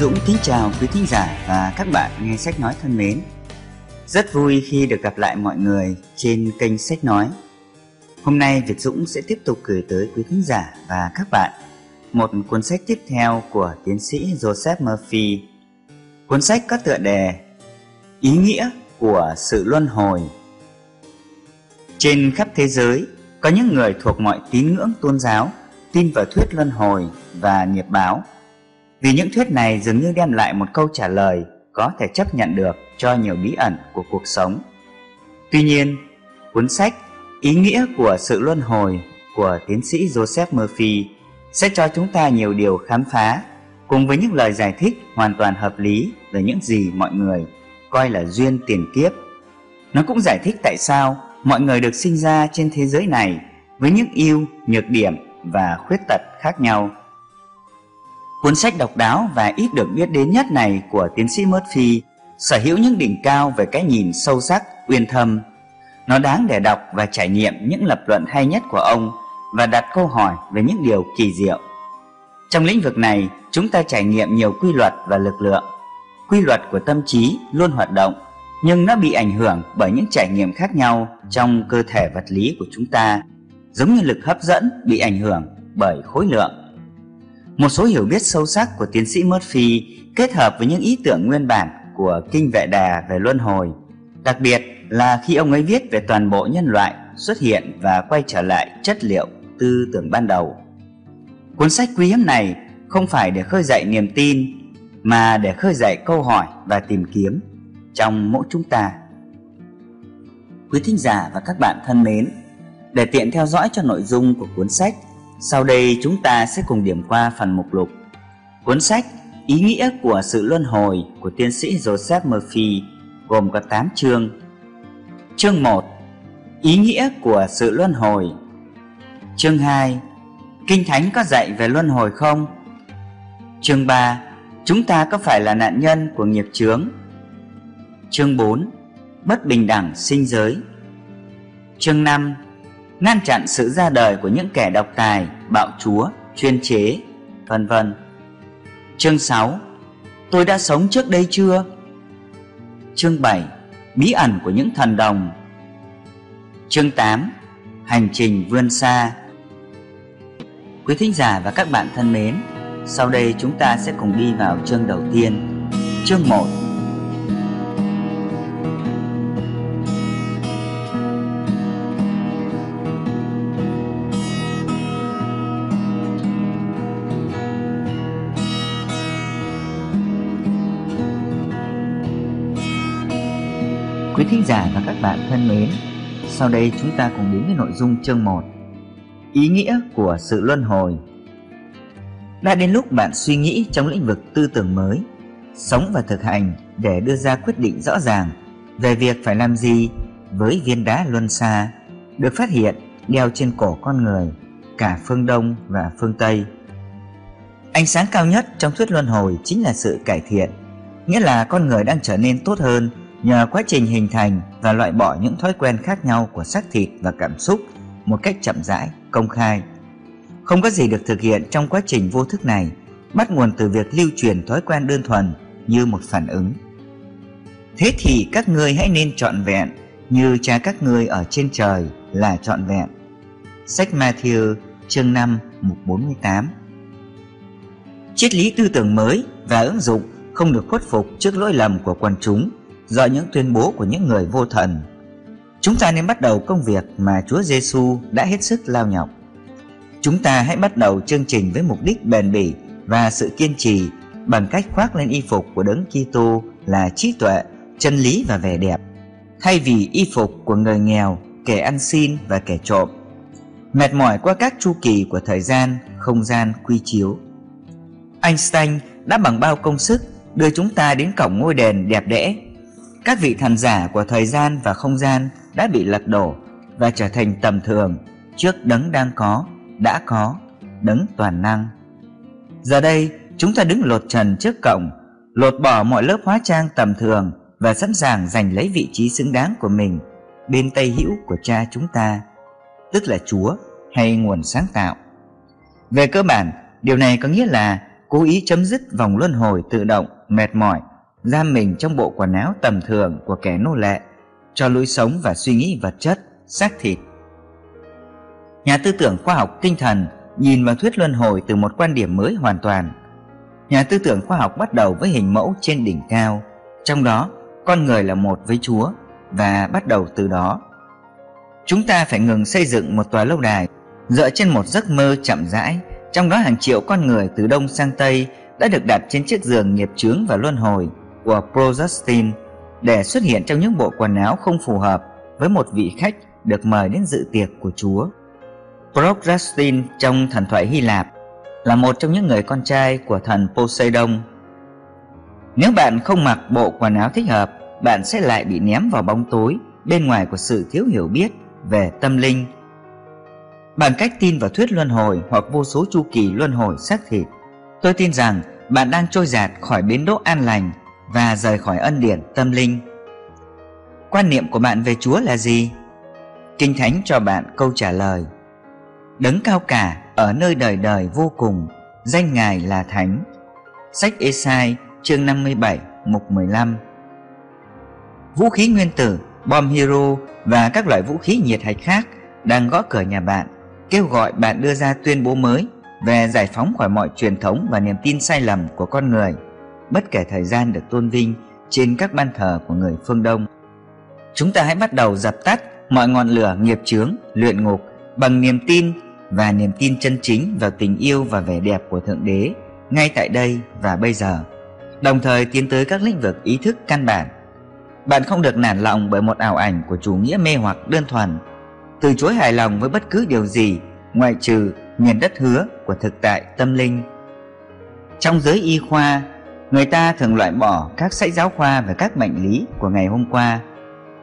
Dũng kính chào quý thính giả và các bạn nghe sách nói thân mến. Rất vui khi được gặp lại mọi người trên kênh sách nói. Hôm nay Việt Dũng sẽ tiếp tục gửi tới quý thính giả và các bạn một cuốn sách tiếp theo của tiến sĩ Joseph Murphy. Cuốn sách có tựa đề Ý nghĩa của sự luân hồi. Trên khắp thế giới, có những người thuộc mọi tín ngưỡng tôn giáo tin vào thuyết luân hồi và nghiệp báo vì những thuyết này dường như đem lại một câu trả lời có thể chấp nhận được cho nhiều bí ẩn của cuộc sống. Tuy nhiên, cuốn sách Ý nghĩa của sự luân hồi của tiến sĩ Joseph Murphy sẽ cho chúng ta nhiều điều khám phá cùng với những lời giải thích hoàn toàn hợp lý về những gì mọi người coi là duyên tiền kiếp. Nó cũng giải thích tại sao mọi người được sinh ra trên thế giới này với những ưu, nhược điểm và khuyết tật khác nhau. Cuốn sách độc đáo và ít được biết đến nhất này của tiến sĩ Murphy sở hữu những đỉnh cao về cái nhìn sâu sắc, uyên thâm. Nó đáng để đọc và trải nghiệm những lập luận hay nhất của ông và đặt câu hỏi về những điều kỳ diệu. Trong lĩnh vực này, chúng ta trải nghiệm nhiều quy luật và lực lượng. Quy luật của tâm trí luôn hoạt động, nhưng nó bị ảnh hưởng bởi những trải nghiệm khác nhau trong cơ thể vật lý của chúng ta, giống như lực hấp dẫn bị ảnh hưởng bởi khối lượng. Một số hiểu biết sâu sắc của tiến sĩ Murphy kết hợp với những ý tưởng nguyên bản của Kinh Vệ Đà về luân hồi, đặc biệt là khi ông ấy viết về toàn bộ nhân loại xuất hiện và quay trở lại chất liệu tư tưởng ban đầu. Cuốn sách quý hiếm này không phải để khơi dậy niềm tin mà để khơi dậy câu hỏi và tìm kiếm trong mỗi chúng ta. Quý thính giả và các bạn thân mến, để tiện theo dõi cho nội dung của cuốn sách sau đây chúng ta sẽ cùng điểm qua phần mục lục. Cuốn sách Ý nghĩa của sự luân hồi của tiến sĩ Joseph Murphy gồm có 8 chương. Chương 1 Ý nghĩa của sự luân hồi Chương 2 Kinh Thánh có dạy về luân hồi không? Chương 3 Chúng ta có phải là nạn nhân của nghiệp chướng? Chương 4 Bất bình đẳng sinh giới Chương 5 ngăn chặn sự ra đời của những kẻ độc tài, bạo chúa, chuyên chế, vân vân. Chương 6. Tôi đã sống trước đây chưa? Chương 7. Bí ẩn của những thần đồng. Chương 8. Hành trình vươn xa. Quý thính giả và các bạn thân mến, sau đây chúng ta sẽ cùng đi vào chương đầu tiên. Chương 1 giả và các bạn thân mến, sau đây chúng ta cùng đến với nội dung chương 1 Ý nghĩa của sự luân hồi. Đã đến lúc bạn suy nghĩ trong lĩnh vực tư tưởng mới Sống và thực hành để đưa ra quyết định rõ ràng Về việc phải làm gì với viên đá luân xa Được phát hiện đeo trên cổ con người Cả phương Đông và phương Tây. Ánh sáng cao nhất trong thuyết luân hồi chính là sự cải thiện Nghĩa là con người đang trở nên tốt hơn nhờ quá trình hình thành và loại bỏ những thói quen khác nhau của xác thịt và cảm xúc một cách chậm rãi, công khai. Không có gì được thực hiện trong quá trình vô thức này, bắt nguồn từ việc lưu truyền thói quen đơn thuần như một phản ứng. Thế thì các ngươi hãy nên trọn vẹn như cha các ngươi ở trên trời là trọn vẹn. Sách Matthew chương 5 mục 48 Triết lý tư tưởng mới và ứng dụng không được khuất phục trước lỗi lầm của quần chúng do những tuyên bố của những người vô thần. Chúng ta nên bắt đầu công việc mà Chúa Giêsu đã hết sức lao nhọc. Chúng ta hãy bắt đầu chương trình với mục đích bền bỉ và sự kiên trì bằng cách khoác lên y phục của Đấng Kitô là trí tuệ, chân lý và vẻ đẹp, thay vì y phục của người nghèo, kẻ ăn xin và kẻ trộm. Mệt mỏi qua các chu kỳ của thời gian, không gian quy chiếu. Einstein đã bằng bao công sức đưa chúng ta đến cổng ngôi đền đẹp đẽ các vị thần giả của thời gian và không gian đã bị lật đổ và trở thành tầm thường trước đấng đang có, đã có, đấng toàn năng. Giờ đây, chúng ta đứng lột trần trước cổng, lột bỏ mọi lớp hóa trang tầm thường và sẵn sàng giành lấy vị trí xứng đáng của mình bên tay hữu của cha chúng ta, tức là Chúa hay nguồn sáng tạo. Về cơ bản, điều này có nghĩa là cố ý chấm dứt vòng luân hồi tự động, mệt mỏi, giam mình trong bộ quần áo tầm thường của kẻ nô lệ, cho lối sống và suy nghĩ vật chất, xác thịt. Nhà tư tưởng khoa học tinh thần nhìn vào thuyết luân hồi từ một quan điểm mới hoàn toàn. Nhà tư tưởng khoa học bắt đầu với hình mẫu trên đỉnh cao, trong đó con người là một với Chúa và bắt đầu từ đó. Chúng ta phải ngừng xây dựng một tòa lâu đài dựa trên một giấc mơ chậm rãi, trong đó hàng triệu con người từ đông sang tây đã được đặt trên chiếc giường nghiệp chướng và luân hồi của Projustin để xuất hiện trong những bộ quần áo không phù hợp với một vị khách được mời đến dự tiệc của Chúa. Projustin trong thần thoại Hy Lạp là một trong những người con trai của thần Poseidon. Nếu bạn không mặc bộ quần áo thích hợp, bạn sẽ lại bị ném vào bóng tối bên ngoài của sự thiếu hiểu biết về tâm linh. Bằng cách tin vào thuyết luân hồi hoặc vô số chu kỳ luân hồi xác thịt, tôi tin rằng bạn đang trôi giạt khỏi bến đỗ an lành và rời khỏi ân điển tâm linh. Quan niệm của bạn về Chúa là gì? Kinh Thánh cho bạn câu trả lời. Đấng cao cả ở nơi đời đời vô cùng, danh Ngài là Thánh. Sách Esai chương 57 mục 15 Vũ khí nguyên tử, bom hero và các loại vũ khí nhiệt hạch khác đang gõ cửa nhà bạn, kêu gọi bạn đưa ra tuyên bố mới về giải phóng khỏi mọi truyền thống và niềm tin sai lầm của con người, bất kể thời gian được tôn vinh trên các ban thờ của người phương Đông. Chúng ta hãy bắt đầu dập tắt mọi ngọn lửa nghiệp chướng, luyện ngục bằng niềm tin và niềm tin chân chính vào tình yêu và vẻ đẹp của Thượng Đế ngay tại đây và bây giờ, đồng thời tiến tới các lĩnh vực ý thức căn bản. Bạn không được nản lòng bởi một ảo ảnh của chủ nghĩa mê hoặc đơn thuần, từ chối hài lòng với bất cứ điều gì ngoại trừ miền đất hứa của thực tại tâm linh. Trong giới y khoa, người ta thường loại bỏ các sách giáo khoa về các bệnh lý của ngày hôm qua.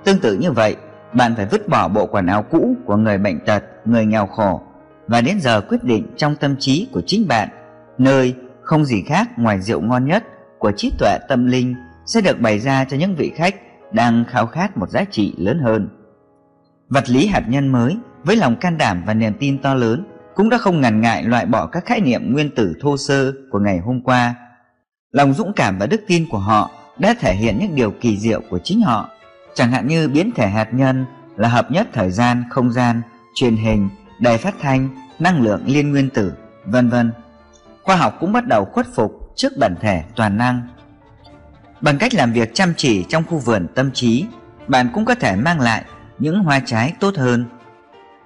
Tương tự như vậy, bạn phải vứt bỏ bộ quần áo cũ của người bệnh tật, người nghèo khổ và đến giờ quyết định trong tâm trí của chính bạn, nơi không gì khác ngoài rượu ngon nhất của trí tuệ tâm linh sẽ được bày ra cho những vị khách đang khao khát một giá trị lớn hơn. Vật lý hạt nhân mới với lòng can đảm và niềm tin to lớn cũng đã không ngần ngại loại bỏ các khái niệm nguyên tử thô sơ của ngày hôm qua. Lòng dũng cảm và đức tin của họ đã thể hiện những điều kỳ diệu của chính họ, chẳng hạn như biến thể hạt nhân là hợp nhất thời gian, không gian, truyền hình, đài phát thanh, năng lượng liên nguyên tử, vân vân. Khoa học cũng bắt đầu khuất phục trước bản thể toàn năng. Bằng cách làm việc chăm chỉ trong khu vườn tâm trí, bạn cũng có thể mang lại những hoa trái tốt hơn.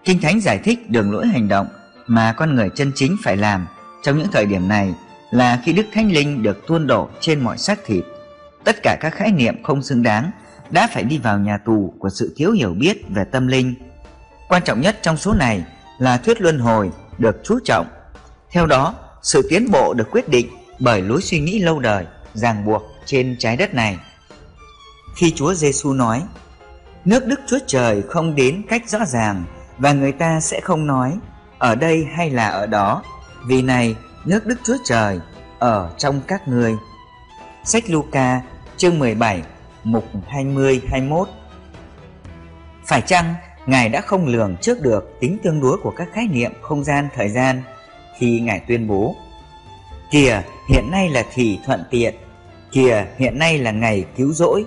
Kinh Thánh giải thích đường lối hành động mà con người chân chính phải làm trong những thời điểm này là khi Đức Thánh Linh được tuôn đổ trên mọi xác thịt. Tất cả các khái niệm không xứng đáng đã phải đi vào nhà tù của sự thiếu hiểu biết về tâm linh. Quan trọng nhất trong số này là thuyết luân hồi được chú trọng. Theo đó, sự tiến bộ được quyết định bởi lối suy nghĩ lâu đời ràng buộc trên trái đất này. Khi Chúa Giêsu nói, nước Đức Chúa Trời không đến cách rõ ràng và người ta sẽ không nói ở đây hay là ở đó, vì này nước Đức Chúa Trời ở trong các người Sách Luca, chương 17 mục 20-21 Phải chăng Ngài đã không lường trước được tính tương đối của các khái niệm không gian, thời gian khi Ngài tuyên bố? Kìa, hiện nay là thì thuận tiện. Kìa, hiện nay là ngày cứu rỗi.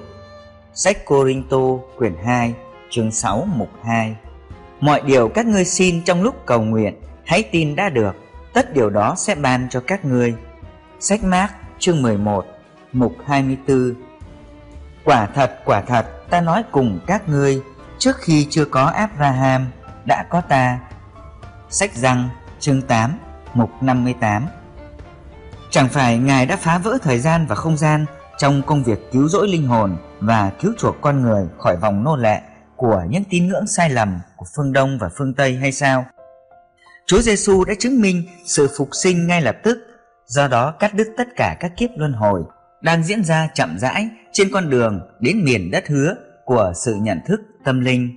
Sách Corinto, quyển 2 chương 6 mục 2 Mọi điều các ngươi xin trong lúc cầu nguyện, Hãy tin đã được. Tất điều đó sẽ ban cho các ngươi. Sách Mác, chương 11 mục 24 Quả thật quả thật, ta nói cùng các ngươi, Trước khi chưa có Abraham, đã có ta. Sách Răng, chương 8 mục 58 Chẳng phải Ngài đã phá vỡ thời gian và không gian trong công việc cứu rỗi linh hồn và cứu chuộc con người khỏi vòng nô lệ của những tín ngưỡng sai lầm của phương Đông và phương Tây hay sao? Chúa Giêsu đã chứng minh sự phục sinh ngay lập tức, do đó cắt đứt tất cả các kiếp luân hồi đang diễn ra chậm rãi trên con đường đến miền đất hứa của sự nhận thức tâm linh.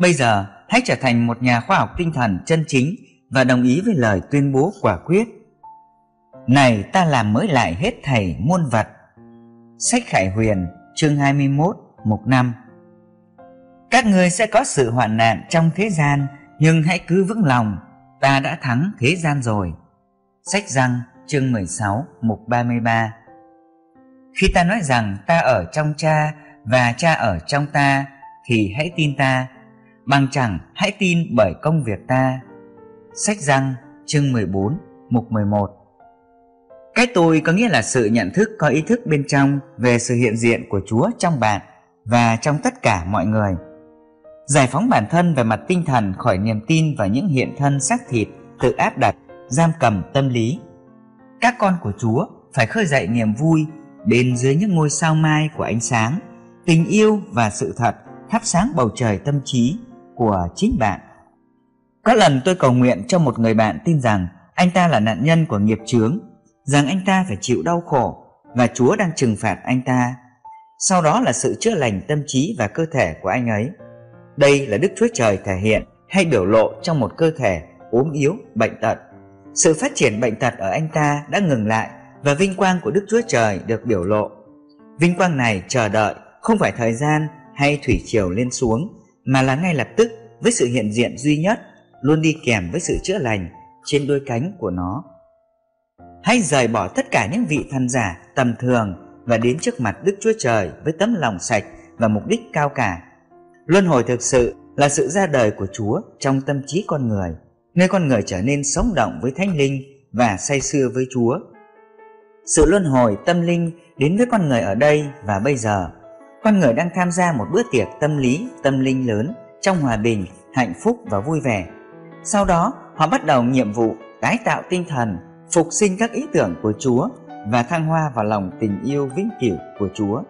Bây giờ, hãy trở thành một nhà khoa học tinh thần chân chính và đồng ý với lời tuyên bố quả quyết. Này ta làm mới lại hết thảy muôn vật. Sách Khải Huyền, chương 21, mục 5 Các ngươi sẽ có sự hoạn nạn trong thế gian, nhưng hãy cứ vững lòng, ta đã thắng thế gian rồi. Sách Răng, chương 16 mục 33 Khi ta nói rằng ta ở trong cha và cha ở trong ta thì hãy tin ta bằng chẳng hãy tin bởi công việc ta. Sách răng chương 14 mục 11 Cái tôi có nghĩa là sự nhận thức có ý thức bên trong về sự hiện diện của Chúa trong bạn và trong tất cả mọi người giải phóng bản thân về mặt tinh thần khỏi niềm tin vào những hiện thân xác thịt, tự áp đặt, giam cầm tâm lý. Các con của chúa phải khơi dậy niềm vui bên dưới những ngôi sao mai của ánh sáng, tình yêu và sự thật thắp sáng bầu trời tâm trí của chính bạn. Có lần tôi cầu nguyện cho một người bạn tin rằng anh ta là nạn nhân của nghiệp chướng, rằng anh ta phải chịu đau khổ và chúa đang trừng phạt anh ta. Sau đó là sự chữa lành tâm trí và cơ thể của anh ấy đây là Đức Chúa Trời thể hiện hay biểu lộ trong một cơ thể ốm yếu, bệnh tật. Sự phát triển bệnh tật ở anh ta đã ngừng lại và vinh quang của Đức Chúa Trời được biểu lộ. Vinh quang này chờ đợi không phải thời gian hay thủy triều lên xuống mà là ngay lập tức với sự hiện diện duy nhất luôn đi kèm với sự chữa lành trên đôi cánh của nó. Hãy rời bỏ tất cả những vị thần giả tầm thường và đến trước mặt Đức Chúa Trời với tấm lòng sạch và mục đích cao cả Luân hồi thực sự là sự ra đời của Chúa trong tâm trí con người, nơi con người trở nên sống động với Thánh Linh và say sưa với Chúa. Sự luân hồi tâm linh đến với con người ở đây và bây giờ. Con người đang tham gia một bữa tiệc tâm lý, tâm linh lớn trong hòa bình, hạnh phúc và vui vẻ. Sau đó, họ bắt đầu nhiệm vụ tái tạo tinh thần, phục sinh các ý tưởng của Chúa và thăng hoa vào lòng tình yêu vĩnh cửu của Chúa.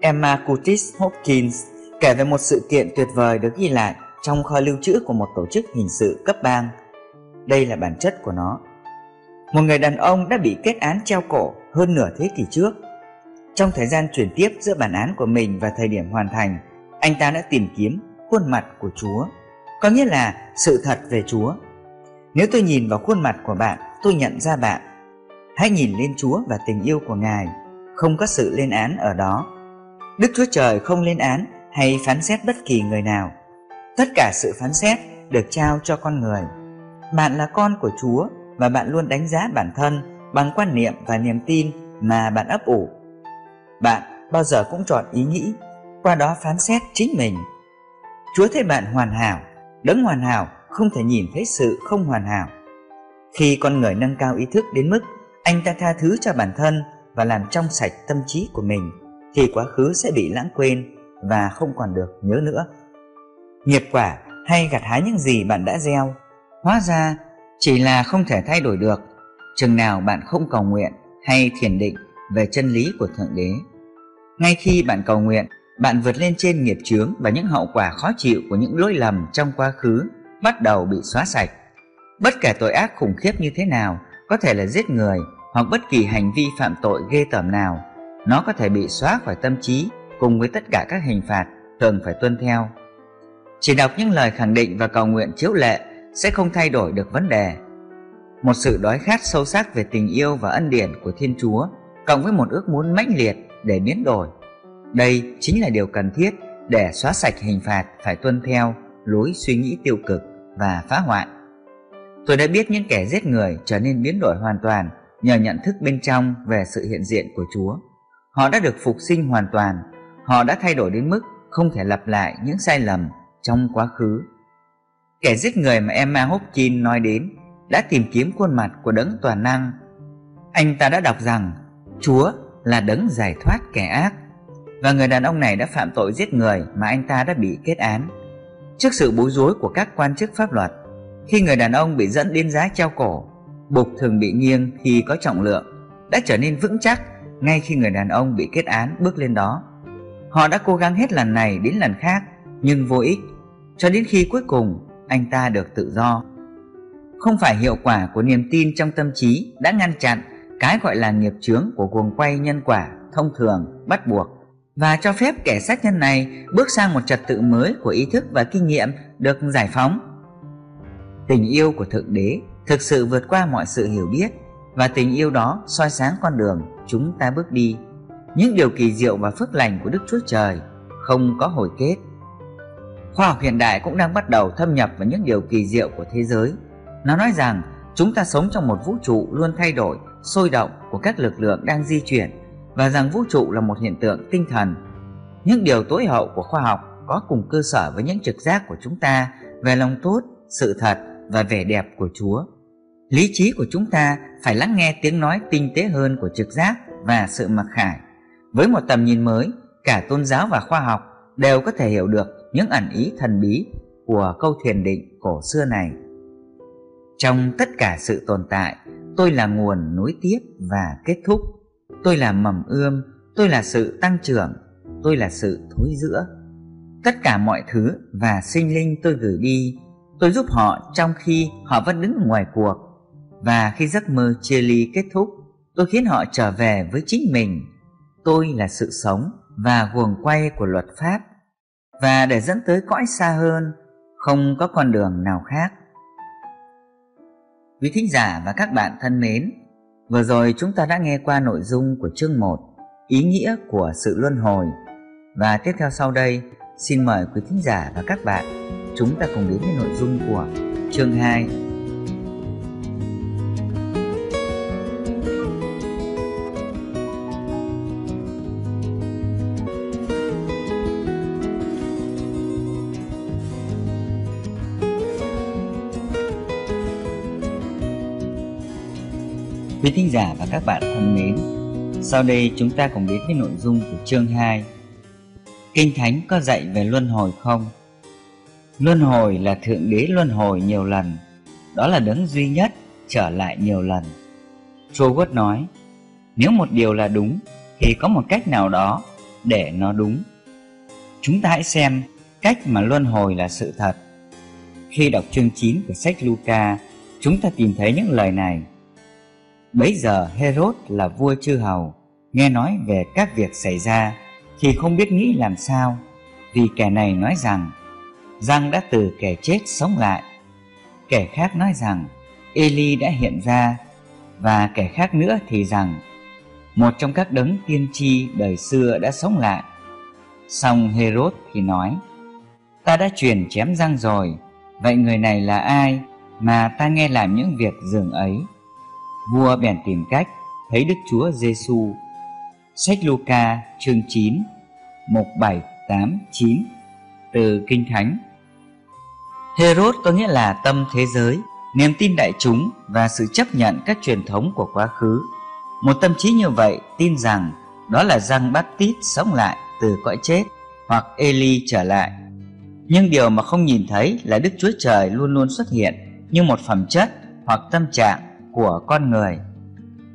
Emma Curtis Hopkins kể về một sự kiện tuyệt vời được ghi lại trong kho lưu trữ của một tổ chức hình sự cấp bang. Đây là bản chất của nó. Một người đàn ông đã bị kết án treo cổ hơn nửa thế kỷ trước. Trong thời gian chuyển tiếp giữa bản án của mình và thời điểm hoàn thành, anh ta đã tìm kiếm khuôn mặt của Chúa, có nghĩa là sự thật về Chúa. Nếu tôi nhìn vào khuôn mặt của bạn, tôi nhận ra bạn. Hãy nhìn lên Chúa và tình yêu của Ngài, không có sự lên án ở đó. Đức Chúa Trời không lên án hay phán xét bất kỳ người nào. Tất cả sự phán xét được trao cho con người. Bạn là con của Chúa và bạn luôn đánh giá bản thân bằng quan niệm và niềm tin mà bạn ấp ủ. Bạn bao giờ cũng chọn ý nghĩ, qua đó phán xét chính mình. Chúa thấy bạn hoàn hảo, đấng hoàn hảo không thể nhìn thấy sự không hoàn hảo. Khi con người nâng cao ý thức đến mức anh ta tha thứ cho bản thân và làm trong sạch tâm trí của mình, thì quá khứ sẽ bị lãng quên và không còn được nhớ nữa. Nghiệp quả hay gặt hái những gì bạn đã gieo, hóa ra chỉ là không thể thay đổi được chừng nào bạn không cầu nguyện hay thiền định về chân lý của Thượng Đế. Ngay khi bạn cầu nguyện, bạn vượt lên trên nghiệp chướng và những hậu quả khó chịu của những lỗi lầm trong quá khứ bắt đầu bị xóa sạch. Bất kể tội ác khủng khiếp như thế nào, có thể là giết người hoặc bất kỳ hành vi phạm tội ghê tởm nào, nó có thể bị xóa khỏi tâm trí cùng với tất cả các hình phạt thường phải tuân theo. Chỉ đọc những lời khẳng định và cầu nguyện chiếu lệ sẽ không thay đổi được vấn đề. Một sự đói khát sâu sắc về tình yêu và ân điển của Thiên Chúa cộng với một ước muốn mãnh liệt để biến đổi. Đây chính là điều cần thiết để xóa sạch hình phạt phải tuân theo lối suy nghĩ tiêu cực và phá hoại. Tôi đã biết những kẻ giết người trở nên biến đổi hoàn toàn nhờ nhận thức bên trong về sự hiện diện của Chúa. Họ đã được phục sinh hoàn toàn họ đã thay đổi đến mức không thể lặp lại những sai lầm trong quá khứ. Kẻ giết người mà Emma Hopkins nói đến đã tìm kiếm khuôn mặt của đấng toàn năng. Anh ta đã đọc rằng Chúa là đấng giải thoát kẻ ác và người đàn ông này đã phạm tội giết người mà anh ta đã bị kết án. Trước sự bối rối của các quan chức pháp luật, khi người đàn ông bị dẫn đến giá treo cổ, bục thường bị nghiêng khi có trọng lượng, đã trở nên vững chắc ngay khi người đàn ông bị kết án bước lên đó. Họ đã cố gắng hết lần này đến lần khác, nhưng vô ích cho đến khi cuối cùng, anh ta được tự do. Không phải hiệu quả của niềm tin trong tâm trí đã ngăn chặn cái gọi là nghiệp chướng của guồng quay nhân quả thông thường, bắt buộc và cho phép kẻ sát nhân này bước sang một trật tự mới của ý thức và kinh nghiệm được giải phóng. Tình yêu của Thượng Đế thực sự vượt qua mọi sự hiểu biết và tình yêu đó soi sáng con đường chúng ta bước đi những điều kỳ diệu và phước lành của Đức Chúa Trời không có hồi kết. Khoa học hiện đại cũng đang bắt đầu thâm nhập vào những điều kỳ diệu của thế giới. Nó nói rằng chúng ta sống trong một vũ trụ luôn thay đổi sôi động của các lực lượng đang di chuyển và rằng vũ trụ là một hiện tượng tinh thần. Những điều tối hậu của khoa học có cùng cơ sở với những trực giác của chúng ta về lòng tốt, sự thật và vẻ đẹp của Chúa. Lý trí của chúng ta phải lắng nghe tiếng nói tinh tế hơn của trực giác và sự mặc khải. Với một tầm nhìn mới, cả tôn giáo và khoa học đều có thể hiểu được những ẩn ý thần bí của câu thiền định cổ xưa này. Trong tất cả sự tồn tại, tôi là nguồn nối tiếp và kết thúc. Tôi là mầm ươm, tôi là sự tăng trưởng, tôi là sự thối giữa. Tất cả mọi thứ và sinh linh tôi gửi đi, tôi giúp họ trong khi họ vẫn đứng ngoài cuộc. Và khi giấc mơ chia ly kết thúc, tôi khiến họ trở về với chính mình. Tôi là sự sống và guồng quay của luật pháp. Và để dẫn tới cõi xa hơn, không có con đường nào khác. Quý thính giả và các bạn thân mến, vừa rồi chúng ta đã nghe qua nội dung của chương 1, ý nghĩa của sự luân hồi. Và tiếp theo sau đây, xin mời quý thính giả và các bạn chúng ta cùng đến với nội dung của chương 2 Quý thính giả và các bạn thân mến, sau đây chúng ta cùng đến với nội dung của chương 2. Kinh Thánh có dạy về luân hồi không? Luân hồi là Thượng Đế luân hồi nhiều lần, đó là đấng duy nhất trở lại nhiều lần. Trowood nói, nếu một điều là đúng thì có một cách nào đó để nó đúng. Chúng ta hãy xem cách mà luân hồi là sự thật. Khi đọc chương 9 của sách Luca, chúng ta tìm thấy những lời này. Bấy giờ Herod là vua chư hầu, nghe nói về các việc xảy ra thì không biết nghĩ làm sao, vì kẻ này nói rằng Giang đã từ kẻ chết sống lại. Kẻ khác nói rằng Eli đã hiện ra và kẻ khác nữa thì rằng một trong các đấng tiên tri đời xưa đã sống lại. Xong Herod thì nói Ta đã truyền chém răng rồi, vậy người này là ai mà ta nghe làm những việc dường ấy? Vua bèn tìm cách thấy Đức Chúa Giêsu. Sách Luca chương 9, mục 7, 8, 9 từ Kinh Thánh. Herod có nghĩa là tâm thế giới, niềm tin đại chúng và sự chấp nhận các truyền thống của quá khứ. Một tâm trí như vậy tin rằng đó là Giăng Baptist sống lại từ cõi chết hoặc Eli trở lại. Nhưng điều mà không nhìn thấy là Đức Chúa Trời luôn luôn xuất hiện như một phẩm chất hoặc tâm trạng của con người.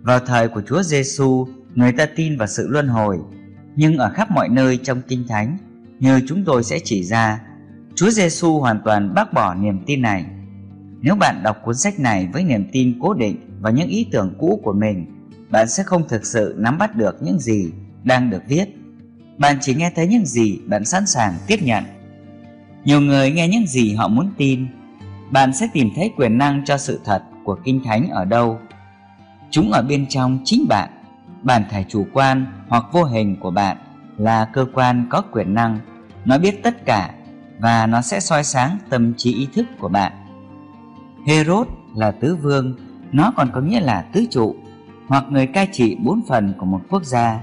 Vào thời của Chúa Giêsu, người ta tin vào sự luân hồi, nhưng ở khắp mọi nơi trong Kinh Thánh, như chúng tôi sẽ chỉ ra, Chúa Giêsu hoàn toàn bác bỏ niềm tin này. Nếu bạn đọc cuốn sách này với niềm tin cố định và những ý tưởng cũ của mình, bạn sẽ không thực sự nắm bắt được những gì đang được viết. Bạn chỉ nghe thấy những gì bạn sẵn sàng tiếp nhận. Nhiều người nghe những gì họ muốn tin. Bạn sẽ tìm thấy quyền năng cho sự thật của Kinh Thánh ở đâu. Chúng ở bên trong chính bạn. Bản thể chủ quan hoặc vô hình của bạn là cơ quan có quyền năng. Nó biết tất cả và nó sẽ soi sáng tâm trí ý thức của bạn. Herod là tứ vương, nó còn có nghĩa là tứ trụ hoặc người cai trị bốn phần của một quốc gia.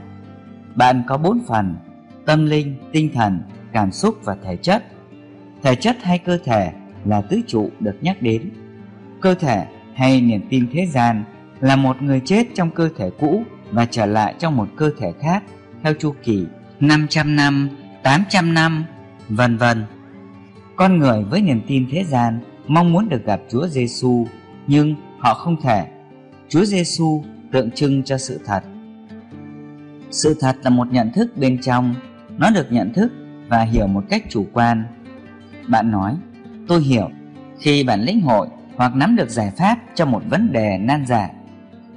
Bạn có bốn phần: tâm linh, tinh thần, cảm xúc và thể chất. Thể chất hay cơ thể là tứ trụ được nhắc đến. Cơ thể hay niềm tin thế gian là một người chết trong cơ thể cũ và trở lại trong một cơ thể khác theo chu kỳ 500 năm, 800 năm, vân vân. Con người với niềm tin thế gian mong muốn được gặp Chúa Giêsu, nhưng họ không thể. Chúa Giêsu tượng trưng cho sự thật. Sự thật là một nhận thức bên trong, nó được nhận thức và hiểu một cách chủ quan. Bạn nói, tôi hiểu, khi bạn lĩnh hội hoặc nắm được giải pháp cho một vấn đề nan giải.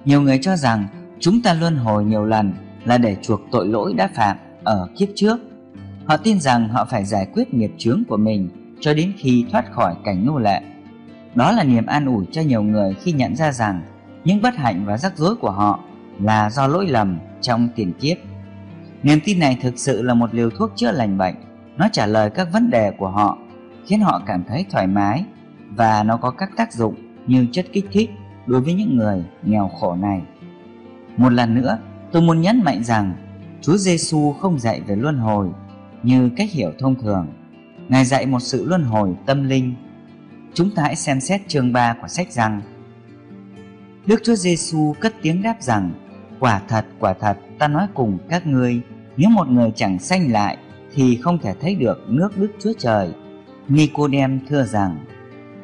Nhiều người cho rằng chúng ta luân hồi nhiều lần là để chuộc tội lỗi đã phạm ở kiếp trước. Họ tin rằng họ phải giải quyết nghiệp chướng của mình cho đến khi thoát khỏi cảnh nô lệ. Đó là niềm an ủi cho nhiều người khi nhận ra rằng những bất hạnh và rắc rối của họ là do lỗi lầm trong tiền kiếp. Niềm tin này thực sự là một liều thuốc chữa lành bệnh. Nó trả lời các vấn đề của họ, khiến họ cảm thấy thoải mái và nó có các tác dụng như chất kích thích đối với những người nghèo khổ này. Một lần nữa, tôi muốn nhấn mạnh rằng Chúa Giêsu không dạy về luân hồi như cách hiểu thông thường. Ngài dạy một sự luân hồi tâm linh. Chúng ta hãy xem xét chương 3 của sách rằng Đức Chúa Giêsu cất tiếng đáp rằng Quả thật, quả thật, ta nói cùng các ngươi Nếu một người chẳng sanh lại Thì không thể thấy được nước Đức Chúa Trời Nicodem thưa rằng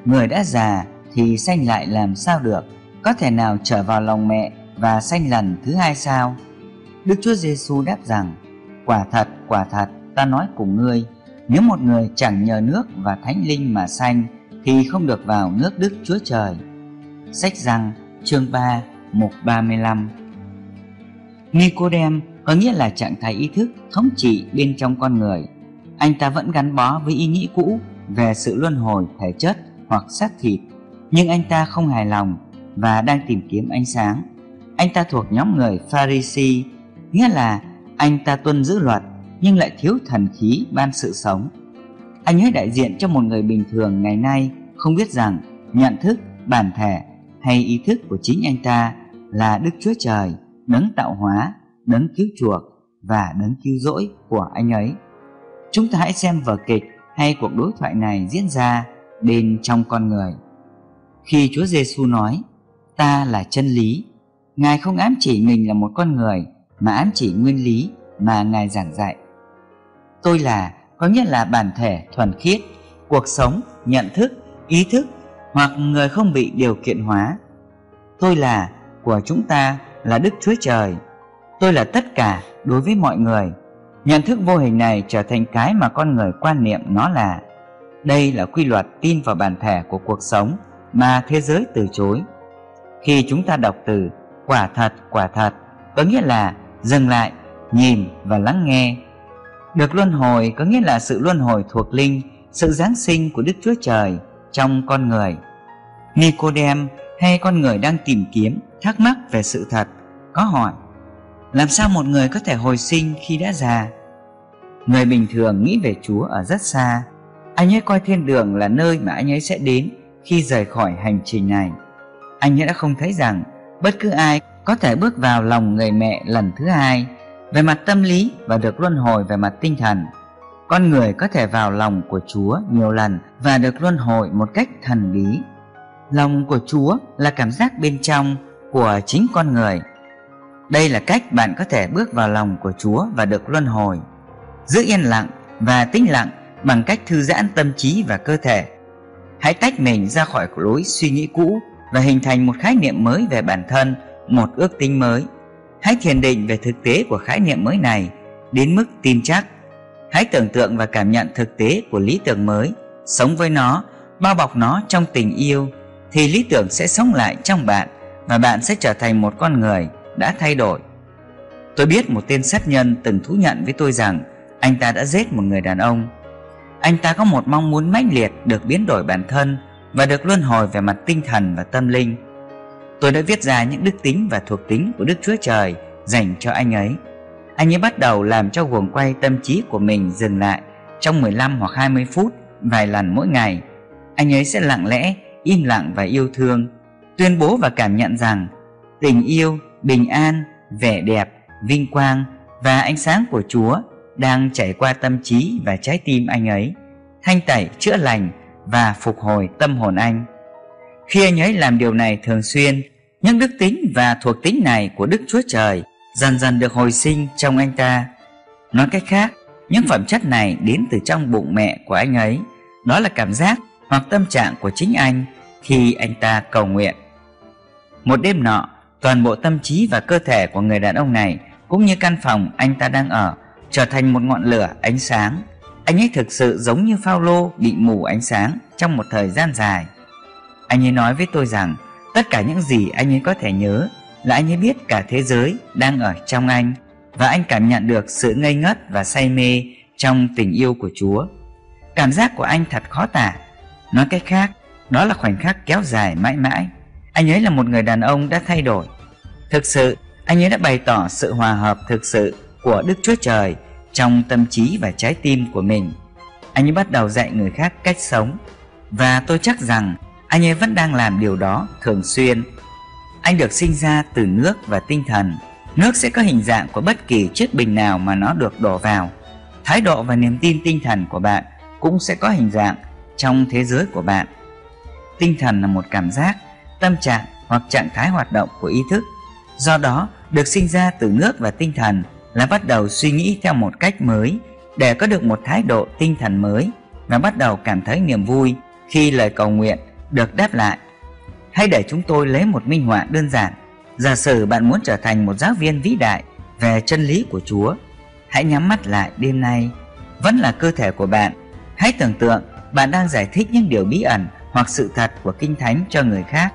Người đã già thì sanh lại làm sao được? Có thể nào trở vào lòng mẹ Và sanh lần thứ hai sao? Đức Chúa Giêsu đáp rằng Quả thật, quả thật, ta nói cùng ngươi Nếu một người chẳng nhờ nước và thánh linh mà sanh Thì không được vào nước Đức Chúa Trời. Sách rằng chương 3 mục 35 Nicodem có nghĩa là trạng thái ý thức thống trị bên trong con người. Anh ta vẫn gắn bó với ý nghĩ cũ về sự luân hồi thể chất hoặc xác thịt. Nhưng anh ta không hài lòng và đang tìm kiếm ánh sáng. Anh ta thuộc nhóm người Pharisee Nghĩa là anh ta tuân giữ luật nhưng lại thiếu thần khí ban sự sống. Anh ấy đại diện cho một người bình thường ngày nay không biết rằng nhận thức, bản thể hay ý thức của chính anh ta là Đức Chúa Trời, đấng tạo hóa, đấng cứu chuộc và đấng cứu rỗi của anh ấy. Chúng ta hãy xem vở kịch hay cuộc đối thoại này diễn ra bên trong con người. Khi Chúa Giêsu nói, ta là chân lý, Ngài không ám chỉ mình là một con người mà ám chỉ nguyên lý mà Ngài giảng dạy. Tôi là có nghĩa là bản thể thuần khiết, cuộc sống, nhận thức, ý thức hoặc người không bị điều kiện hóa. Tôi là của chúng ta là Đức Chúa Trời. Tôi là tất cả đối với mọi người. Nhận thức vô hình này trở thành cái mà con người quan niệm nó là. Đây là quy luật tin vào bản thể của cuộc sống mà thế giới từ chối. Khi chúng ta đọc từ quả thật, quả thật, có nghĩa là dừng lại, nhìn và lắng nghe. Được luân hồi có nghĩa là sự luân hồi thuộc linh, sự giáng sinh của Đức Chúa Trời trong con người. Nicodem hay con người đang tìm kiếm, thắc mắc về sự thật, có hỏi Làm sao một người có thể hồi sinh khi đã già? Người bình thường nghĩ về Chúa ở rất xa anh ấy coi thiên đường là nơi mà anh ấy sẽ đến khi rời khỏi hành trình này Anh ấy đã không thấy rằng bất cứ ai có thể bước vào lòng người mẹ lần thứ hai về mặt tâm lý và được luân hồi về mặt tinh thần con người có thể vào lòng của Chúa nhiều lần và được luân hồi một cách thần bí. Lòng của Chúa là cảm giác bên trong của chính con người. Đây là cách bạn có thể bước vào lòng của Chúa và được luân hồi. Giữ yên lặng và tĩnh lặng bằng cách thư giãn tâm trí và cơ thể. Hãy tách mình ra khỏi lối suy nghĩ cũ và hình thành một khái niệm mới về bản thân, một ước tính mới. Hãy thiền định về thực tế của khái niệm mới này đến mức tin chắc Hãy tưởng tượng và cảm nhận thực tế của lý tưởng mới, sống với nó, bao bọc nó trong tình yêu, thì lý tưởng sẽ sống lại trong bạn và bạn sẽ trở thành một con người đã thay đổi. Tôi biết một tên sát nhân từng thú nhận với tôi rằng anh ta đã giết một người đàn ông. Anh ta có một mong muốn mãnh liệt được biến đổi bản thân và được luân hồi về mặt tinh thần và tâm linh. Tôi đã viết ra những đức tính và thuộc tính của Đức Chúa Trời dành cho anh ấy anh ấy bắt đầu làm cho guồng quay tâm trí của mình dừng lại trong 15 hoặc 20 phút vài lần mỗi ngày. Anh ấy sẽ lặng lẽ, im lặng và yêu thương, tuyên bố và cảm nhận rằng tình yêu, bình an, vẻ đẹp, vinh quang và ánh sáng của Chúa đang chảy qua tâm trí và trái tim anh ấy, thanh tẩy, chữa lành và phục hồi tâm hồn anh. Khi anh ấy làm điều này thường xuyên, những đức tính và thuộc tính này của Đức Chúa Trời dần dần được hồi sinh trong anh ta. Nói cách khác, những phẩm chất này đến từ trong bụng mẹ của anh ấy. Đó là cảm giác hoặc tâm trạng của chính anh khi anh ta cầu nguyện. Một đêm nọ, toàn bộ tâm trí và cơ thể của người đàn ông này cũng như căn phòng anh ta đang ở trở thành một ngọn lửa ánh sáng. Anh ấy thực sự giống như Phaolô bị mù ánh sáng trong một thời gian dài. Anh ấy nói với tôi rằng tất cả những gì anh ấy có thể nhớ là anh ấy biết cả thế giới đang ở trong anh và anh cảm nhận được sự ngây ngất và say mê trong tình yêu của Chúa. Cảm giác của anh thật khó tả. Nói cách khác, đó là khoảnh khắc kéo dài mãi mãi. Anh ấy là một người đàn ông đã thay đổi. Thực sự, anh ấy đã bày tỏ sự hòa hợp thực sự của Đức Chúa Trời trong tâm trí và trái tim của mình. Anh ấy bắt đầu dạy người khác cách sống và tôi chắc rằng anh ấy vẫn đang làm điều đó thường xuyên Anh được sinh ra từ nước và tinh thần. Nước sẽ có hình dạng của bất kỳ chiếc bình nào mà nó được đổ vào. Thái độ và niềm tin tinh thần của bạn cũng sẽ có hình dạng trong thế giới của bạn. Tinh thần là một cảm giác, tâm trạng hoặc trạng thái hoạt động của ý thức. Do đó, được sinh ra từ nước và tinh thần là bắt đầu suy nghĩ theo một cách mới để có được một thái độ tinh thần mới và bắt đầu cảm thấy niềm vui khi lời cầu nguyện được đáp lại. Hãy để chúng tôi lấy một minh họa đơn giản. Giả sử bạn muốn trở thành một giáo viên vĩ đại về chân lý của Chúa, hãy nhắm mắt lại đêm nay. Vẫn là cơ thể của bạn. Hãy tưởng tượng bạn đang giải thích những điều bí ẩn hoặc sự thật của Kinh Thánh cho người khác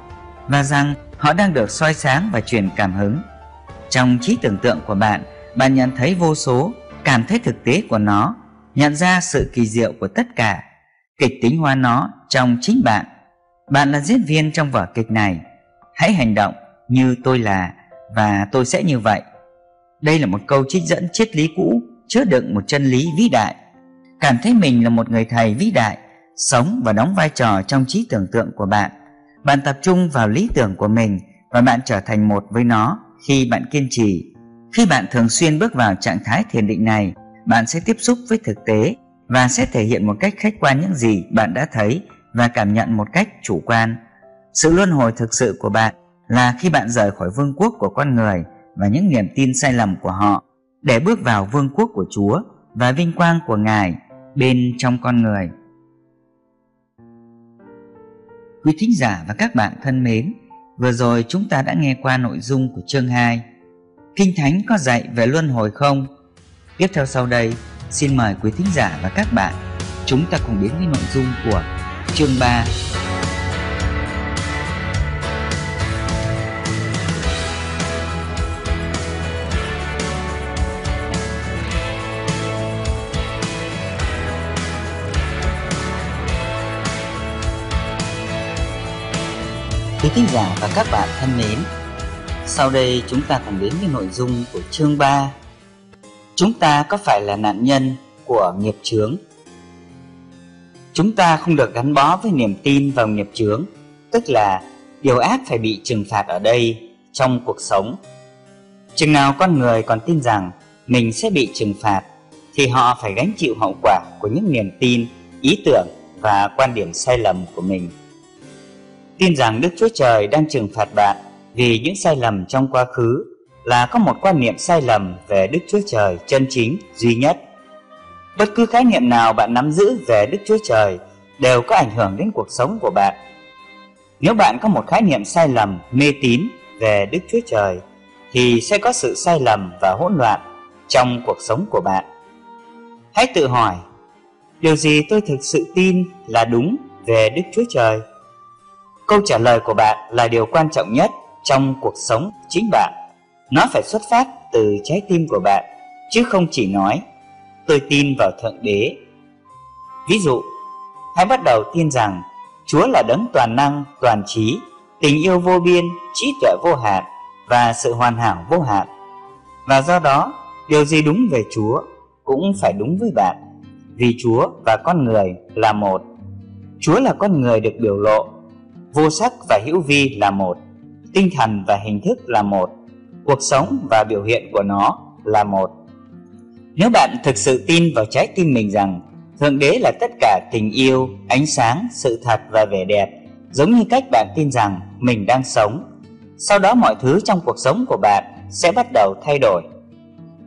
và rằng họ đang được soi sáng và truyền cảm hứng. Trong trí tưởng tượng của bạn, bạn nhận thấy vô số, cảm thấy thực tế của nó, nhận ra sự kỳ diệu của tất cả, kịch tính hóa nó trong chính bạn. Bạn là diễn viên trong vở kịch này. Hãy hành động như tôi là và tôi sẽ như vậy. Đây là một câu trích dẫn triết lý cũ chứa đựng một chân lý vĩ đại. Cảm thấy mình là một người thầy vĩ đại, sống và đóng vai trò trong trí tưởng tượng của bạn. Bạn tập trung vào lý tưởng của mình và bạn trở thành một với nó khi bạn kiên trì. Khi bạn thường xuyên bước vào trạng thái thiền định này, bạn sẽ tiếp xúc với thực tế và sẽ thể hiện một cách khách quan những gì bạn đã thấy và cảm nhận một cách chủ quan. Sự luân hồi thực sự của bạn là khi bạn rời khỏi vương quốc của con người và những niềm tin sai lầm của họ để bước vào vương quốc của Chúa và vinh quang của Ngài bên trong con người. Quý thính giả và các bạn thân mến, vừa rồi chúng ta đã nghe qua nội dung của chương 2. Kinh Thánh có dạy về luân hồi không? Tiếp theo sau đây, xin mời quý thính giả và các bạn chúng ta cùng đến với nội dung của chương 3 Quý thính giả và các bạn thân mến, sau đây chúng ta cùng đến với nội dung của chương 3. Chúng ta có phải là nạn nhân của nghiệp chướng? Chúng ta không được gắn bó với niềm tin vào nghiệp chướng, tức là điều ác phải bị trừng phạt ở đây trong cuộc sống. Chừng nào con người còn tin rằng mình sẽ bị trừng phạt thì họ phải gánh chịu hậu quả của những niềm tin, ý tưởng và quan điểm sai lầm của mình tin rằng Đức Chúa Trời đang trừng phạt bạn vì những sai lầm trong quá khứ là có một quan niệm sai lầm về Đức Chúa Trời chân chính duy nhất. Bất cứ khái niệm nào bạn nắm giữ về Đức Chúa Trời đều có ảnh hưởng đến cuộc sống của bạn. Nếu bạn có một khái niệm sai lầm, mê tín về Đức Chúa Trời thì sẽ có sự sai lầm và hỗn loạn trong cuộc sống của bạn. Hãy tự hỏi, điều gì tôi thực sự tin là đúng về Đức Chúa Trời? Câu trả lời của bạn là điều quan trọng nhất trong cuộc sống chính bạn. Nó phải xuất phát từ trái tim của bạn, chứ không chỉ nói tôi tin vào Thượng Đế. Ví dụ, hãy bắt đầu tin rằng Chúa là đấng toàn năng, toàn trí, tình yêu vô biên, trí tuệ vô hạn và sự hoàn hảo vô hạn. Và do đó, điều gì đúng về Chúa cũng phải đúng với bạn, vì Chúa và con người là một. Chúa là con người được biểu lộ vô sắc và hữu vi là một tinh thần và hình thức là một, cuộc sống và biểu hiện của nó là một. Nếu bạn thực sự tin vào trái tim mình rằng thượng đế là tất cả tình yêu, ánh sáng, sự thật và vẻ đẹp, giống như cách bạn tin rằng mình đang sống, sau đó mọi thứ trong cuộc sống của bạn sẽ bắt đầu thay đổi.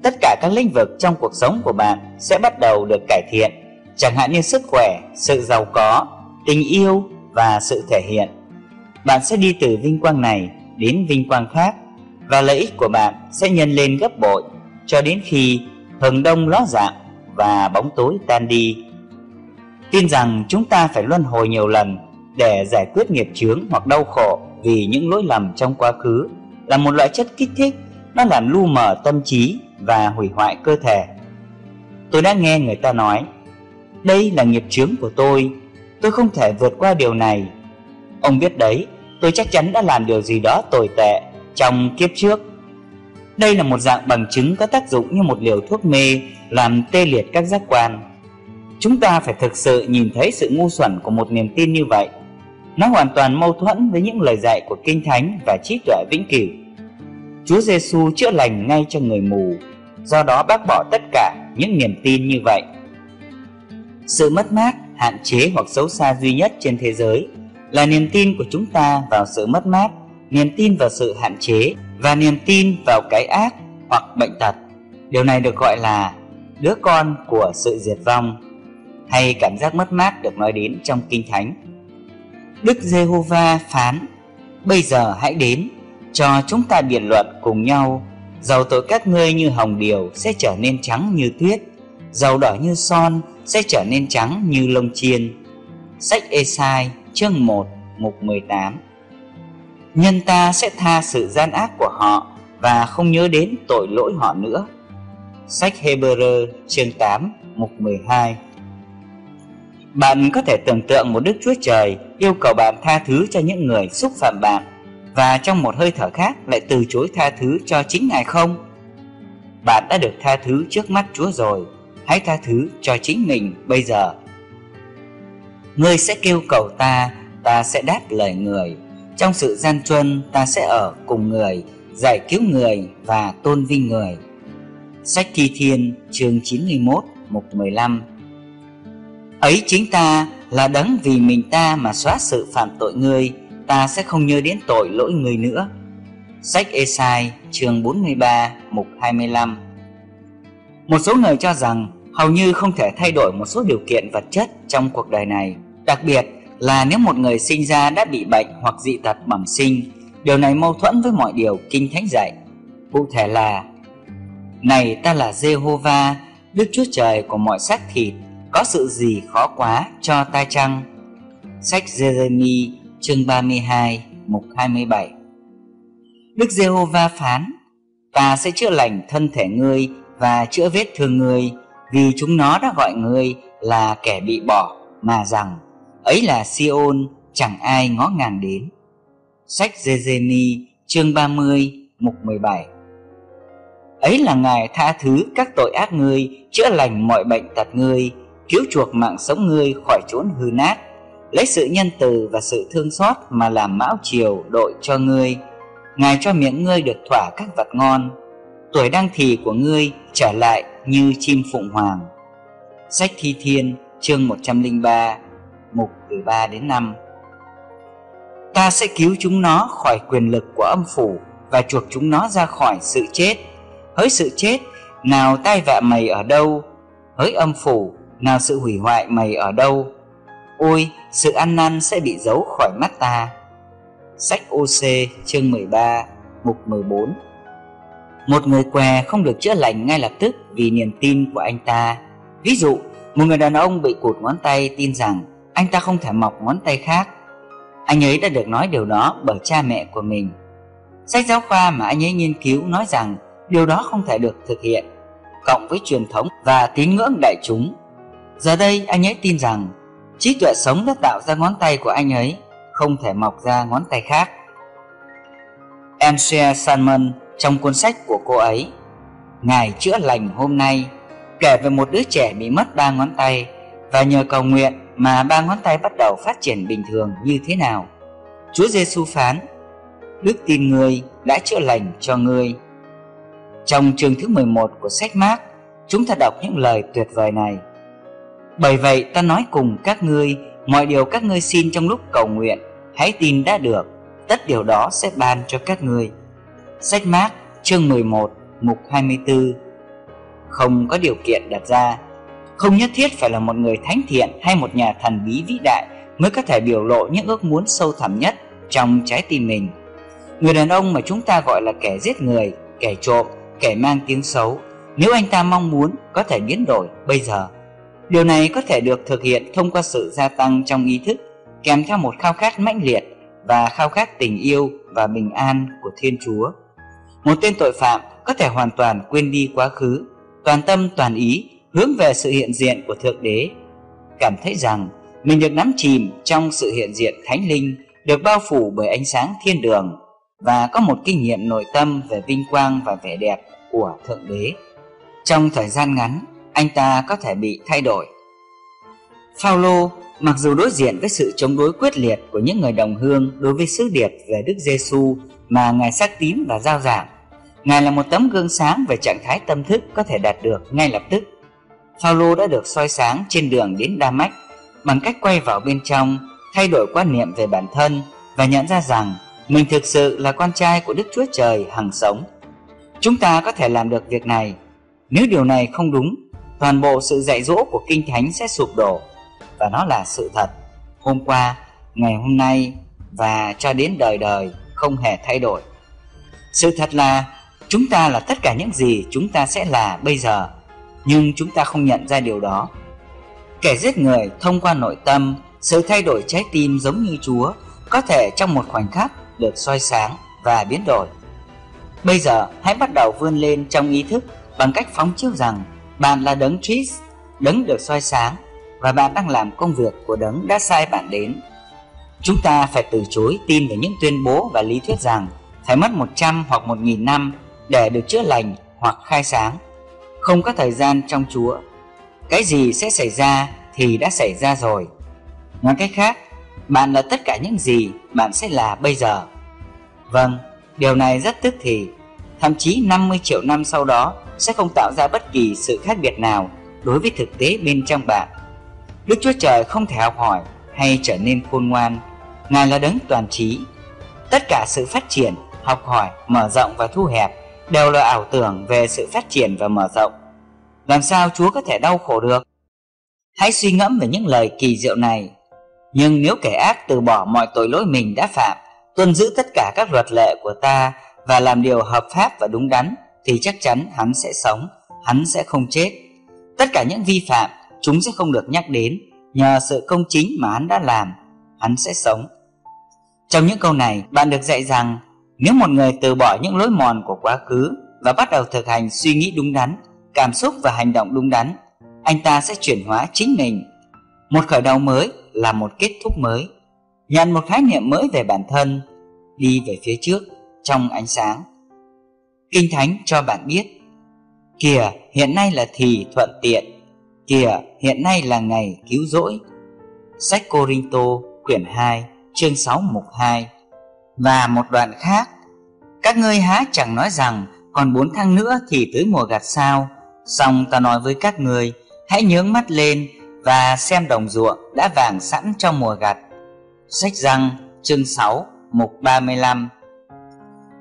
Tất cả các lĩnh vực trong cuộc sống của bạn sẽ bắt đầu được cải thiện, chẳng hạn như sức khỏe, sự giàu có, tình yêu và sự thể hiện. Bạn sẽ đi từ vinh quang này đến vinh quang khác và lợi ích của bạn sẽ nhân lên gấp bội cho đến khi hừng đông ló dạng và bóng tối tan đi. Tin rằng chúng ta phải luân hồi nhiều lần để giải quyết nghiệp chướng hoặc đau khổ vì những lỗi lầm trong quá khứ là một loại chất kích thích nó làm lu mờ tâm trí và hủy hoại cơ thể. Tôi đã nghe người ta nói, đây là nghiệp chướng của tôi, tôi không thể vượt qua điều này Ông biết đấy, tôi chắc chắn đã làm điều gì đó tồi tệ trong kiếp trước. Đây là một dạng bằng chứng có tác dụng như một liều thuốc mê làm tê liệt các giác quan. Chúng ta phải thực sự nhìn thấy sự ngu xuẩn của một niềm tin như vậy. nó hoàn toàn mâu thuẫn với những lời dạy của Kinh Thánh và trí tuệ vĩnh cửu. Chúa Giêsu chữa lành ngay cho người mù, do đó bác bỏ tất cả những niềm tin như vậy. Sự mất mát, hạn chế hoặc xấu xa duy nhất trên thế giới là niềm tin của chúng ta vào sự mất mát, niềm tin vào sự hạn chế và niềm tin vào cái ác hoặc bệnh tật. Điều này được gọi là đứa con của sự diệt vong hay cảm giác mất mát được nói đến trong Kinh Thánh. Đức Giê-hô-va phán: Bây giờ hãy đến, cho chúng ta biện luận cùng nhau. Dầu tội các ngươi như hồng điều sẽ trở nên trắng như tuyết, dầu đỏ như son sẽ trở nên trắng như lông chiên. Sách Esai chương 1 mục 18 Nhân ta sẽ tha sự gian ác của họ và không nhớ đến tội lỗi họ nữa. Sách Hebrew chương 8 mục 12 Bạn có thể tưởng tượng một Đức Chúa Trời yêu cầu bạn tha thứ cho những người xúc phạm bạn và trong một hơi thở khác lại từ chối tha thứ cho chính Ngài không? Bạn đã được tha thứ trước mắt Chúa rồi, hãy tha thứ cho chính mình bây giờ. Ngươi sẽ kêu cầu ta, ta sẽ đáp lời người. Trong sự gian truân ta sẽ ở cùng người, giải cứu người và tôn vinh người. Sách Thi Thiên chương 91 mục 15 Ấy chính ta là đấng vì mình ta mà xóa sự phạm tội ngươi, ta sẽ không nhớ đến tội lỗi người nữa. Sách Esai chương 43 mục 25 Một số người cho rằng hầu như không thể thay đổi một số điều kiện vật chất trong cuộc đời này. Đặc biệt là nếu một người sinh ra đã bị bệnh hoặc dị tật bẩm sinh, điều này mâu thuẫn với mọi điều Kinh Thánh dạy. Cụ thể là Này ta là Jehovah, Đức Chúa Trời của mọi xác thịt, có sự gì khó quá cho ta chăng? Sách Jeremy chương 32 mục 27 Đức Giê-hô-va phán Ta sẽ chữa lành thân thể ngươi và chữa vết thương ngươi Vì chúng nó đã gọi ngươi là kẻ bị bỏ Mà rằng ấy là Siôn chẳng ai ngó ngàng đến. Sách Giê-giê-mi chương 30 mục 17 Ấy là Ngài tha thứ các tội ác ngươi, Chữa lành mọi bệnh tật ngươi, Cứu chuộc mạng sống ngươi khỏi chốn hư nát, lấy sự nhân từ và sự thương xót mà làm mão chiều đội cho ngươi. Ngài cho miệng ngươi được thỏa các vật ngon. Tuổi đăng thì của ngươi trở lại như chim phụng hoàng. Sách thi thiên, chương 103 mục từ 3 đến 5 ta sẽ cứu chúng nó khỏi quyền lực của âm phủ và chuộc chúng nó ra khỏi sự chết. Hỡi sự chết nào tai vạ mày ở đâu? Hỡi âm phủ nào sự hủy hoại mày ở đâu? Ôi, sự ăn năn sẽ bị giấu khỏi mắt ta. Sách OC chương 13, mục 14 Một người què không được chữa lành ngay lập tức vì niềm tin của anh ta. Ví dụ, một người đàn ông bị cụt ngón tay tin rằng anh ta không thể mọc ngón tay khác. Anh ấy đã được nói điều đó bởi cha mẹ của mình. Sách giáo khoa mà anh ấy nghiên cứu nói rằng điều đó không thể được thực hiện, cộng với truyền thống và tín ngưỡng đại chúng. Giờ đây anh ấy tin rằng trí tuệ sống đã tạo ra ngón tay của anh ấy không thể mọc ra ngón tay khác Ansia Salmon trong cuốn sách của cô ấy Ngài chữa lành hôm nay kể về một đứa trẻ bị mất ba ngón tay và nhờ cầu nguyện mà ba ngón tay bắt đầu phát triển bình thường như thế nào. Chúa Giêsu phán: Đức tin người đã chữa lành cho người. Trong chương thứ 11 của sách Mác, chúng ta đọc những lời tuyệt vời này. Bởi vậy ta nói cùng các ngươi Mọi điều các ngươi xin trong lúc cầu nguyện Hãy tin đã được Tất điều đó sẽ ban cho các ngươi Sách Mác, chương 11 mục 24 Không có điều kiện đặt ra không nhất thiết phải là một người thánh thiện hay một nhà thần bí vĩ đại Mới có thể biểu lộ những ước muốn sâu thẳm nhất trong trái tim mình Người đàn ông mà chúng ta gọi là kẻ giết người, kẻ trộm, kẻ mang tiếng xấu Nếu anh ta mong muốn có thể biến đổi bây giờ Điều này có thể được thực hiện thông qua sự gia tăng trong ý thức kèm theo một khao khát mãnh liệt và khao khát tình yêu và bình an của Thiên Chúa. Một tên tội phạm có thể hoàn toàn quên đi quá khứ, toàn tâm toàn ý hướng về sự hiện diện của Thượng Đế, cảm thấy rằng mình được nắm chìm trong sự hiện diện thánh linh, được bao phủ bởi ánh sáng thiên đường và có một kinh nghiệm nội tâm về vinh quang và vẻ đẹp của Thượng Đế. Trong thời gian ngắn, anh ta có thể bị thay đổi. Phaolô mặc dù đối diện với sự chống đối quyết liệt của những người đồng hương đối với sứ điệp về Đức Giêsu mà ngài xác tín và giao giảng, ngài là một tấm gương sáng về trạng thái tâm thức có thể đạt được ngay lập tức. Phaolô đã được soi sáng trên đường đến Đa Mách bằng cách quay vào bên trong, thay đổi quan niệm về bản thân và nhận ra rằng mình thực sự là con trai của Đức Chúa Trời hằng sống. Chúng ta có thể làm được việc này. Nếu điều này không đúng, toàn bộ sự dạy dỗ của Kinh Thánh sẽ sụp đổ và nó là sự thật. Hôm qua, ngày hôm nay và cho đến đời đời không hề thay đổi. Sự thật là chúng ta là tất cả những gì chúng ta sẽ là bây giờ, nhưng chúng ta không nhận ra điều đó. Kẻ giết người thông qua nội tâm, sự thay đổi trái tim giống như Chúa có thể trong một khoảnh khắc được soi sáng và biến đổi. Bây giờ hãy bắt đầu vươn lên trong ý thức bằng cách phóng chiếu rằng bạn là đấng Christ, đấng được soi sáng và bạn đang làm công việc của đấng đã sai bạn đến. Chúng ta phải từ chối tin vào những tuyên bố và lý thuyết rằng phải mất 100 hoặc 1.000 năm để được chữa lành hoặc khai sáng. Không có thời gian trong Chúa. Cái gì sẽ xảy ra thì đã xảy ra rồi. Nói cách khác, bạn là tất cả những gì bạn sẽ là bây giờ. Vâng, điều này rất tức thì, thậm chí 50 triệu năm sau đó sẽ không tạo ra bất kỳ sự khác biệt nào đối với thực tế bên trong bạn. Đức Chúa Trời không thể học hỏi hay trở nên khôn ngoan. Ngài là đấng toàn trí. Tất cả sự phát triển, học hỏi, mở rộng và thu hẹp đều là ảo tưởng về sự phát triển và mở rộng. Làm sao Chúa có thể đau khổ được? Hãy suy ngẫm về những lời kỳ diệu này. Nhưng nếu kẻ ác từ bỏ mọi tội lỗi mình đã phạm, tuân giữ tất cả các luật lệ của ta và làm điều hợp pháp và đúng đắn, thì chắc chắn hắn sẽ sống, hắn sẽ không chết. Tất cả những vi phạm chúng sẽ không được nhắc đến nhờ sự công chính mà hắn đã làm hắn sẽ sống trong những câu này bạn được dạy rằng nếu một người từ bỏ những lối mòn của quá khứ và bắt đầu thực hành suy nghĩ đúng đắn cảm xúc và hành động đúng đắn anh ta sẽ chuyển hóa chính mình một khởi đầu mới là một kết thúc mới nhận một khái niệm mới về bản thân đi về phía trước trong ánh sáng kinh thánh cho bạn biết kìa hiện nay là thì thuận tiện Kìa, hiện nay là ngày cứu rỗi. Sách Corinto, quyển 2, chương 6 mục 2. Và một đoạn khác, các ngươi há chẳng nói rằng còn bốn tháng nữa thì tới mùa gặt sao? Xong ta nói với các ngươi, hãy nhướng mắt lên và xem đồng ruộng đã vàng sẵn trong mùa gặt. Sách răng, chương 6, mục 35.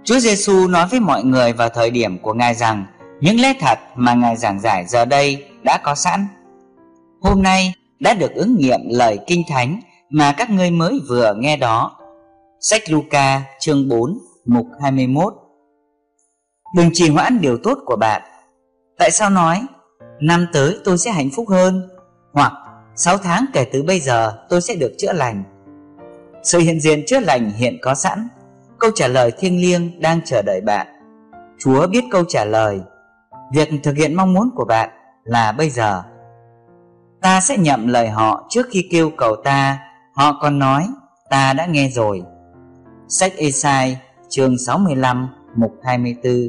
Chúa Giêsu nói với mọi người vào thời điểm của Ngài rằng những lẽ thật mà Ngài giảng giải giờ đây đã có sẵn hôm nay đã được ứng nghiệm lời kinh thánh mà các ngươi mới vừa nghe đó. Sách Luca, chương 4 mục 21 Đừng trì hoãn điều tốt của bạn. Tại sao nói, năm tới tôi sẽ hạnh phúc hơn, hoặc 6 tháng kể từ bây giờ tôi sẽ được chữa lành. Sự hiện diện chữa lành hiện có sẵn. Câu trả lời thiêng liêng đang chờ đợi bạn. Chúa biết câu trả lời. Việc thực hiện mong muốn của bạn là bây giờ ta sẽ nhậm lời họ trước khi kêu cầu ta họ còn nói, ta đã nghe rồi sách Esai, chương 65 mục 24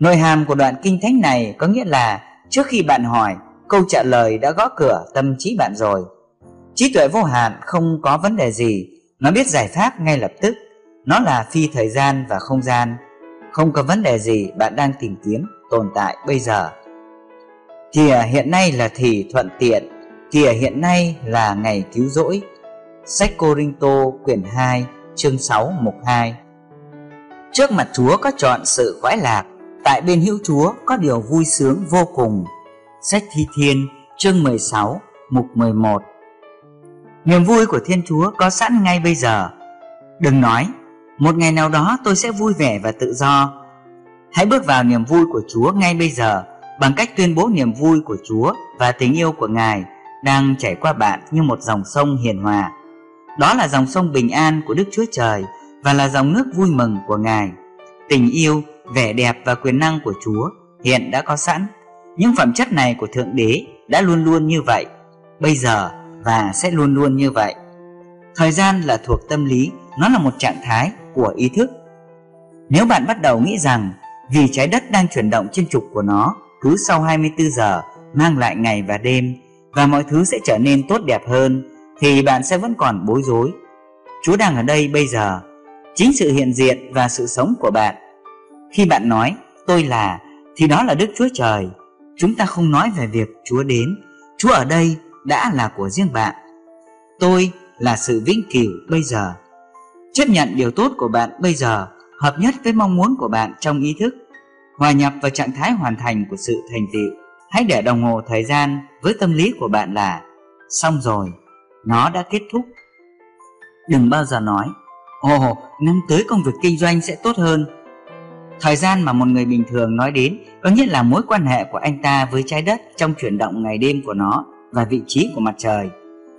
nội hàm của đoạn kinh thánh này có nghĩa là trước khi bạn hỏi, câu trả lời đã gõ cửa tâm trí bạn rồi. Trí tuệ vô hạn không có vấn đề gì, nó biết giải pháp ngay lập tức. Nó là phi thời gian và không gian. Không có vấn đề gì bạn đang tìm kiếm tồn tại bây giờ. Kìa hiện nay là thì thuận tiện Kìa hiện nay là ngày cứu rỗi. Sách Corinto quyển 2 chương 6 mục 2 Trước mặt Chúa có chọn sự khoái lạc, Tại bên hữu Chúa có điều vui sướng vô cùng. Sách Thi Thiên, chương 16 mục 11 Niềm vui của Thiên Chúa có sẵn ngay bây giờ. Đừng nói, Một ngày nào đó tôi sẽ vui vẻ và tự do. Hãy bước vào niềm vui của Chúa ngay bây giờ, bằng cách tuyên bố niềm vui của Chúa và tình yêu của Ngài đang chảy qua bạn như một dòng sông hiền hòa. Đó là dòng sông bình an của Đức Chúa Trời và là dòng nước vui mừng của Ngài. Tình yêu, vẻ đẹp và quyền năng của Chúa hiện đã có sẵn. Những phẩm chất này của Thượng Đế đã luôn luôn như vậy, bây giờ và sẽ luôn luôn như vậy. Thời gian là thuộc tâm lý, nó là một trạng thái của ý thức. Nếu bạn bắt đầu nghĩ rằng vì trái đất đang chuyển động trên trục của nó cứ sau 24 giờ mang lại ngày và đêm và mọi thứ sẽ trở nên tốt đẹp hơn thì bạn sẽ vẫn còn bối rối. Chúa đang ở đây bây giờ, chính sự hiện diện và sự sống của bạn. Khi bạn nói tôi là thì đó là Đức Chúa Trời. Chúng ta không nói về việc Chúa đến, Chúa ở đây đã là của riêng bạn. Tôi là sự vĩnh cửu bây giờ. Chấp nhận điều tốt của bạn bây giờ hợp nhất với mong muốn của bạn trong ý thức, hòa nhập vào trạng thái hoàn thành của sự thành tựu. Hãy để đồng hồ thời gian với tâm lý của bạn là xong rồi, nó đã kết thúc. Đừng bao giờ nói, ồ, năm tới công việc kinh doanh sẽ tốt hơn. Thời gian mà một người bình thường nói đến có nghĩa là mối quan hệ của anh ta với trái đất trong chuyển động ngày đêm của nó và vị trí của mặt trời.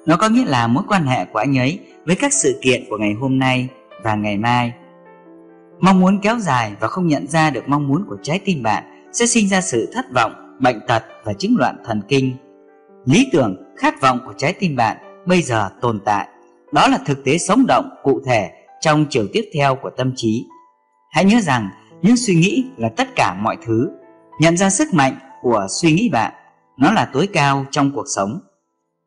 Nó có nghĩa là mối quan hệ của anh ấy với các sự kiện của ngày hôm nay và ngày mai. Mong muốn kéo dài và không nhận ra được mong muốn của trái tim bạn sẽ sinh ra sự thất vọng, bệnh tật và chứng loạn thần kinh. Lý tưởng, khát vọng của trái tim bạn bây giờ tồn tại. Đó là thực tế sống động, cụ thể trong chiều tiếp theo của tâm trí. Hãy nhớ rằng những suy nghĩ là tất cả mọi thứ. Nhận ra sức mạnh của suy nghĩ bạn, nó là tối cao trong cuộc sống.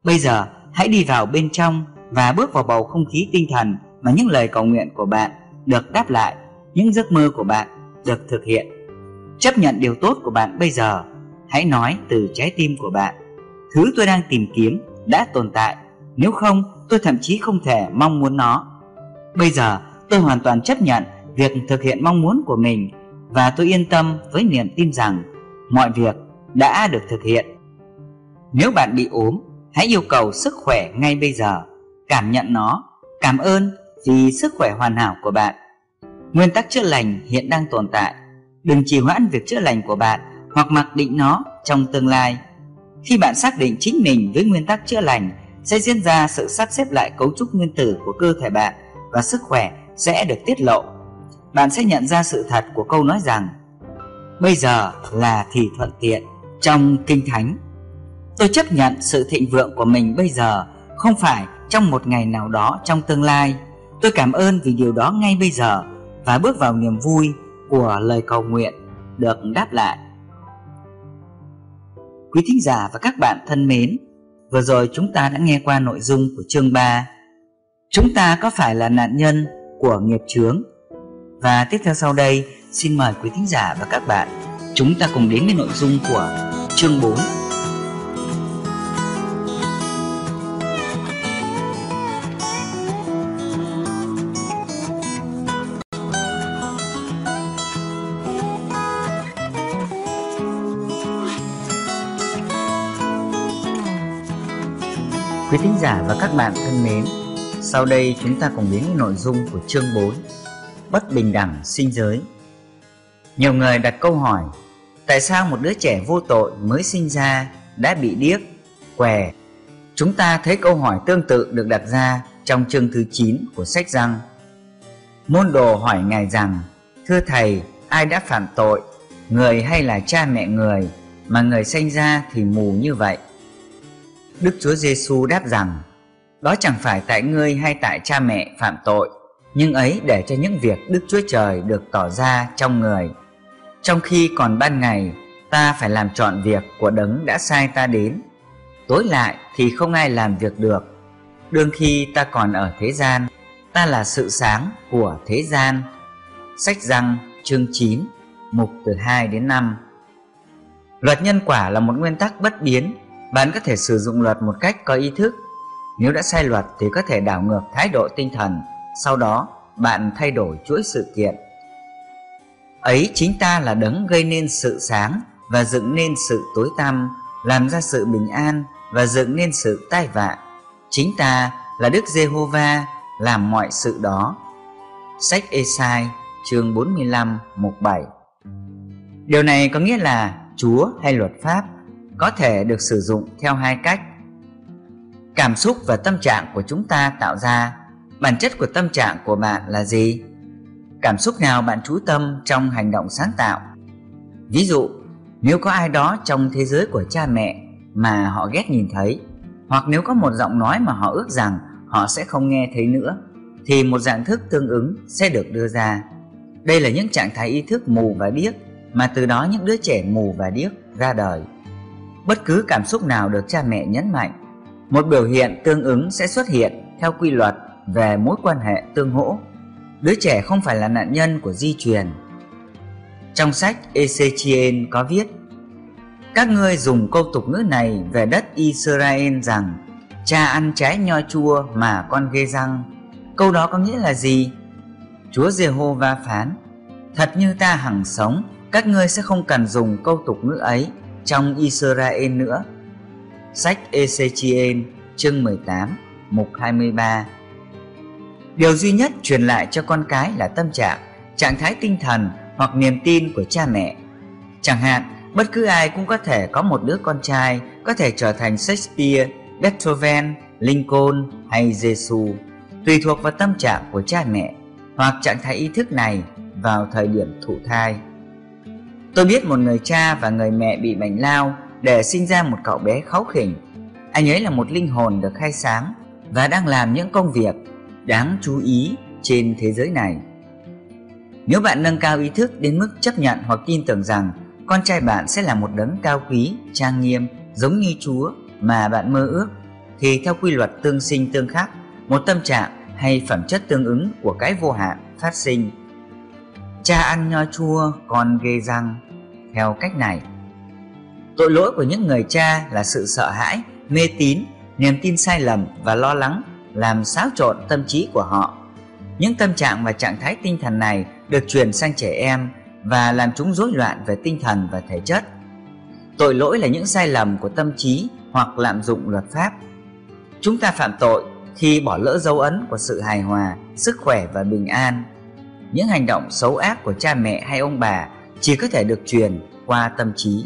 Bây giờ hãy đi vào bên trong và bước vào bầu không khí tinh thần mà những lời cầu nguyện của bạn được đáp lại, những giấc mơ của bạn được thực hiện. Chấp nhận điều tốt của bạn bây giờ, hãy nói từ trái tim của bạn. Thứ tôi đang tìm kiếm đã tồn tại, nếu không tôi thậm chí không thể mong muốn nó. Bây giờ tôi hoàn toàn chấp nhận việc thực hiện mong muốn của mình và tôi yên tâm với niềm tin rằng mọi việc đã được thực hiện. Nếu bạn bị ốm, hãy yêu cầu sức khỏe ngay bây giờ, cảm nhận nó, cảm ơn vì sức khỏe hoàn hảo của bạn. Nguyên tắc chữa lành hiện đang tồn tại. Đừng trì hoãn việc chữa lành của bạn hoặc mặc định nó trong tương lai. Khi bạn xác định chính mình với nguyên tắc chữa lành, sẽ diễn ra sự sắp xếp lại cấu trúc nguyên tử của cơ thể bạn và sức khỏe sẽ được tiết lộ. Bạn sẽ nhận ra sự thật của câu nói rằng, Bây giờ là thì thuận tiện Trong Kinh Thánh. Tôi chấp nhận sự thịnh vượng của mình bây giờ Không phải trong một ngày nào đó trong tương lai. Tôi cảm ơn vì điều đó ngay bây giờ Và bước vào niềm vui của lời cầu nguyện được đáp lại. Quý thính giả và các bạn thân mến Vừa rồi chúng ta đã nghe qua nội dung của chương 3 Chúng ta có phải là nạn nhân của nghiệp chướng? Và tiếp theo sau đây, xin mời quý thính giả và các bạn, Chúng ta cùng đến với nội dung của chương 4 Quý thính giả và các bạn thân mến, sau đây chúng ta cùng đến với nội dung của chương 4 Bất bình đẳng sinh giới Nhiều người đặt câu hỏi Tại sao một đứa trẻ vô tội mới sinh ra đã bị điếc, què? Chúng ta thấy câu hỏi tương tự được đặt ra trong chương thứ 9 của sách răng Môn đồ hỏi Ngài rằng Thưa Thầy, ai đã phạm tội, người hay là cha mẹ người mà người sinh ra thì mù như vậy? Đức Chúa Giêsu đáp rằng, đó chẳng phải tại ngươi hay tại cha mẹ phạm tội, nhưng ấy để cho những việc Đức Chúa Trời được tỏ ra trong người. Trong khi còn ban ngày, ta phải làm trọn việc của đấng đã sai ta đến. Tối lại thì không ai làm việc được. Đương khi ta còn ở thế gian, ta là sự sáng của thế gian. Sách răng chương 9 mục từ 2 đến 5 luật nhân quả là một nguyên tắc bất biến bạn có thể sử dụng luật một cách có ý thức. Nếu đã sai luật thì có thể đảo ngược thái độ tinh thần, sau đó bạn thay đổi chuỗi sự kiện. Ấy chính ta là đấng gây nên sự sáng và dựng nên sự tối tăm, làm ra sự bình an và dựng nên sự tai vạ. Chính ta là Đức Giê-hô-va làm mọi sự đó. Sách Esai chương 45 mục 7 Điều này có nghĩa là Chúa hay luật pháp có thể được sử dụng theo hai cách. Cảm xúc và tâm trạng của chúng ta tạo ra, bản chất của tâm trạng của bạn là gì? Cảm xúc nào bạn chú tâm trong hành động sáng tạo? Ví dụ, nếu có ai đó trong thế giới của cha mẹ mà họ ghét nhìn thấy, hoặc nếu có một giọng nói mà họ ước rằng họ sẽ không nghe thấy nữa, thì một dạng thức tương ứng sẽ được đưa ra. Đây là những trạng thái ý thức mù và điếc mà từ đó những đứa trẻ mù và điếc ra đời bất cứ cảm xúc nào được cha mẹ nhấn mạnh, một biểu hiện tương ứng sẽ xuất hiện theo quy luật về mối quan hệ tương hỗ. Đứa trẻ không phải là nạn nhân của di truyền. Trong sách Ezechiel có viết, các ngươi dùng câu tục ngữ này về đất Israel rằng, cha ăn trái nho chua mà con ghê răng. Câu đó có nghĩa là gì? Chúa Jehovah phán, thật như ta hằng sống, các ngươi sẽ không cần dùng câu tục ngữ ấy trong Israel nữa sách Ezechiel chương 18 mục 23 Điều duy nhất truyền lại cho con cái là tâm trạng, trạng thái tinh thần hoặc niềm tin của cha mẹ. Chẳng hạn, bất cứ ai cũng có thể có một đứa con trai có thể trở thành Shakespeare, Beethoven, Lincoln hay Jesus, tùy thuộc vào tâm trạng của cha mẹ hoặc trạng thái ý thức này vào thời điểm thụ thai. Tôi biết một người cha và người mẹ bị bệnh lao để sinh ra một cậu bé kháu khỉnh. Anh ấy là một linh hồn được khai sáng và đang làm những công việc đáng chú ý trên thế giới này. Nếu bạn nâng cao ý thức đến mức chấp nhận hoặc tin tưởng rằng con trai bạn sẽ là một đấng cao quý, trang nghiêm, giống như Chúa mà bạn mơ ước, thì theo quy luật tương sinh tương khắc, một tâm trạng hay phẩm chất tương ứng của cái vô hạn phát sinh. Cha ăn nho chua, con ghê răng. Theo cách này, tội lỗi của những người cha là sự sợ hãi, mê tín, niềm tin sai lầm và lo lắng làm xáo trộn tâm trí của họ. Những tâm trạng và trạng thái tinh thần này được truyền sang trẻ em và làm chúng rối loạn về tinh thần và thể chất. Tội lỗi là những sai lầm của tâm trí hoặc lạm dụng luật pháp. Chúng ta phạm tội khi bỏ lỡ dấu ấn của sự hài hòa, sức khỏe và bình an. Những hành động xấu ác của cha mẹ hay ông bà chỉ có thể được truyền qua tâm trí.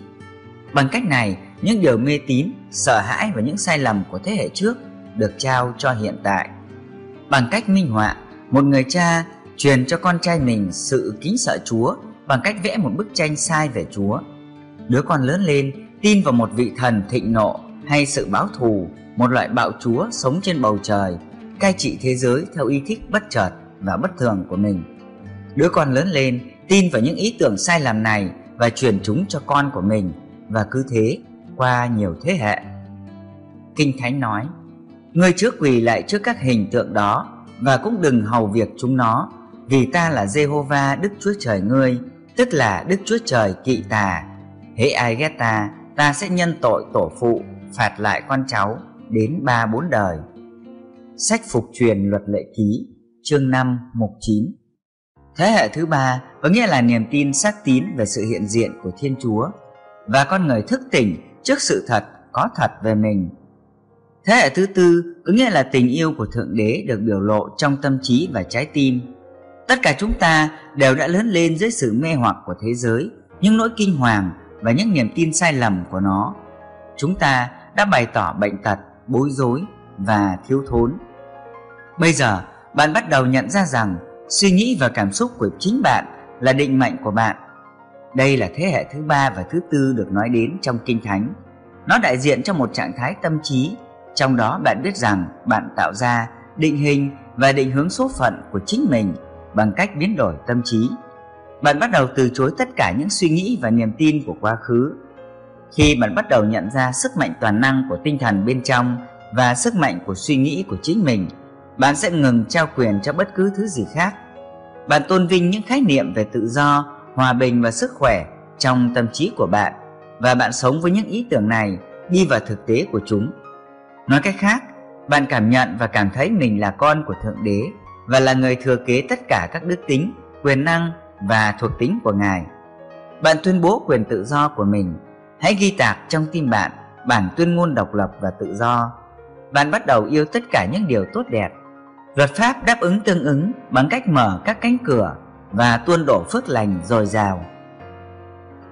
Bằng cách này, những điều mê tín, sợ hãi và những sai lầm của thế hệ trước được trao cho hiện tại. Bằng cách minh họa, một người cha truyền cho con trai mình sự kính sợ Chúa bằng cách vẽ một bức tranh sai về Chúa. Đứa con lớn lên tin vào một vị thần thịnh nộ hay sự báo thù, một loại bạo chúa sống trên bầu trời, cai trị thế giới theo ý thích bất chợt và bất thường của mình. Đứa con lớn lên tin vào những ý tưởng sai lầm này và truyền chúng cho con của mình và cứ thế qua nhiều thế hệ. Kinh Thánh nói, Ngươi trước quỳ lại trước các hình tượng đó và cũng đừng hầu việc chúng nó, vì ta là Jehovah Đức Chúa Trời ngươi, tức là Đức Chúa Trời kỵ tà. Hễ ai ghét ta, ta sẽ nhân tội tổ phụ, phạt lại con cháu đến ba bốn đời. Sách phục truyền luật lệ ký, chương 5, mục 9 Thế hệ thứ ba có nghĩa là niềm tin xác tín về sự hiện diện của Thiên Chúa và con người thức tỉnh trước sự thật có thật về mình Thế hệ thứ tư có nghĩa là tình yêu của Thượng Đế được biểu lộ trong tâm trí và trái tim. Tất cả chúng ta đều đã lớn lên dưới sự mê hoặc của thế giới, những nỗi kinh hoàng và những niềm tin sai lầm của nó. Chúng ta đã bày tỏ bệnh tật, bối rối và thiếu thốn. Bây giờ, bạn bắt đầu nhận ra rằng suy nghĩ và cảm xúc của chính bạn là định mệnh của bạn. Đây là thế hệ thứ ba và thứ tư được nói đến trong Kinh Thánh. Nó đại diện cho một trạng thái tâm trí trong đó bạn biết rằng bạn tạo ra, định hình và định hướng số phận của chính mình bằng cách biến đổi tâm trí. Bạn bắt đầu từ chối tất cả những suy nghĩ và niềm tin của quá khứ. Khi bạn bắt đầu nhận ra sức mạnh toàn năng của tinh thần bên trong và sức mạnh của suy nghĩ của chính mình, bạn sẽ ngừng trao quyền cho bất cứ thứ gì khác. Bạn tôn vinh những khái niệm về tự do, hòa bình và sức khỏe trong tâm trí của bạn và bạn sống với những ý tưởng này đi vào thực tế của chúng Nói cách khác, bạn cảm nhận và cảm thấy mình là con của Thượng Đế và là người thừa kế tất cả các đức tính, quyền năng và thuộc tính của Ngài. Bạn tuyên bố quyền tự do của mình. Hãy ghi tạc trong tim bạn bản tuyên ngôn độc lập và tự do. Bạn bắt đầu yêu tất cả những điều tốt đẹp. Luật pháp đáp ứng tương ứng bằng cách mở các cánh cửa và tuôn đổ phước lành dồi dào.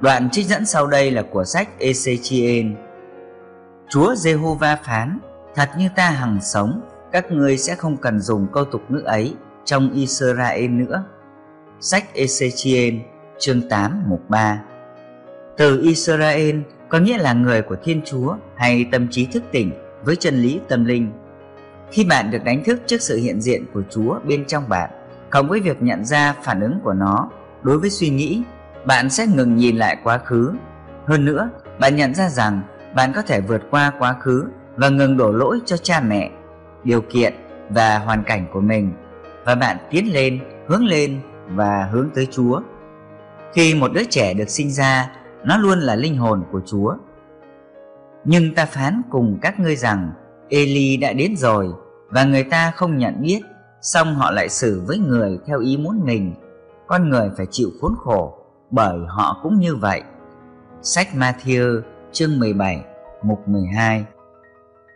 Đoạn trích dẫn sau đây là của sách Ezechiel Chúa Jehovah phán, thật như ta hằng sống, các ngươi sẽ không cần dùng câu tục ngữ ấy trong Israel nữa. Sách Ezechiel chương 8 mục 3 Từ Israel có nghĩa là người của Thiên Chúa hay tâm trí thức tỉnh với chân lý tâm linh. Khi bạn được đánh thức trước sự hiện diện của Chúa bên trong bạn, cộng với việc nhận ra phản ứng của nó đối với suy nghĩ, bạn sẽ ngừng nhìn lại quá khứ. Hơn nữa, bạn nhận ra rằng bạn có thể vượt qua quá khứ và ngừng đổ lỗi cho cha mẹ, điều kiện và hoàn cảnh của mình và bạn tiến lên, hướng lên và hướng tới Chúa. Khi một đứa trẻ được sinh ra, nó luôn là linh hồn của Chúa. Nhưng ta phán cùng các ngươi rằng Eli đã đến rồi và người ta không nhận biết, xong họ lại xử với người theo ý muốn mình. Con người phải chịu khốn khổ, bởi họ cũng như vậy. Sách Matthew chương 17, mục 12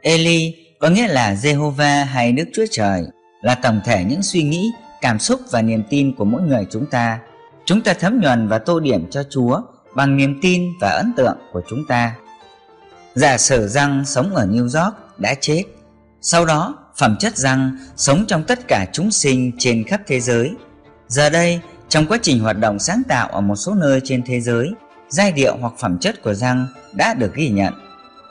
Eli có nghĩa là Jehovah hay Đức Chúa Trời là tổng thể những suy nghĩ, cảm xúc và niềm tin của mỗi người chúng ta. Chúng ta thấm nhuần và tô điểm cho Chúa bằng niềm tin và ấn tượng của chúng ta. Giả sử rằng sống ở New York đã chết. Sau đó, phẩm chất răng sống trong tất cả chúng sinh trên khắp thế giới. Giờ đây, trong quá trình hoạt động sáng tạo ở một số nơi trên thế giới, giai điệu hoặc phẩm chất của răng đã được ghi nhận.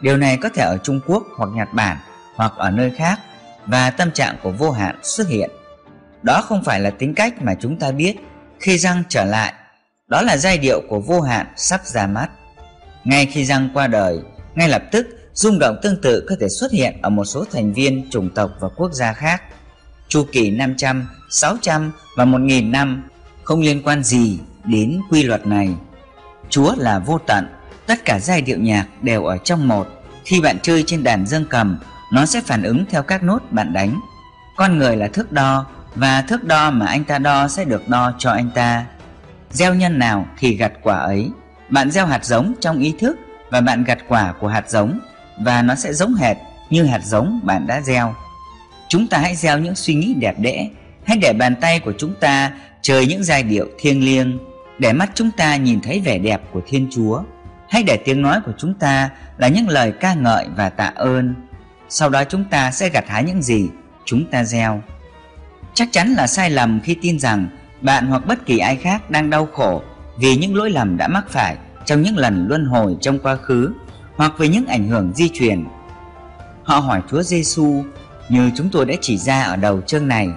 Điều này có thể ở Trung Quốc hoặc Nhật Bản hoặc ở nơi khác và tâm trạng của vô hạn xuất hiện. Đó không phải là tính cách mà chúng ta biết khi răng trở lại, đó là giai điệu của vô hạn sắp ra mắt. Ngay khi răng qua đời, ngay lập tức rung động tương tự có thể xuất hiện ở một số thành viên chủng tộc và quốc gia khác. Chu kỳ 500, 600 và 1000 năm không liên quan gì đến quy luật này. Chúa là vô tận, tất cả giai điệu nhạc đều ở trong một. Khi bạn chơi trên đàn dương cầm, nó sẽ phản ứng theo các nốt bạn đánh. Con người là thước đo và thước đo mà anh ta đo sẽ được đo cho anh ta. Gieo nhân nào thì gặt quả ấy. Bạn gieo hạt giống trong ý thức và bạn gặt quả của hạt giống và nó sẽ giống hệt như hạt giống bạn đã gieo. Chúng ta hãy gieo những suy nghĩ đẹp đẽ, hãy để bàn tay của chúng ta chơi những giai điệu thiêng liêng, để mắt chúng ta nhìn thấy vẻ đẹp của Thiên Chúa. Hãy để tiếng nói của chúng ta là những lời ca ngợi và tạ ơn. Sau đó chúng ta sẽ gặt hái những gì chúng ta gieo. Chắc chắn là sai lầm khi tin rằng bạn hoặc bất kỳ ai khác đang đau khổ vì những lỗi lầm đã mắc phải trong những lần luân hồi trong quá khứ hoặc về những ảnh hưởng di truyền. Họ hỏi Chúa Giêsu như chúng tôi đã chỉ ra ở đầu chương này,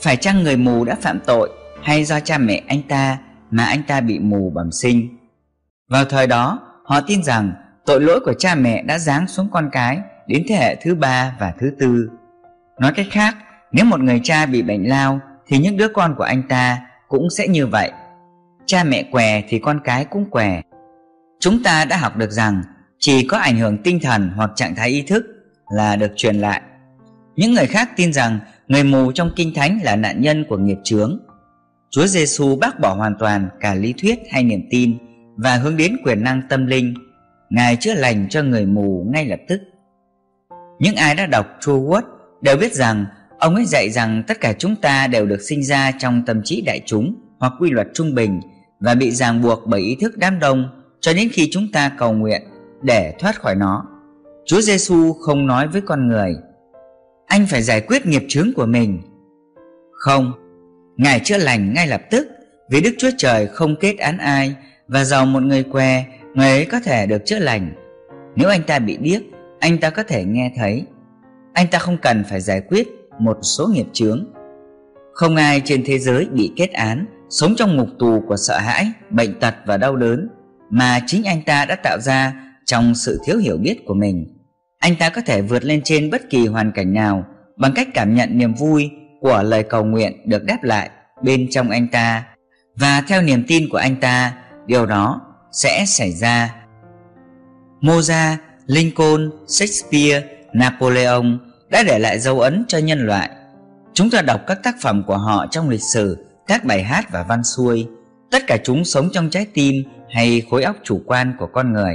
phải chăng người mù đã phạm tội hay do cha mẹ anh ta mà anh ta bị mù bẩm sinh? Vào thời đó, họ tin rằng tội lỗi của cha mẹ đã giáng xuống con cái đến thế hệ thứ ba và thứ tư. Nói cách khác, nếu một người cha bị bệnh lao thì những đứa con của anh ta cũng sẽ như vậy. Cha mẹ què thì con cái cũng què. Chúng ta đã học được rằng chỉ có ảnh hưởng tinh thần hoặc trạng thái ý thức là được truyền lại. Những người khác tin rằng người mù trong kinh thánh là nạn nhân của nghiệp chướng. Chúa Giêsu bác bỏ hoàn toàn cả lý thuyết hay niềm tin và hướng đến quyền năng tâm linh. Ngài chữa lành cho người mù ngay lập tức. Những ai đã đọc True đều biết rằng ông ấy dạy rằng tất cả chúng ta đều được sinh ra trong tâm trí đại chúng hoặc quy luật trung bình và bị ràng buộc bởi ý thức đám đông cho đến khi chúng ta cầu nguyện để thoát khỏi nó. Chúa Giêsu không nói với con người, Anh phải giải quyết nghiệp chướng của mình. Không, Ngài chữa lành ngay lập tức, Vì Đức Chúa Trời không kết án ai, Và giàu một người què, Người ấy có thể được chữa lành. Nếu anh ta bị điếc, Anh ta có thể nghe thấy. Anh ta không cần phải giải quyết một số nghiệp chướng. Không ai trên thế giới bị kết án, Sống trong ngục tù của sợ hãi, Bệnh tật và đau đớn, Mà chính anh ta đã tạo ra trong sự thiếu hiểu biết của mình. Anh ta có thể vượt lên trên bất kỳ hoàn cảnh nào bằng cách cảm nhận niềm vui của lời cầu nguyện được đáp lại bên trong anh ta. Và theo niềm tin của anh ta, điều đó sẽ xảy ra. Mozart lincoln, shakespeare, napoleon đã để lại dấu ấn cho nhân loại. Chúng ta đọc các tác phẩm của họ trong lịch sử, các bài hát và văn xuôi. Tất cả chúng sống trong trái tim hay khối óc chủ quan của con người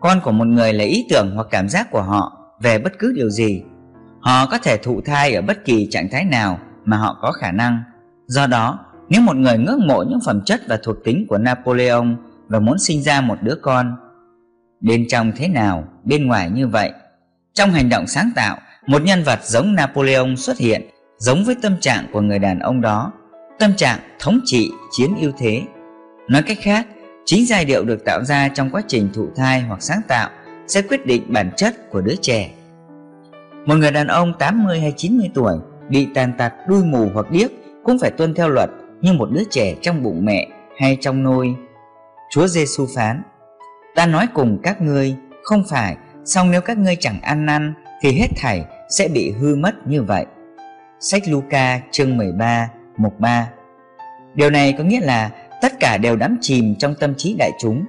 con của một người là ý tưởng hoặc cảm giác của họ về bất cứ điều gì. Họ có thể thụ thai ở bất kỳ trạng thái nào mà họ có khả năng. Do đó, nếu một người ngưỡng mộ những phẩm chất và thuộc tính của napoleon và muốn sinh ra một đứa con, bên trong thế nào, bên ngoài như vậy? Trong hành động sáng tạo, một nhân vật giống napoleon xuất hiện, giống với tâm trạng của người đàn ông đó, tâm trạng thống trị, chiến ưu thế. Nói cách khác Chính giai điệu được tạo ra trong quá trình thụ thai hoặc sáng tạo sẽ quyết định bản chất của đứa trẻ. Một người đàn ông 80 hay 90 tuổi bị tàn tật đuôi mù hoặc điếc cũng phải tuân theo luật như một đứa trẻ trong bụng mẹ hay trong nôi. Chúa Giêsu phán: Ta nói cùng các ngươi, Không phải, song nếu các ngươi chẳng ăn năn thì hết thảy sẽ bị hư mất như vậy. Sách Luca chương 13 mục 3 Điều này có nghĩa là tất cả đều đắm chìm trong tâm trí đại chúng.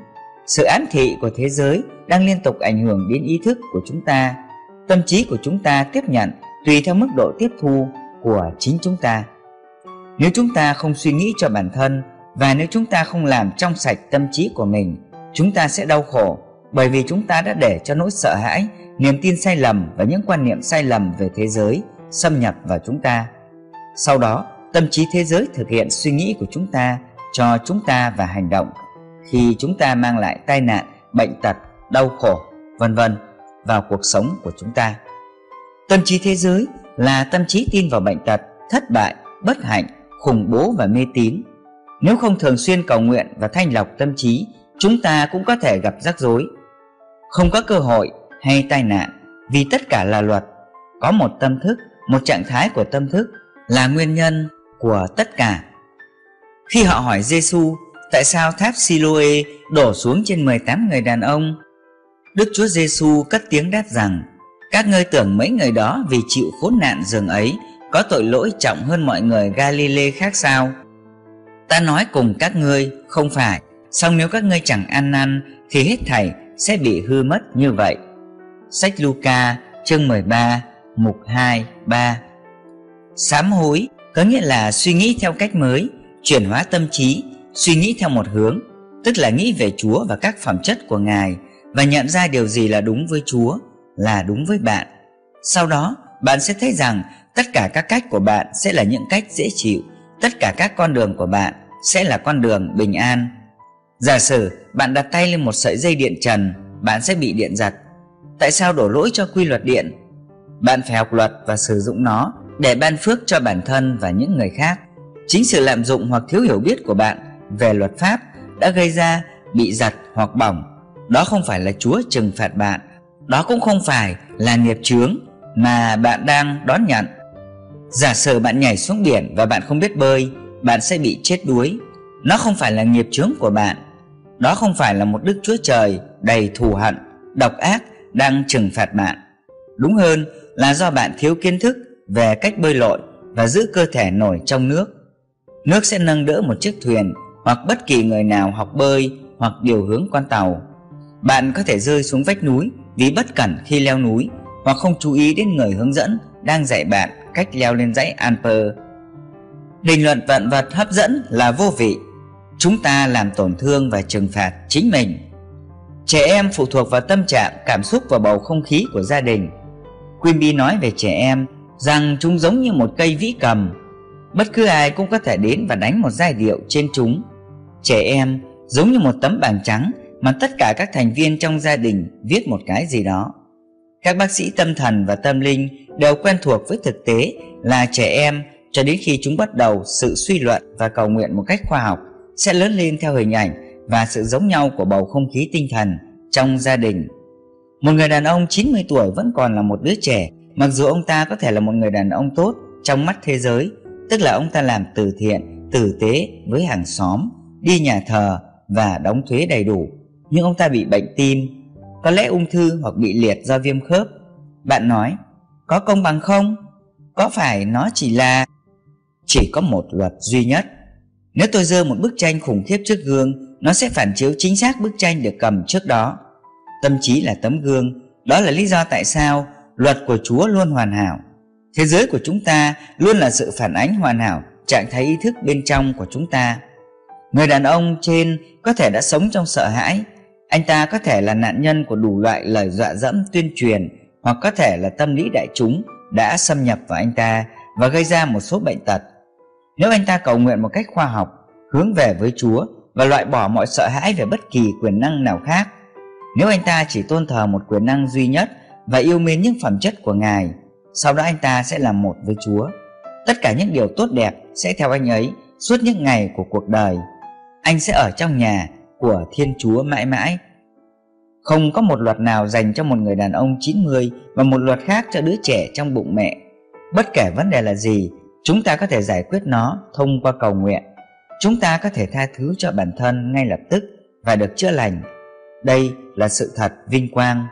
Sự ám thị của thế giới đang liên tục ảnh hưởng đến ý thức của chúng ta. Tâm trí của chúng ta tiếp nhận tùy theo mức độ tiếp thu của chính chúng ta. Nếu chúng ta không suy nghĩ cho bản thân và nếu chúng ta không làm trong sạch tâm trí của mình, chúng ta sẽ đau khổ bởi vì chúng ta đã để cho nỗi sợ hãi, niềm tin sai lầm và những quan niệm sai lầm về thế giới xâm nhập vào chúng ta. Sau đó, tâm trí thế giới thực hiện suy nghĩ của chúng ta cho chúng ta và hành động khi chúng ta mang lại tai nạn, bệnh tật, đau khổ, vân vân vào cuộc sống của chúng ta. Tâm trí thế giới là tâm trí tin vào bệnh tật, thất bại, bất hạnh, khủng bố và mê tín. Nếu không thường xuyên cầu nguyện và thanh lọc tâm trí, chúng ta cũng có thể gặp rắc rối. Không có cơ hội hay tai nạn vì tất cả là luật. Có một tâm thức, một trạng thái của tâm thức là nguyên nhân của tất cả. Khi họ hỏi Giêsu tại sao tháp Siloe đổ xuống trên 18 người đàn ông, Đức Chúa Giêsu cất tiếng đáp rằng: Các ngươi tưởng mấy người đó vì chịu khốn nạn rừng ấy có tội lỗi trọng hơn mọi người Galilee khác sao? Ta nói cùng các ngươi, không phải, song nếu các ngươi chẳng ăn năn thì hết thảy sẽ bị hư mất như vậy. Sách Luca chương 13 mục 2 3 Sám hối có nghĩa là suy nghĩ theo cách mới, chuyển hóa tâm trí, suy nghĩ theo một hướng, tức là nghĩ về Chúa và các phẩm chất của Ngài và nhận ra điều gì là đúng với Chúa, là đúng với bạn. Sau đó, bạn sẽ thấy rằng tất cả các cách của bạn sẽ là những cách dễ chịu, tất cả các con đường của bạn sẽ là con đường bình an. Giả sử bạn đặt tay lên một sợi dây điện trần, bạn sẽ bị điện giật. Tại sao đổ lỗi cho quy luật điện? Bạn phải học luật và sử dụng nó để ban phước cho bản thân và những người khác. Chính sự lạm dụng hoặc thiếu hiểu biết của bạn về luật pháp đã gây ra bị giật hoặc bỏng. Đó không phải là Chúa trừng phạt bạn, đó cũng không phải là nghiệp chướng mà bạn đang đón nhận. Giả sử bạn nhảy xuống biển và bạn không biết bơi, bạn sẽ bị chết đuối. Nó không phải là nghiệp chướng của bạn. Đó không phải là một Đức Chúa Trời đầy thù hận, độc ác đang trừng phạt bạn. Đúng hơn là do bạn thiếu kiến thức về cách bơi lội và giữ cơ thể nổi trong nước. Nước sẽ nâng đỡ một chiếc thuyền hoặc bất kỳ người nào học bơi hoặc điều hướng con tàu. Bạn có thể rơi xuống vách núi vì bất cẩn khi leo núi hoặc không chú ý đến người hướng dẫn đang dạy bạn cách leo lên dãy Alper. Định luận vạn vật hấp dẫn là vô vị. Chúng ta làm tổn thương và trừng phạt chính mình. Trẻ em phụ thuộc vào tâm trạng, cảm xúc và bầu không khí của gia đình. Quimby nói về trẻ em rằng chúng giống như một cây vĩ cầm. Bất cứ ai cũng có thể đến và đánh một giai điệu trên chúng. Trẻ em giống như một tấm bảng trắng mà tất cả các thành viên trong gia đình viết một cái gì đó. Các bác sĩ tâm thần và tâm linh đều quen thuộc với thực tế là trẻ em cho đến khi chúng bắt đầu sự suy luận và cầu nguyện một cách khoa học sẽ lớn lên theo hình ảnh và sự giống nhau của bầu không khí tinh thần trong gia đình. Một người đàn ông 90 tuổi vẫn còn là một đứa trẻ mặc dù ông ta có thể là một người đàn ông tốt trong mắt thế giới, tức là ông ta làm từ thiện, tử tế với hàng xóm, đi nhà thờ và đóng thuế đầy đủ. Nhưng ông ta bị bệnh tim, có lẽ ung thư hoặc bị liệt do viêm khớp. Bạn nói, có công bằng không? Có phải nó chỉ là... Chỉ có một luật duy nhất. Nếu tôi dơ một bức tranh khủng khiếp trước gương, nó sẽ phản chiếu chính xác bức tranh được cầm trước đó. Tâm trí là tấm gương, đó là lý do tại sao luật của Chúa luôn hoàn hảo. Thế giới của chúng ta luôn là sự phản ánh hoàn hảo trạng thái ý thức bên trong của chúng ta. Người đàn ông trên có thể đã sống trong sợ hãi, anh ta có thể là nạn nhân của đủ loại lời dọa dẫm tuyên truyền hoặc có thể là tâm lý đại chúng đã xâm nhập vào anh ta và gây ra một số bệnh tật. Nếu anh ta cầu nguyện một cách khoa học, hướng về với Chúa và loại bỏ mọi sợ hãi về bất kỳ quyền năng nào khác, nếu anh ta chỉ tôn thờ một quyền năng duy nhất và yêu mến những phẩm chất của Ngài, sau đó anh ta sẽ là một với Chúa. Tất cả những điều tốt đẹp sẽ theo anh ấy suốt những ngày của cuộc đời. Anh sẽ ở trong nhà của Thiên Chúa mãi mãi. Không có một luật nào dành cho một người đàn ông 90 và một luật khác cho đứa trẻ trong bụng mẹ. Bất kể vấn đề là gì, chúng ta có thể giải quyết nó thông qua cầu nguyện. Chúng ta có thể tha thứ cho bản thân ngay lập tức và được chữa lành. Đây là sự thật vinh quang.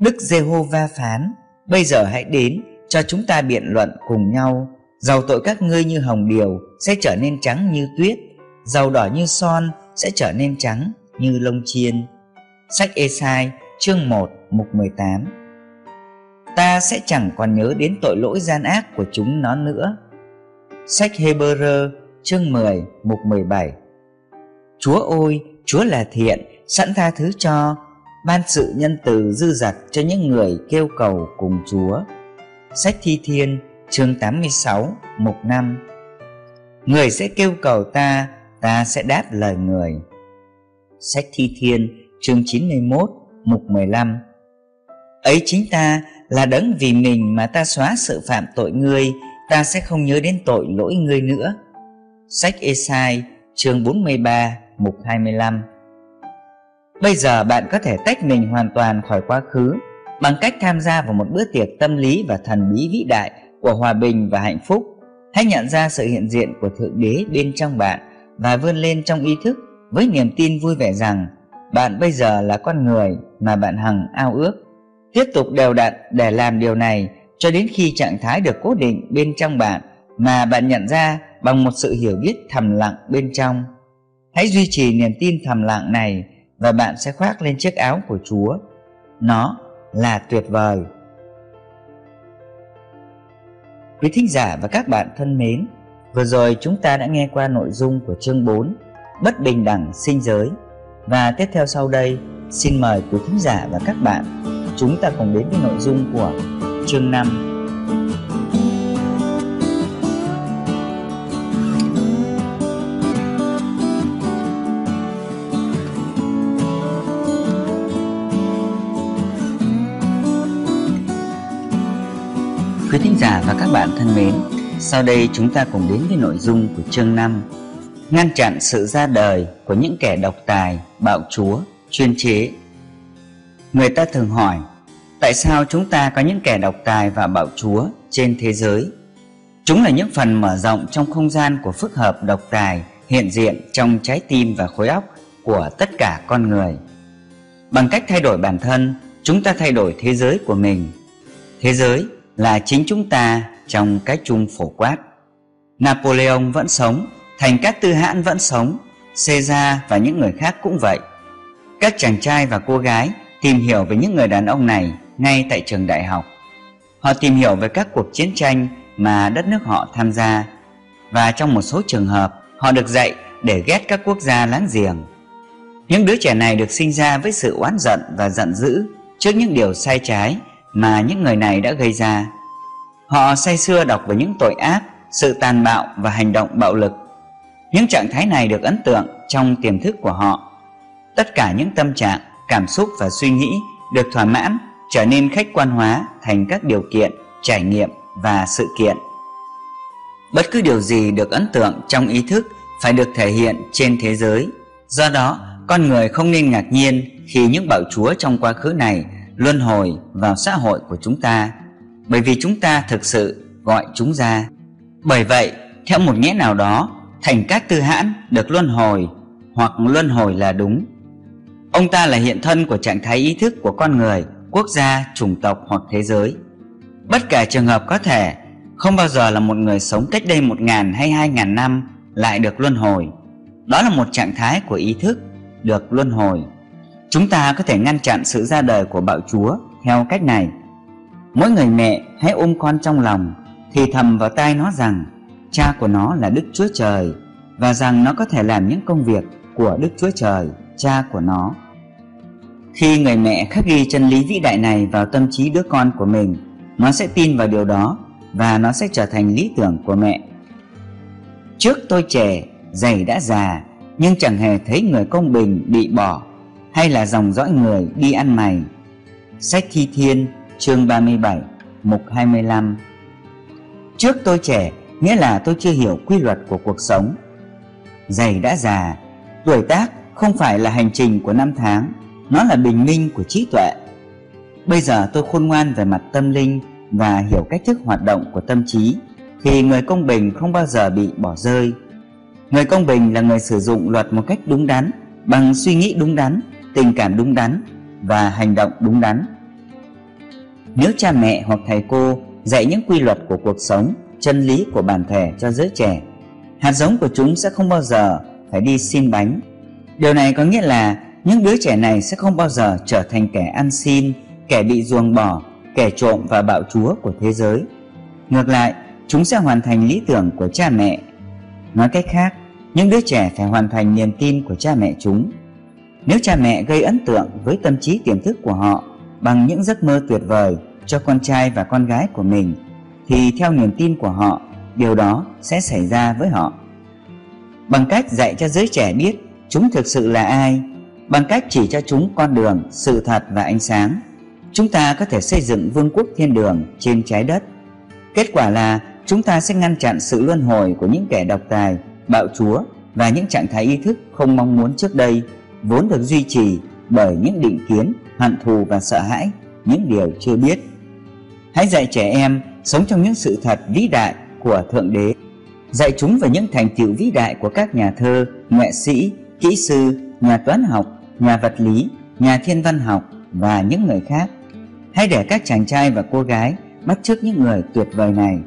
Đức Giê-hô-va phán, bây giờ hãy đến cho chúng ta biện luận cùng nhau. Dầu tội các ngươi như hồng điều sẽ trở nên trắng như tuyết, dầu đỏ như son sẽ trở nên trắng như lông chiên. Sách Esai chương 1 mục 18 Ta sẽ chẳng còn nhớ đến tội lỗi gian ác của chúng nó nữa. Sách Hebrew chương 10 mục 17 Chúa ôi, Chúa là thiện, sẵn tha thứ cho, ban sự nhân từ dư dật cho những người kêu cầu cùng Chúa. Sách Thi Thiên chương 86 mục 5 Người sẽ kêu cầu ta, ta sẽ đáp lời người. Sách Thi Thiên chương 91 mục 15 Ấy chính ta là đấng vì mình mà ta xóa sự phạm tội ngươi, ta sẽ không nhớ đến tội lỗi ngươi nữa. Sách Esai chương 43 mục 25 Bây giờ bạn có thể tách mình hoàn toàn khỏi quá khứ bằng cách tham gia vào một bữa tiệc tâm lý và thần bí vĩ đại của hòa bình và hạnh phúc. Hãy nhận ra sự hiện diện của Thượng Đế bên trong bạn và vươn lên trong ý thức với niềm tin vui vẻ rằng bạn bây giờ là con người mà bạn hằng ao ước. Tiếp tục đều đặn để làm điều này cho đến khi trạng thái được cố định bên trong bạn mà bạn nhận ra bằng một sự hiểu biết thầm lặng bên trong. Hãy duy trì niềm tin thầm lặng này và bạn sẽ khoác lên chiếc áo của Chúa. Nó là tuyệt vời. Quý thính giả và các bạn thân mến, vừa rồi chúng ta đã nghe qua nội dung của chương 4 Bất bình đẳng sinh giới và tiếp theo sau đây xin mời quý thính giả và các bạn chúng ta cùng đến với nội dung của chương 5 giả và các bạn thân mến, sau đây chúng ta cùng đến với nội dung của chương 5 Ngăn chặn sự ra đời của những kẻ độc tài, bạo chúa, chuyên chế Người ta thường hỏi Tại sao chúng ta có những kẻ độc tài và bạo chúa trên thế giới? Chúng là những phần mở rộng trong không gian của phức hợp độc tài hiện diện trong trái tim và khối óc của tất cả con người. Bằng cách thay đổi bản thân, chúng ta thay đổi thế giới của mình. Thế giới là chính chúng ta trong cái chung phổ quát. Napoleon vẫn sống, thành các tư hãn vẫn sống, Caesar và những người khác cũng vậy. Các chàng trai và cô gái tìm hiểu về những người đàn ông này ngay tại trường đại học. Họ tìm hiểu về các cuộc chiến tranh mà đất nước họ tham gia và trong một số trường hợp họ được dạy để ghét các quốc gia láng giềng. Những đứa trẻ này được sinh ra với sự oán giận và giận dữ trước những điều sai trái mà những người này đã gây ra. Họ say sưa đọc về những tội ác, sự tàn bạo và hành động bạo lực. Những trạng thái này được ấn tượng trong tiềm thức của họ. Tất cả những tâm trạng, cảm xúc và suy nghĩ được thỏa mãn trở nên khách quan hóa thành các điều kiện, trải nghiệm và sự kiện. Bất cứ điều gì được ấn tượng trong ý thức phải được thể hiện trên thế giới. Do đó, con người không nên ngạc nhiên khi những bảo chúa trong quá khứ này luân hồi vào xã hội của chúng ta, bởi vì chúng ta thực sự gọi chúng ra. Bởi vậy, theo một nghĩa nào đó, thành các tư hãn được luân hồi hoặc luân hồi là đúng. Ông ta là hiện thân của trạng thái ý thức của con người, quốc gia, chủng tộc hoặc thế giới. Bất kể trường hợp có thể, không bao giờ là một người sống cách đây một ngàn hay hai ngàn năm lại được luân hồi. Đó là một trạng thái của ý thức được luân hồi. Chúng ta có thể ngăn chặn sự ra đời của bạo chúa theo cách này. Mỗi người mẹ hãy ôm con trong lòng, thì thầm vào tai nó rằng cha của nó là Đức Chúa Trời và rằng nó có thể làm những công việc của Đức Chúa Trời, cha của nó. Khi người mẹ khắc ghi chân lý vĩ đại này vào tâm trí đứa con của mình, nó sẽ tin vào điều đó và nó sẽ trở thành lý tưởng của mẹ. Trước tôi trẻ, giày đã già, nhưng chẳng hề thấy người công bình bị bỏ hay là dòng dõi người đi ăn mày. Sách Thi Thiên chương 37 mục 25 Trước tôi trẻ nghĩa là tôi chưa hiểu quy luật của cuộc sống. Giày đã già, tuổi tác không phải là hành trình của năm tháng, nó là bình minh của trí tuệ. Bây giờ tôi khôn ngoan về mặt tâm linh và hiểu cách thức hoạt động của tâm trí thì người công bình không bao giờ bị bỏ rơi. Người công bình là người sử dụng luật một cách đúng đắn, bằng suy nghĩ đúng đắn tình cảm đúng đắn và hành động đúng đắn. Nếu cha mẹ hoặc thầy cô dạy những quy luật của cuộc sống, chân lý của bản thể cho giới trẻ, hạt giống của chúng sẽ không bao giờ phải đi xin bánh. Điều này có nghĩa là những đứa trẻ này sẽ không bao giờ trở thành kẻ ăn xin, kẻ bị ruồng bỏ, kẻ trộm và bạo chúa của thế giới. Ngược lại, chúng sẽ hoàn thành lý tưởng của cha mẹ. Nói cách khác, những đứa trẻ phải hoàn thành niềm tin của cha mẹ chúng nếu cha mẹ gây ấn tượng với tâm trí tiềm thức của họ bằng những giấc mơ tuyệt vời cho con trai và con gái của mình, thì theo niềm tin của họ, điều đó sẽ xảy ra với họ. Bằng cách dạy cho giới trẻ biết chúng thực sự là ai, bằng cách chỉ cho chúng con đường, sự thật và ánh sáng, chúng ta có thể xây dựng vương quốc thiên đường trên trái đất. Kết quả là chúng ta sẽ ngăn chặn sự luân hồi của những kẻ độc tài, bạo chúa và những trạng thái ý thức không mong muốn trước đây vốn được duy trì bởi những định kiến, hận thù và sợ hãi, những điều chưa biết. Hãy dạy trẻ em sống trong những sự thật vĩ đại của thượng đế. Dạy chúng về những thành tựu vĩ đại của các nhà thơ, nghệ sĩ, kỹ sư, nhà toán học, nhà vật lý, nhà thiên văn học và những người khác. Hãy để các chàng trai và cô gái bắt chước những người tuyệt vời này.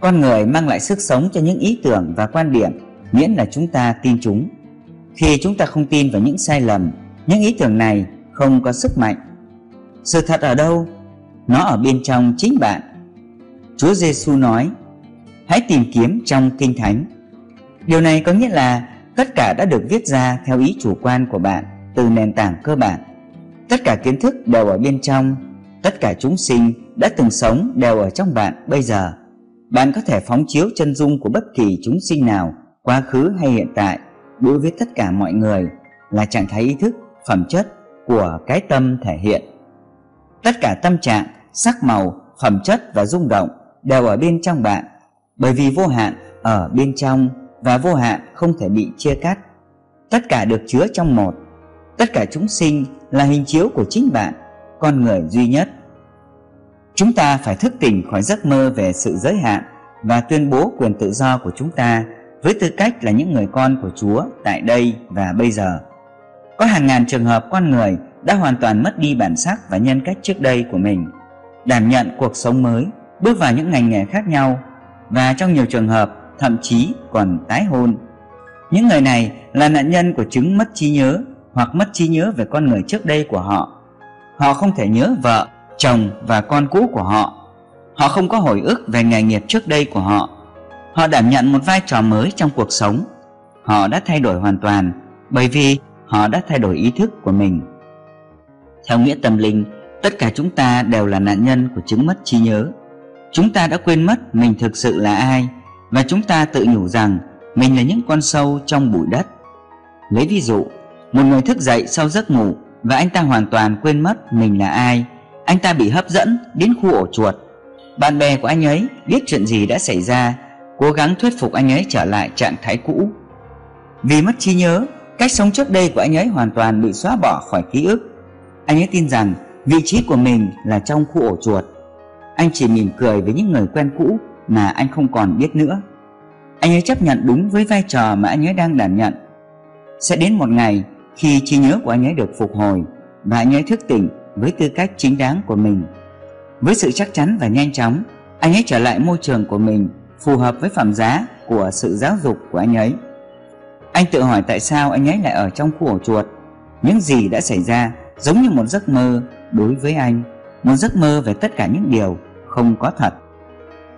Con người mang lại sức sống cho những ý tưởng và quan điểm miễn là chúng ta tin chúng khi chúng ta không tin vào những sai lầm, những ý tưởng này không có sức mạnh. Sự thật ở đâu? Nó ở bên trong chính bạn. Chúa giêsu nói, hãy tìm kiếm trong kinh thánh. Điều này có nghĩa là tất cả đã được viết ra theo ý chủ quan của bạn, từ nền tảng cơ bản. Tất cả kiến thức đều ở bên trong, tất cả chúng sinh đã từng sống đều ở trong bạn bây giờ. Bạn có thể phóng chiếu chân dung của bất kỳ chúng sinh nào, quá khứ hay hiện tại đối với tất cả mọi người là trạng thái ý thức, phẩm chất của cái tâm thể hiện. Tất cả tâm trạng, sắc màu, phẩm chất và rung động đều ở bên trong bạn, bởi vì vô hạn ở bên trong và vô hạn không thể bị chia cắt. Tất cả được chứa trong một. Tất cả chúng sinh là hình chiếu của chính bạn, con người duy nhất. Chúng ta phải thức tỉnh khỏi giấc mơ về sự giới hạn và tuyên bố quyền tự do của chúng ta với tư cách là những người con của chúa tại đây và bây giờ, có hàng ngàn trường hợp con người đã hoàn toàn mất đi bản sắc và nhân cách trước đây của mình, đảm nhận cuộc sống mới, bước vào những ngành nghề khác nhau và trong nhiều trường hợp, thậm chí còn tái hôn. Những người này là nạn nhân của chứng mất trí nhớ hoặc mất trí nhớ về con người trước đây của họ. Họ không thể nhớ vợ, chồng và con cũ của họ. Họ không có hồi ức về nghề nghiệp trước đây của họ họ đảm nhận một vai trò mới trong cuộc sống. Họ đã thay đổi hoàn toàn, bởi vì họ đã thay đổi ý thức của mình. Theo nghĩa tâm linh, tất cả chúng ta đều là nạn nhân của chứng mất trí nhớ. Chúng ta đã quên mất mình thực sự là ai, và chúng ta tự nhủ rằng mình là những con sâu trong bụi đất. Lấy ví dụ, một người thức dậy sau giấc ngủ và anh ta hoàn toàn quên mất mình là ai, anh ta bị hấp dẫn đến khu ổ chuột. Bạn bè của anh ấy biết chuyện gì đã xảy ra cố gắng thuyết phục anh ấy trở lại trạng thái cũ. Vì mất trí nhớ, cách sống trước đây của anh ấy hoàn toàn bị xóa bỏ khỏi ký ức. Anh ấy tin rằng vị trí của mình là trong khu ổ chuột. Anh chỉ mỉm cười với những người quen cũ mà anh không còn biết nữa. Anh ấy chấp nhận đúng với vai trò mà anh ấy đang đảm nhận. Sẽ đến một ngày khi trí nhớ của anh ấy được phục hồi và anh ấy thức tỉnh với tư cách chính đáng của mình. Với sự chắc chắn và nhanh chóng, anh ấy trở lại môi trường của mình phù hợp với phẩm giá của sự giáo dục của anh ấy. Anh tự hỏi tại sao anh ấy lại ở trong khu ổ chuột. Những gì đã xảy ra giống như một giấc mơ đối với anh, một giấc mơ về tất cả những điều không có thật.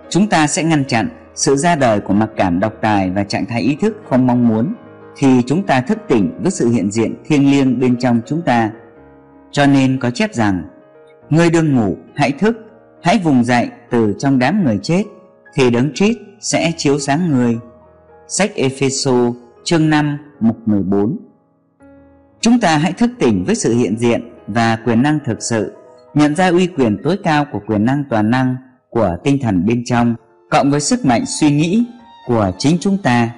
Chúng ta sẽ ngăn chặn sự ra đời của mặc cảm độc tài và trạng thái ý thức không mong muốn khi chúng ta thức tỉnh với sự hiện diện thiêng liêng bên trong chúng ta. Cho nên có chép rằng, người đương ngủ hãy thức, hãy vùng dậy từ trong đám người chết thì đấng Christ sẽ chiếu sáng người. Sách Epheso chương 5 mục 14 chúng ta hãy thức tỉnh với sự hiện diện và quyền năng thực sự, nhận ra uy quyền tối cao của quyền năng toàn năng của tinh thần bên trong, cộng với sức mạnh suy nghĩ của chính chúng ta.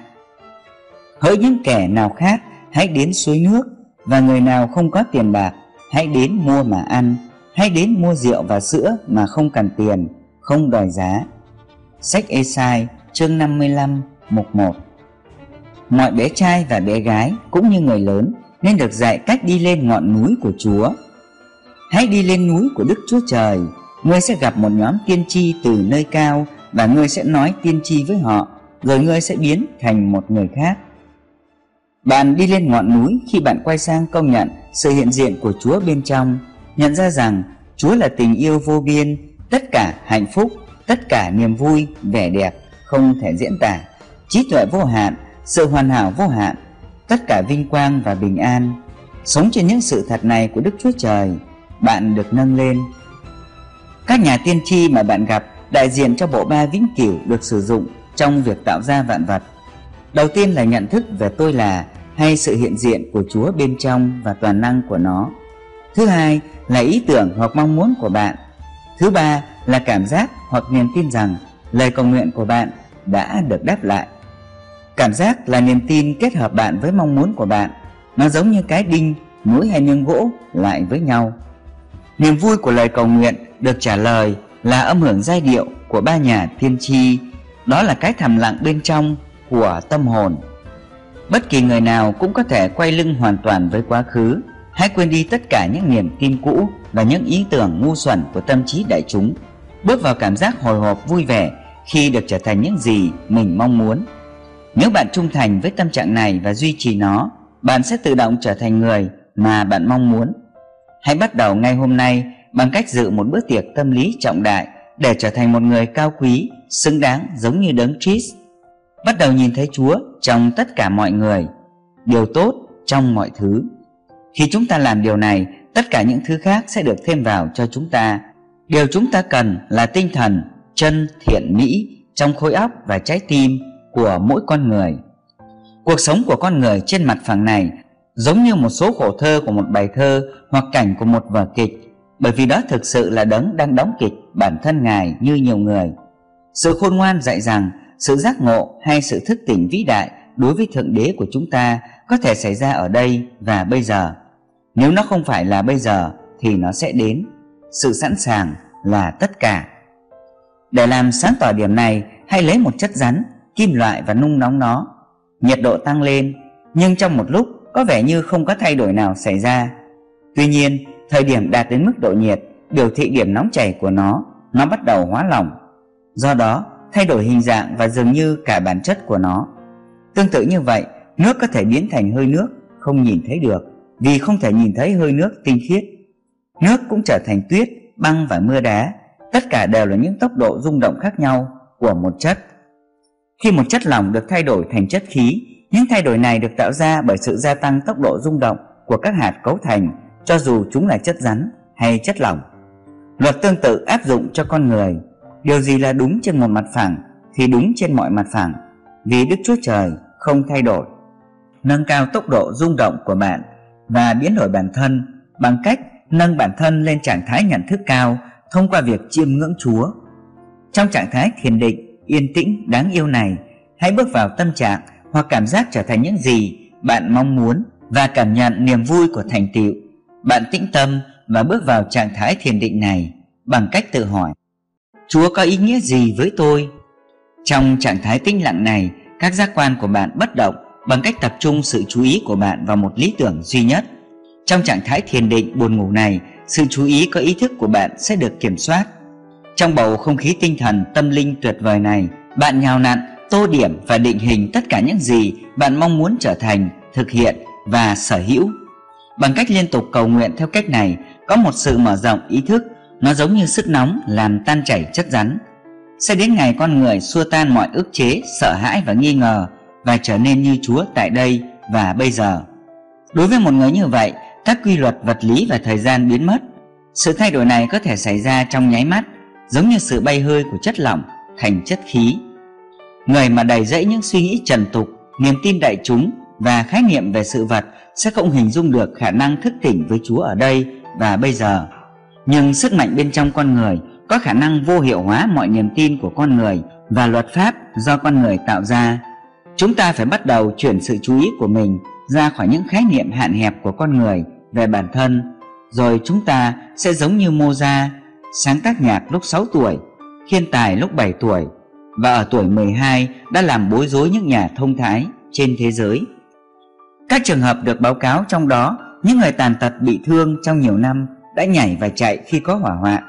Hỡi những kẻ nào khác, hãy đến suối nước, và người nào không có tiền bạc, hãy đến mua mà ăn, hãy đến mua rượu và sữa mà không cần tiền, không đòi giá sách Esai chương 55 mục 1 mọi bé trai và bé gái cũng như người lớn nên được dạy cách đi lên ngọn núi của Chúa. Hãy đi lên núi của Đức Chúa Trời, ngươi sẽ gặp một nhóm tiên tri từ nơi cao và ngươi sẽ nói tiên tri với họ, rồi ngươi sẽ biến thành một người khác. Bạn đi lên ngọn núi khi bạn quay sang công nhận sự hiện diện của Chúa bên trong, nhận ra rằng Chúa là tình yêu vô biên, tất cả hạnh phúc, tất cả niềm vui, vẻ đẹp không thể diễn tả, trí tuệ vô hạn, sự hoàn hảo vô hạn, tất cả vinh quang và bình an. Sống trên những sự thật này của Đức Chúa Trời, bạn được nâng lên. Các nhà tiên tri mà bạn gặp đại diện cho bộ ba vĩnh cửu được sử dụng trong việc tạo ra vạn vật. Đầu tiên là nhận thức về tôi là hay sự hiện diện của Chúa bên trong và toàn năng của nó. Thứ hai là ý tưởng hoặc mong muốn của bạn. Thứ ba là cảm giác hoặc niềm tin rằng lời cầu nguyện của bạn đã được đáp lại. Cảm giác là niềm tin kết hợp bạn với mong muốn của bạn. Nó giống như cái đinh, mũi hay miếng gỗ lại với nhau. Niềm vui của lời cầu nguyện được trả lời là âm hưởng giai điệu của ba nhà tiên tri. Đó là cái thầm lặng bên trong của tâm hồn. Bất kỳ người nào cũng có thể quay lưng hoàn toàn với quá khứ. Hãy quên đi tất cả những niềm tin cũ và những ý tưởng ngu xuẩn của tâm trí đại chúng. Bước vào cảm giác hồi hộp vui vẻ khi được trở thành những gì mình mong muốn. Nếu bạn trung thành với tâm trạng này và duy trì nó, bạn sẽ tự động trở thành người mà bạn mong muốn. Hãy bắt đầu ngay hôm nay bằng cách dự một bữa tiệc tâm lý trọng đại để trở thành một người cao quý, xứng đáng giống như đấng Christ. Bắt đầu nhìn thấy Chúa trong tất cả mọi người, điều tốt trong mọi thứ. Khi chúng ta làm điều này, tất cả những thứ khác sẽ được thêm vào cho chúng ta. Điều chúng ta cần là tinh thần, chân, thiện mỹ trong khối óc và trái tim của mỗi con người. Cuộc sống của con người trên mặt phẳng này giống như một số khổ thơ của một bài thơ hoặc cảnh của một vở kịch bởi vì đó thực sự là đấng đang đóng kịch bản thân ngài như nhiều người. Sự khôn ngoan dạy rằng sự giác ngộ hay sự thức tỉnh vĩ đại đối với thượng đế của chúng ta có thể xảy ra ở đây và bây giờ. Nếu nó không phải là bây giờ thì nó sẽ đến sự sẵn sàng là tất cả. Để làm sáng tỏ điểm này, hãy lấy một chất rắn, kim loại và nung nóng nó. Nhiệt độ tăng lên, nhưng trong một lúc, có vẻ như không có thay đổi nào xảy ra. Tuy nhiên, thời điểm đạt đến mức độ nhiệt, biểu thị điểm nóng chảy của nó nó bắt đầu hóa lỏng. Do đó, thay đổi hình dạng và dường như cả bản chất của nó. Tương tự như vậy, nước có thể biến thành hơi nước, không nhìn thấy được, vì không thể nhìn thấy hơi nước tinh khiết nước cũng trở thành tuyết, băng và mưa đá tất cả đều là những tốc độ rung động khác nhau của một chất khi một chất lỏng được thay đổi thành chất khí, những thay đổi này được tạo ra bởi sự gia tăng tốc độ rung động của các hạt cấu thành, cho dù chúng là chất rắn hay chất lỏng. Luật tương tự áp dụng cho con người. Điều gì là đúng trên một mặt phẳng thì đúng trên mọi mặt phẳng, vì Đức Chúa Trời không thay đổi. Nâng cao tốc độ rung động của bạn và biến đổi bản thân bằng cách nâng bản thân lên trạng thái nhận thức cao thông qua việc chiêm ngưỡng Chúa. Trong trạng thái thiền định, yên tĩnh, đáng yêu này, hãy bước vào tâm trạng hoặc cảm giác trở thành những gì bạn mong muốn và cảm nhận niềm vui của thành tựu bạn tĩnh tâm và bước vào trạng thái thiền định này bằng cách tự hỏi Chúa có ý nghĩa gì với tôi? Trong trạng thái tĩnh lặng này, các giác quan của bạn bất động bằng cách tập trung sự chú ý của bạn vào một lý tưởng duy nhất. Trong trạng thái thiền định buồn ngủ này, sự chú ý có ý thức của bạn sẽ được kiểm soát. Trong bầu không khí tinh thần tâm linh tuyệt vời này, bạn nhào nặn, tô điểm và định hình tất cả những gì bạn mong muốn trở thành, thực hiện và sở hữu. Bằng cách liên tục cầu nguyện theo cách này Có một sự mở rộng ý thức Nó giống như sức nóng làm tan chảy chất rắn. Sẽ đến ngày con người xua tan mọi ức chế, sợ hãi và nghi ngờ Và trở nên như Chúa tại đây và bây giờ. Đối với một người như vậy các quy luật vật lý và thời gian biến mất Sự thay đổi này có thể xảy ra trong nháy mắt, Giống như sự bay hơi của chất lỏng thành chất khí Người mà đầy dẫy những suy nghĩ trần tục, Niềm tin đại chúng và khái niệm về sự vật sẽ không hình dung được khả năng thức tỉnh với Chúa ở đây và bây giờ. Nhưng sức mạnh bên trong con người có khả năng vô hiệu hóa mọi niềm tin của con người và luật pháp do con người tạo ra. Chúng ta phải bắt đầu chuyển sự chú ý của mình ra khỏi những khái niệm hạn hẹp của con người về bản thân, rồi chúng ta sẽ giống như Mozart, sáng tác nhạc lúc 6 tuổi, thiên tài lúc 7 tuổi và ở tuổi 12 đã làm bối rối những nhà thông thái trên thế giới. Các trường hợp được báo cáo trong đó, những người tàn tật bị thương trong nhiều năm đã nhảy và chạy khi có hỏa hoạn.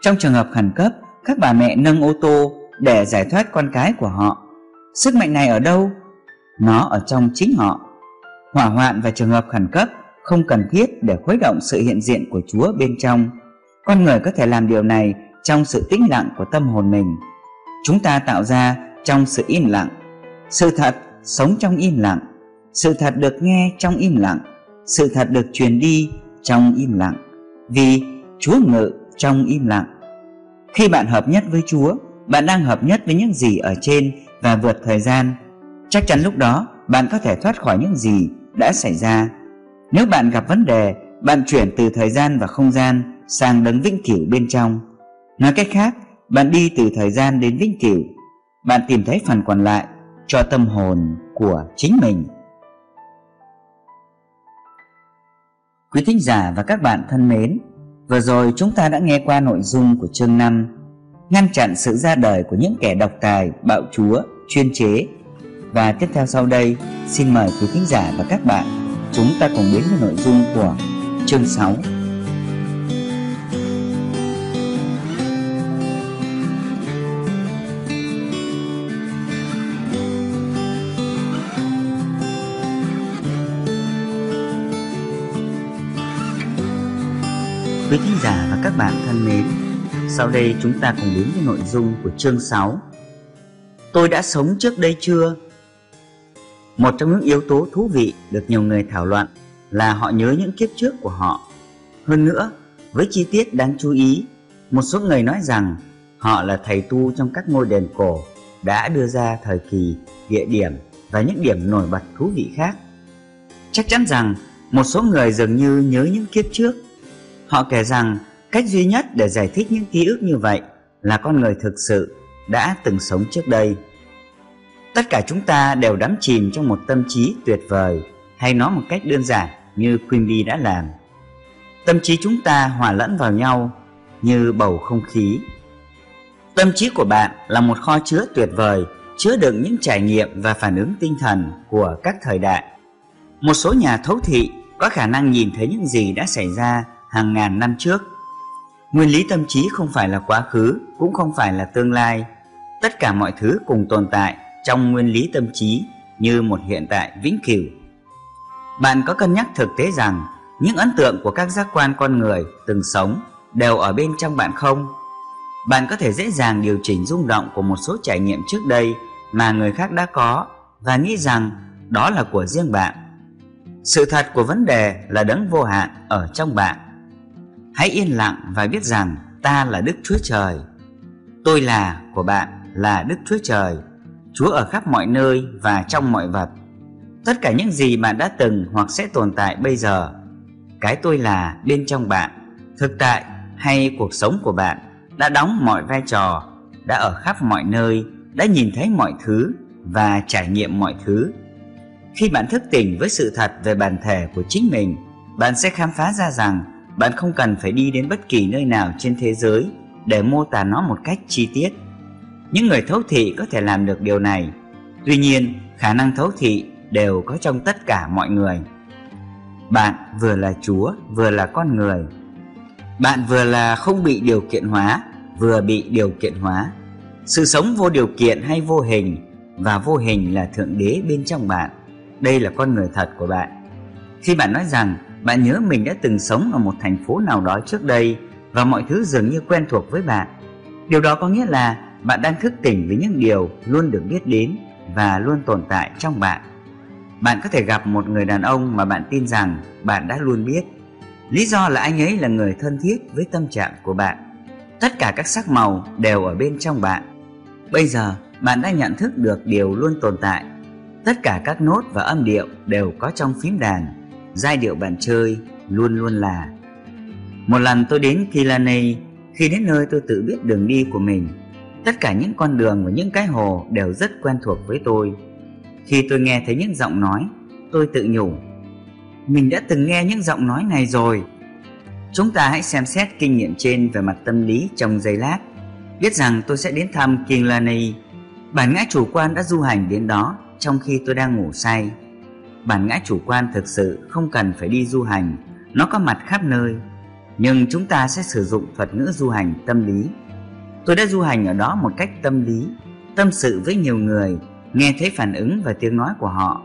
Trong trường hợp khẩn cấp, các bà mẹ nâng ô tô để giải thoát con cái của họ. Sức mạnh này ở đâu? Nó ở trong chính họ. Hỏa hoạn và trường hợp khẩn cấp không cần thiết để khuấy động sự hiện diện của Chúa bên trong. Con người có thể làm điều này trong sự tĩnh lặng của tâm hồn mình. Chúng ta tạo ra trong sự im lặng. Sự thật sống trong im lặng. Sự thật được nghe trong im lặng. Sự thật được truyền đi trong im lặng. Vì Chúa ngự trong im lặng. Khi bạn hợp nhất với Chúa, bạn đang hợp nhất với những gì ở trên và vượt thời gian. Chắc chắn lúc đó bạn có thể thoát khỏi những gì đã xảy ra. Nếu bạn gặp vấn đề, bạn chuyển từ thời gian và không gian sang đấng vĩnh cửu bên trong. Nói cách khác, bạn đi từ thời gian đến vĩnh cửu. Bạn tìm thấy phần còn lại cho tâm hồn của chính mình. Quý thính giả và các bạn thân mến, vừa rồi chúng ta đã nghe qua nội dung của chương 5 ngăn chặn sự ra đời của những kẻ độc tài, bạo chúa, chuyên chế. Và tiếp theo sau đây, xin mời quý khán giả và các bạn chúng ta cùng đến với nội dung của chương 6. Quý khán giả và các bạn thân mến, sau đây chúng ta cùng đến với nội dung của chương 6 Tôi đã sống trước đây chưa? Một trong những yếu tố thú vị được nhiều người thảo luận là họ nhớ những kiếp trước của họ. Hơn nữa, với chi tiết đáng chú ý, một số người nói rằng họ là thầy tu trong các ngôi đền cổ đã đưa ra thời kỳ, địa điểm và những điểm nổi bật thú vị khác. Chắc chắn rằng một số người dường như nhớ những kiếp trước. Họ kể rằng Cách duy nhất để giải thích những ký ức như vậy là con người thực sự đã từng sống trước đây. Tất cả chúng ta đều đắm chìm trong một tâm trí tuyệt vời hay nói một cách đơn giản như Quimby đã làm. Tâm trí chúng ta hòa lẫn vào nhau như bầu không khí. Tâm trí của bạn là một kho chứa tuyệt vời, chứa đựng những trải nghiệm và phản ứng tinh thần của các thời đại. Một số nhà thấu thị có khả năng nhìn thấy những gì đã xảy ra hàng ngàn năm trước Nguyên lý tâm trí không phải là quá khứ, cũng không phải là tương lai. Tất cả mọi thứ cùng tồn tại trong nguyên lý tâm trí như một hiện tại vĩnh cửu. Bạn có cân nhắc thực tế rằng những ấn tượng của các giác quan con người từng sống đều ở bên trong bạn không? Bạn có thể dễ dàng điều chỉnh rung động của một số trải nghiệm trước đây mà người khác đã có và nghĩ rằng đó là của riêng bạn. Sự thật của vấn đề là đấng vô hạn ở trong bạn Hãy yên lặng và biết rằng ta là Đức Chúa Trời. Tôi là của bạn là Đức Chúa Trời. Chúa ở khắp mọi nơi và trong mọi vật. Tất cả những gì bạn đã từng hoặc sẽ tồn tại bây giờ, cái tôi là bên trong bạn, thực tại hay cuộc sống của bạn đã đóng mọi vai trò, đã ở khắp mọi nơi, đã nhìn thấy mọi thứ và trải nghiệm mọi thứ. Khi bạn thức tỉnh với sự thật về bản thể của chính mình, bạn sẽ khám phá ra rằng bạn không cần phải đi đến bất kỳ nơi nào trên thế giới để mô tả nó một cách chi tiết. Những người thấu thị có thể làm được điều này. Tuy nhiên, khả năng thấu thị đều có trong tất cả mọi người. Bạn vừa là Chúa, vừa là con người. Bạn vừa là không bị điều kiện hóa, vừa bị điều kiện hóa. Sự sống vô điều kiện hay vô hình và vô hình là thượng đế bên trong bạn. Đây là con người thật của bạn. Khi bạn nói rằng bạn nhớ mình đã từng sống ở một thành phố nào đó trước đây và mọi thứ dường như quen thuộc với bạn. Điều đó có nghĩa là bạn đang thức tỉnh với những điều luôn được biết đến và luôn tồn tại trong bạn. Bạn có thể gặp một người đàn ông mà bạn tin rằng bạn đã luôn biết. Lý do là anh ấy là người thân thiết với tâm trạng của bạn. Tất cả các sắc màu đều ở bên trong bạn. Bây giờ, bạn đã nhận thức được điều luôn tồn tại. Tất cả các nốt và âm điệu đều có trong phím đàn giai điệu bạn chơi luôn luôn là một lần tôi đến Kilani khi đến nơi tôi tự biết đường đi của mình tất cả những con đường và những cái hồ đều rất quen thuộc với tôi. Khi tôi nghe thấy những giọng nói tôi tự nhủ mình đã từng nghe những giọng nói này rồi. Chúng ta hãy xem xét kinh nghiệm trên về mặt tâm lý trong giây lát. Biết rằng tôi sẽ đến thăm Killarney bản ngã chủ quan đã du hành đến đó trong khi tôi đang ngủ say. Bản ngã chủ quan thực sự không cần phải đi du hành, nó có mặt khắp nơi. Nhưng chúng ta sẽ sử dụng thuật ngữ du hành tâm lý. Tôi đã du hành ở đó một cách tâm lý, tâm sự với nhiều người, nghe thấy phản ứng và tiếng nói của họ.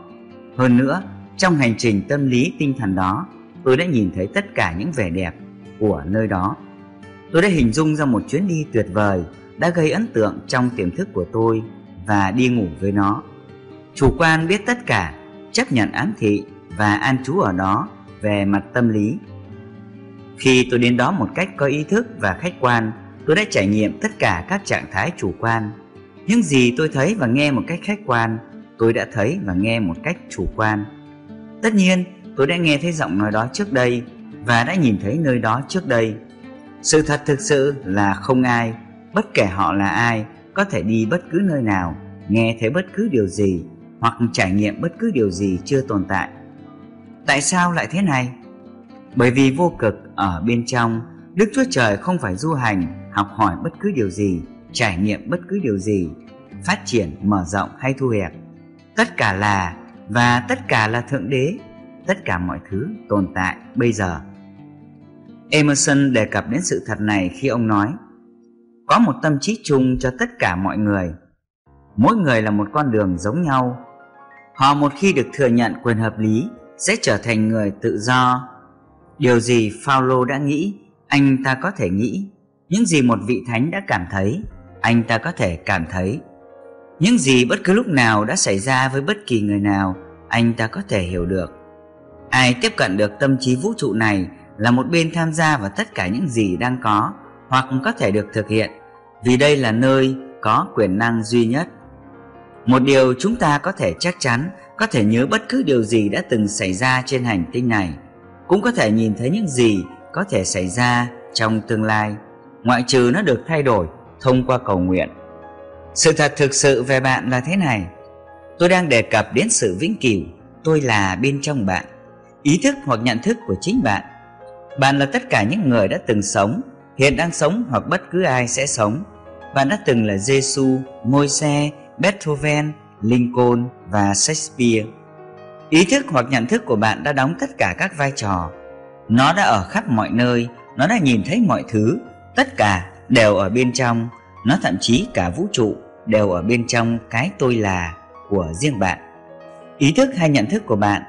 Hơn nữa, trong hành trình tâm lý tinh thần đó, tôi đã nhìn thấy tất cả những vẻ đẹp của nơi đó. Tôi đã hình dung ra một chuyến đi tuyệt vời đã gây ấn tượng trong tiềm thức của tôi và đi ngủ với nó. Chủ quan biết tất cả, chấp nhận ám thị và an trú ở đó về mặt tâm lý. Khi tôi đến đó một cách có ý thức và khách quan, tôi đã trải nghiệm tất cả các trạng thái chủ quan. Những gì tôi thấy và nghe một cách khách quan, tôi đã thấy và nghe một cách chủ quan. Tất nhiên, tôi đã nghe thấy giọng nói đó trước đây và đã nhìn thấy nơi đó trước đây. Sự thật thực sự là không ai, bất kể họ là ai, có thể đi bất cứ nơi nào, nghe thấy bất cứ điều gì hoặc trải nghiệm bất cứ điều gì chưa tồn tại. Tại sao lại thế này? Bởi vì vô cực ở bên trong, Đức Chúa Trời không phải du hành, học hỏi bất cứ điều gì, trải nghiệm bất cứ điều gì, phát triển, mở rộng hay thu hẹp. Tất cả là và tất cả là Thượng Đế, tất cả mọi thứ tồn tại bây giờ. Emerson đề cập đến sự thật này khi ông nói Có một tâm trí chung cho tất cả mọi người Mỗi người là một con đường giống nhau Họ một khi được thừa nhận quyền hợp lý sẽ trở thành người tự do. Điều gì Paulo đã nghĩ, anh ta có thể nghĩ. Những gì một vị thánh đã cảm thấy, anh ta có thể cảm thấy. Những gì bất cứ lúc nào đã xảy ra với bất kỳ người nào, anh ta có thể hiểu được. Ai tiếp cận được tâm trí vũ trụ này là một bên tham gia vào tất cả những gì đang có hoặc có thể được thực hiện, vì đây là nơi có quyền năng duy nhất một điều chúng ta có thể chắc chắn có thể nhớ bất cứ điều gì đã từng xảy ra trên hành tinh này cũng có thể nhìn thấy những gì có thể xảy ra trong tương lai ngoại trừ nó được thay đổi thông qua cầu nguyện sự thật thực sự về bạn là thế này tôi đang đề cập đến sự vĩnh cửu tôi là bên trong bạn ý thức hoặc nhận thức của chính bạn bạn là tất cả những người đã từng sống hiện đang sống hoặc bất cứ ai sẽ sống bạn đã từng là Giêsu, Môi-se, Beethoven, Lincoln và Shakespeare. Ý thức hoặc nhận thức của bạn đã đóng tất cả các vai trò. Nó đã ở khắp mọi nơi, nó đã nhìn thấy mọi thứ, tất cả đều ở bên trong, nó thậm chí cả vũ trụ đều ở bên trong cái tôi là của riêng bạn. Ý thức hay nhận thức của bạn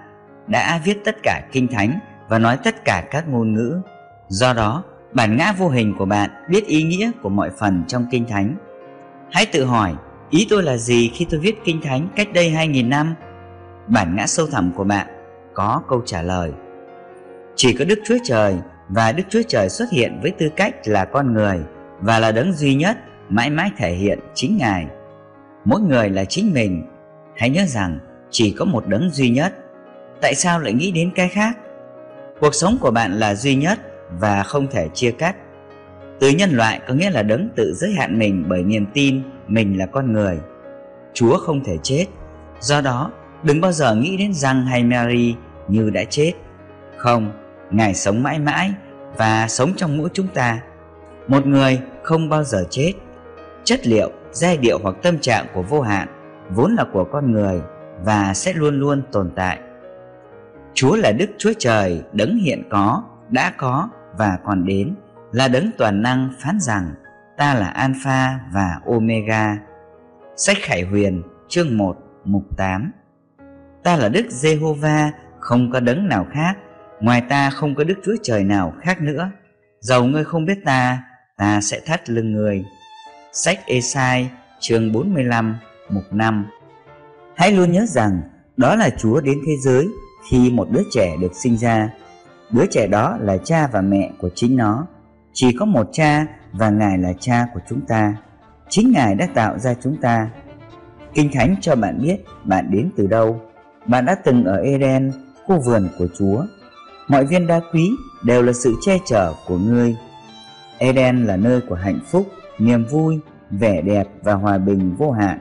đã viết tất cả kinh thánh và nói tất cả các ngôn ngữ. Do đó, bản ngã vô hình của bạn biết ý nghĩa của mọi phần trong kinh thánh. Hãy tự hỏi Ý tôi là gì khi tôi viết Kinh Thánh cách đây 2.000 năm? Bản ngã sâu thẳm của bạn có câu trả lời. Chỉ có Đức Chúa Trời và Đức Chúa Trời xuất hiện với tư cách là con người và là đấng duy nhất mãi mãi thể hiện chính Ngài. Mỗi người là chính mình. Hãy nhớ rằng chỉ có một đấng duy nhất. Tại sao lại nghĩ đến cái khác? Cuộc sống của bạn là duy nhất và không thể chia cắt. Từ nhân loại có nghĩa là đấng tự giới hạn mình bởi niềm tin mình là con người chúa không thể chết do đó, đừng bao giờ nghĩ đến rằng hay mary như đã chết không ngài sống mãi mãi và sống trong mỗi chúng ta. Một người không bao giờ chết. Chất liệu giai điệu hoặc tâm trạng của vô hạn vốn là của con người và sẽ luôn luôn tồn tại. Chúa là đức chúa trời đấng hiện có đã có và còn đến là đấng toàn năng phán rằng ta là Alpha và Omega. Sách Khải Huyền, chương 1, mục 8 Ta là Đức Giê-hô-va, không có đấng nào khác, ngoài ta không có Đức Chúa Trời nào khác nữa. Dầu ngươi không biết ta, ta sẽ thắt lưng người Sách Esai, chương 45, mục 5 Hãy luôn nhớ rằng, đó là Chúa đến thế giới khi một đứa trẻ được sinh ra. Đứa trẻ đó là cha và mẹ của chính nó. Chỉ có một cha và Ngài là cha của chúng ta. Chính Ngài đã tạo ra chúng ta. Kinh Thánh cho bạn biết bạn đến từ đâu. Bạn đã từng ở Eden, khu vườn của Chúa. Mọi viên đá quý đều là sự che chở của ngươi. Eden là nơi của hạnh phúc, niềm vui, vẻ đẹp và hòa bình vô hạn.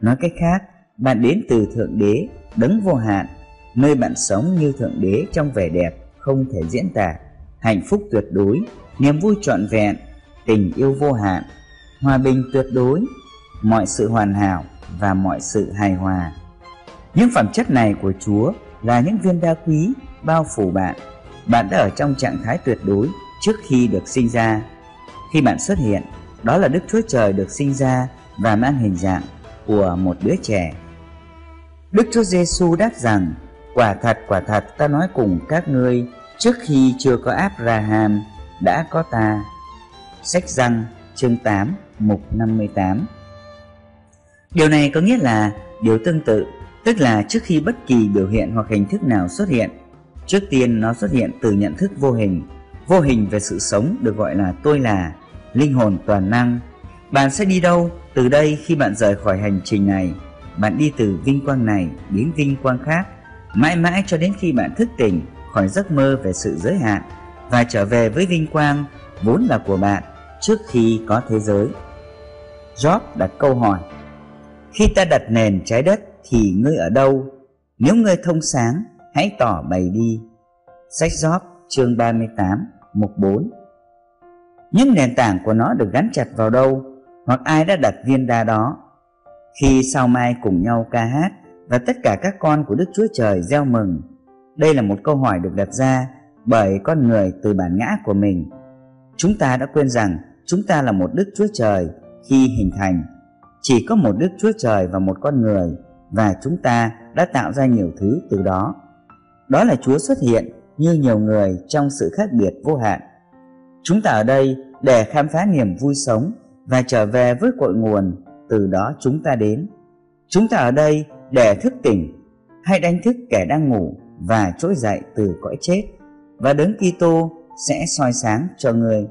Nói cách khác, bạn đến từ Thượng Đế, đấng vô hạn, nơi bạn sống như Thượng Đế trong vẻ đẹp không thể diễn tả, hạnh phúc tuyệt đối, niềm vui trọn vẹn tình yêu vô hạn, hòa bình tuyệt đối, mọi sự hoàn hảo và mọi sự hài hòa. Những phẩm chất này của Chúa là những viên đá quý bao phủ bạn. Bạn đã ở trong trạng thái tuyệt đối trước khi được sinh ra. Khi bạn xuất hiện, đó là Đức Chúa Trời được sinh ra và mang hình dạng của một đứa trẻ. Đức Chúa Giêsu đáp rằng: Quả thật, quả thật ta nói cùng các ngươi, trước khi chưa có Abraham đã có ta. Sách răng chương 8 mục 58 Điều này có nghĩa là điều tương tự, tức là trước khi bất kỳ biểu hiện hoặc hình thức nào xuất hiện, trước tiên nó xuất hiện từ nhận thức vô hình. Vô hình về sự sống được gọi là tôi là, linh hồn toàn năng. Bạn sẽ đi đâu từ đây khi bạn rời khỏi hành trình này? Bạn đi từ vinh quang này đến vinh quang khác, mãi mãi cho đến khi bạn thức tỉnh khỏi giấc mơ về sự giới hạn và trở về với vinh quang vốn là của bạn trước khi có thế giới. Job đặt câu hỏi Khi ta đặt nền trái đất thì ngươi ở đâu? Nếu ngươi thông sáng, hãy tỏ bày đi. Sách Gióp, chương 38 mục 4 Những nền tảng của nó được gắn chặt vào đâu? Hoặc ai đã đặt viên đá đó? Khi sao mai cùng nhau ca hát và tất cả các con của Đức Chúa Trời gieo mừng. Đây là một câu hỏi được đặt ra bởi con người từ bản ngã của mình. Chúng ta đã quên rằng chúng ta là một Đức Chúa Trời khi hình thành. Chỉ có một Đức Chúa Trời và một con người và chúng ta đã tạo ra nhiều thứ từ đó. Đó là Chúa xuất hiện như nhiều người trong sự khác biệt vô hạn. Chúng ta ở đây để khám phá niềm vui sống và trở về với cội nguồn từ đó chúng ta đến. Chúng ta ở đây để thức tỉnh hay đánh thức kẻ đang ngủ và trỗi dậy từ cõi chết và đấng Kitô sẽ soi sáng cho người.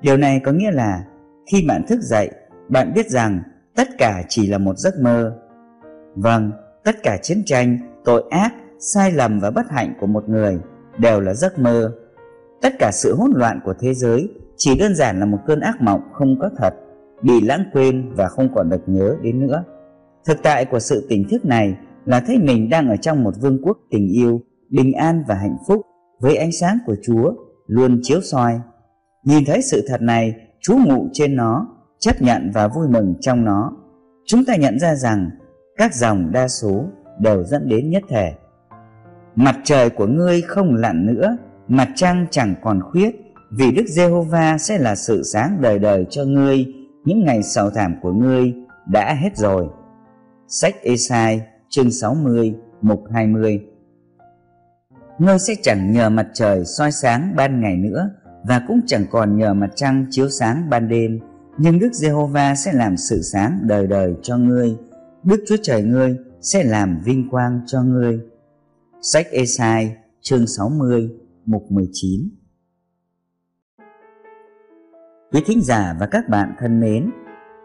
Điều này có nghĩa là khi bạn thức dậy, bạn biết rằng tất cả chỉ là một giấc mơ. Vâng, tất cả chiến tranh, tội ác, sai lầm và bất hạnh của một người đều là giấc mơ. Tất cả sự hỗn loạn của thế giới chỉ đơn giản là một cơn ác mộng không có thật, bị lãng quên và không còn được nhớ đến nữa. Thực tại của sự tỉnh thức này là thấy mình đang ở trong một vương quốc tình yêu, bình an và hạnh phúc với ánh sáng của Chúa luôn chiếu soi. Nhìn thấy sự thật này, Chúa ngụ trên nó, chấp nhận và vui mừng trong nó. Chúng ta nhận ra rằng các dòng đa số đều dẫn đến nhất thể. Mặt trời của ngươi không lặn nữa, mặt trăng chẳng còn khuyết, vì Đức Giê-hô-va sẽ là sự sáng đời đời cho ngươi, những ngày sầu thảm của ngươi đã hết rồi. Sách Esai chương 60 mục 20 Ngươi sẽ chẳng nhờ mặt trời soi sáng ban ngày nữa và cũng chẳng còn nhờ mặt trăng chiếu sáng ban đêm, nhưng Đức Giê-hô-va sẽ làm sự sáng đời đời cho ngươi. Đức Chúa Trời ngươi sẽ làm vinh quang cho ngươi. Sách Esai chương 60 mục 19 Quý thính giả và các bạn thân mến,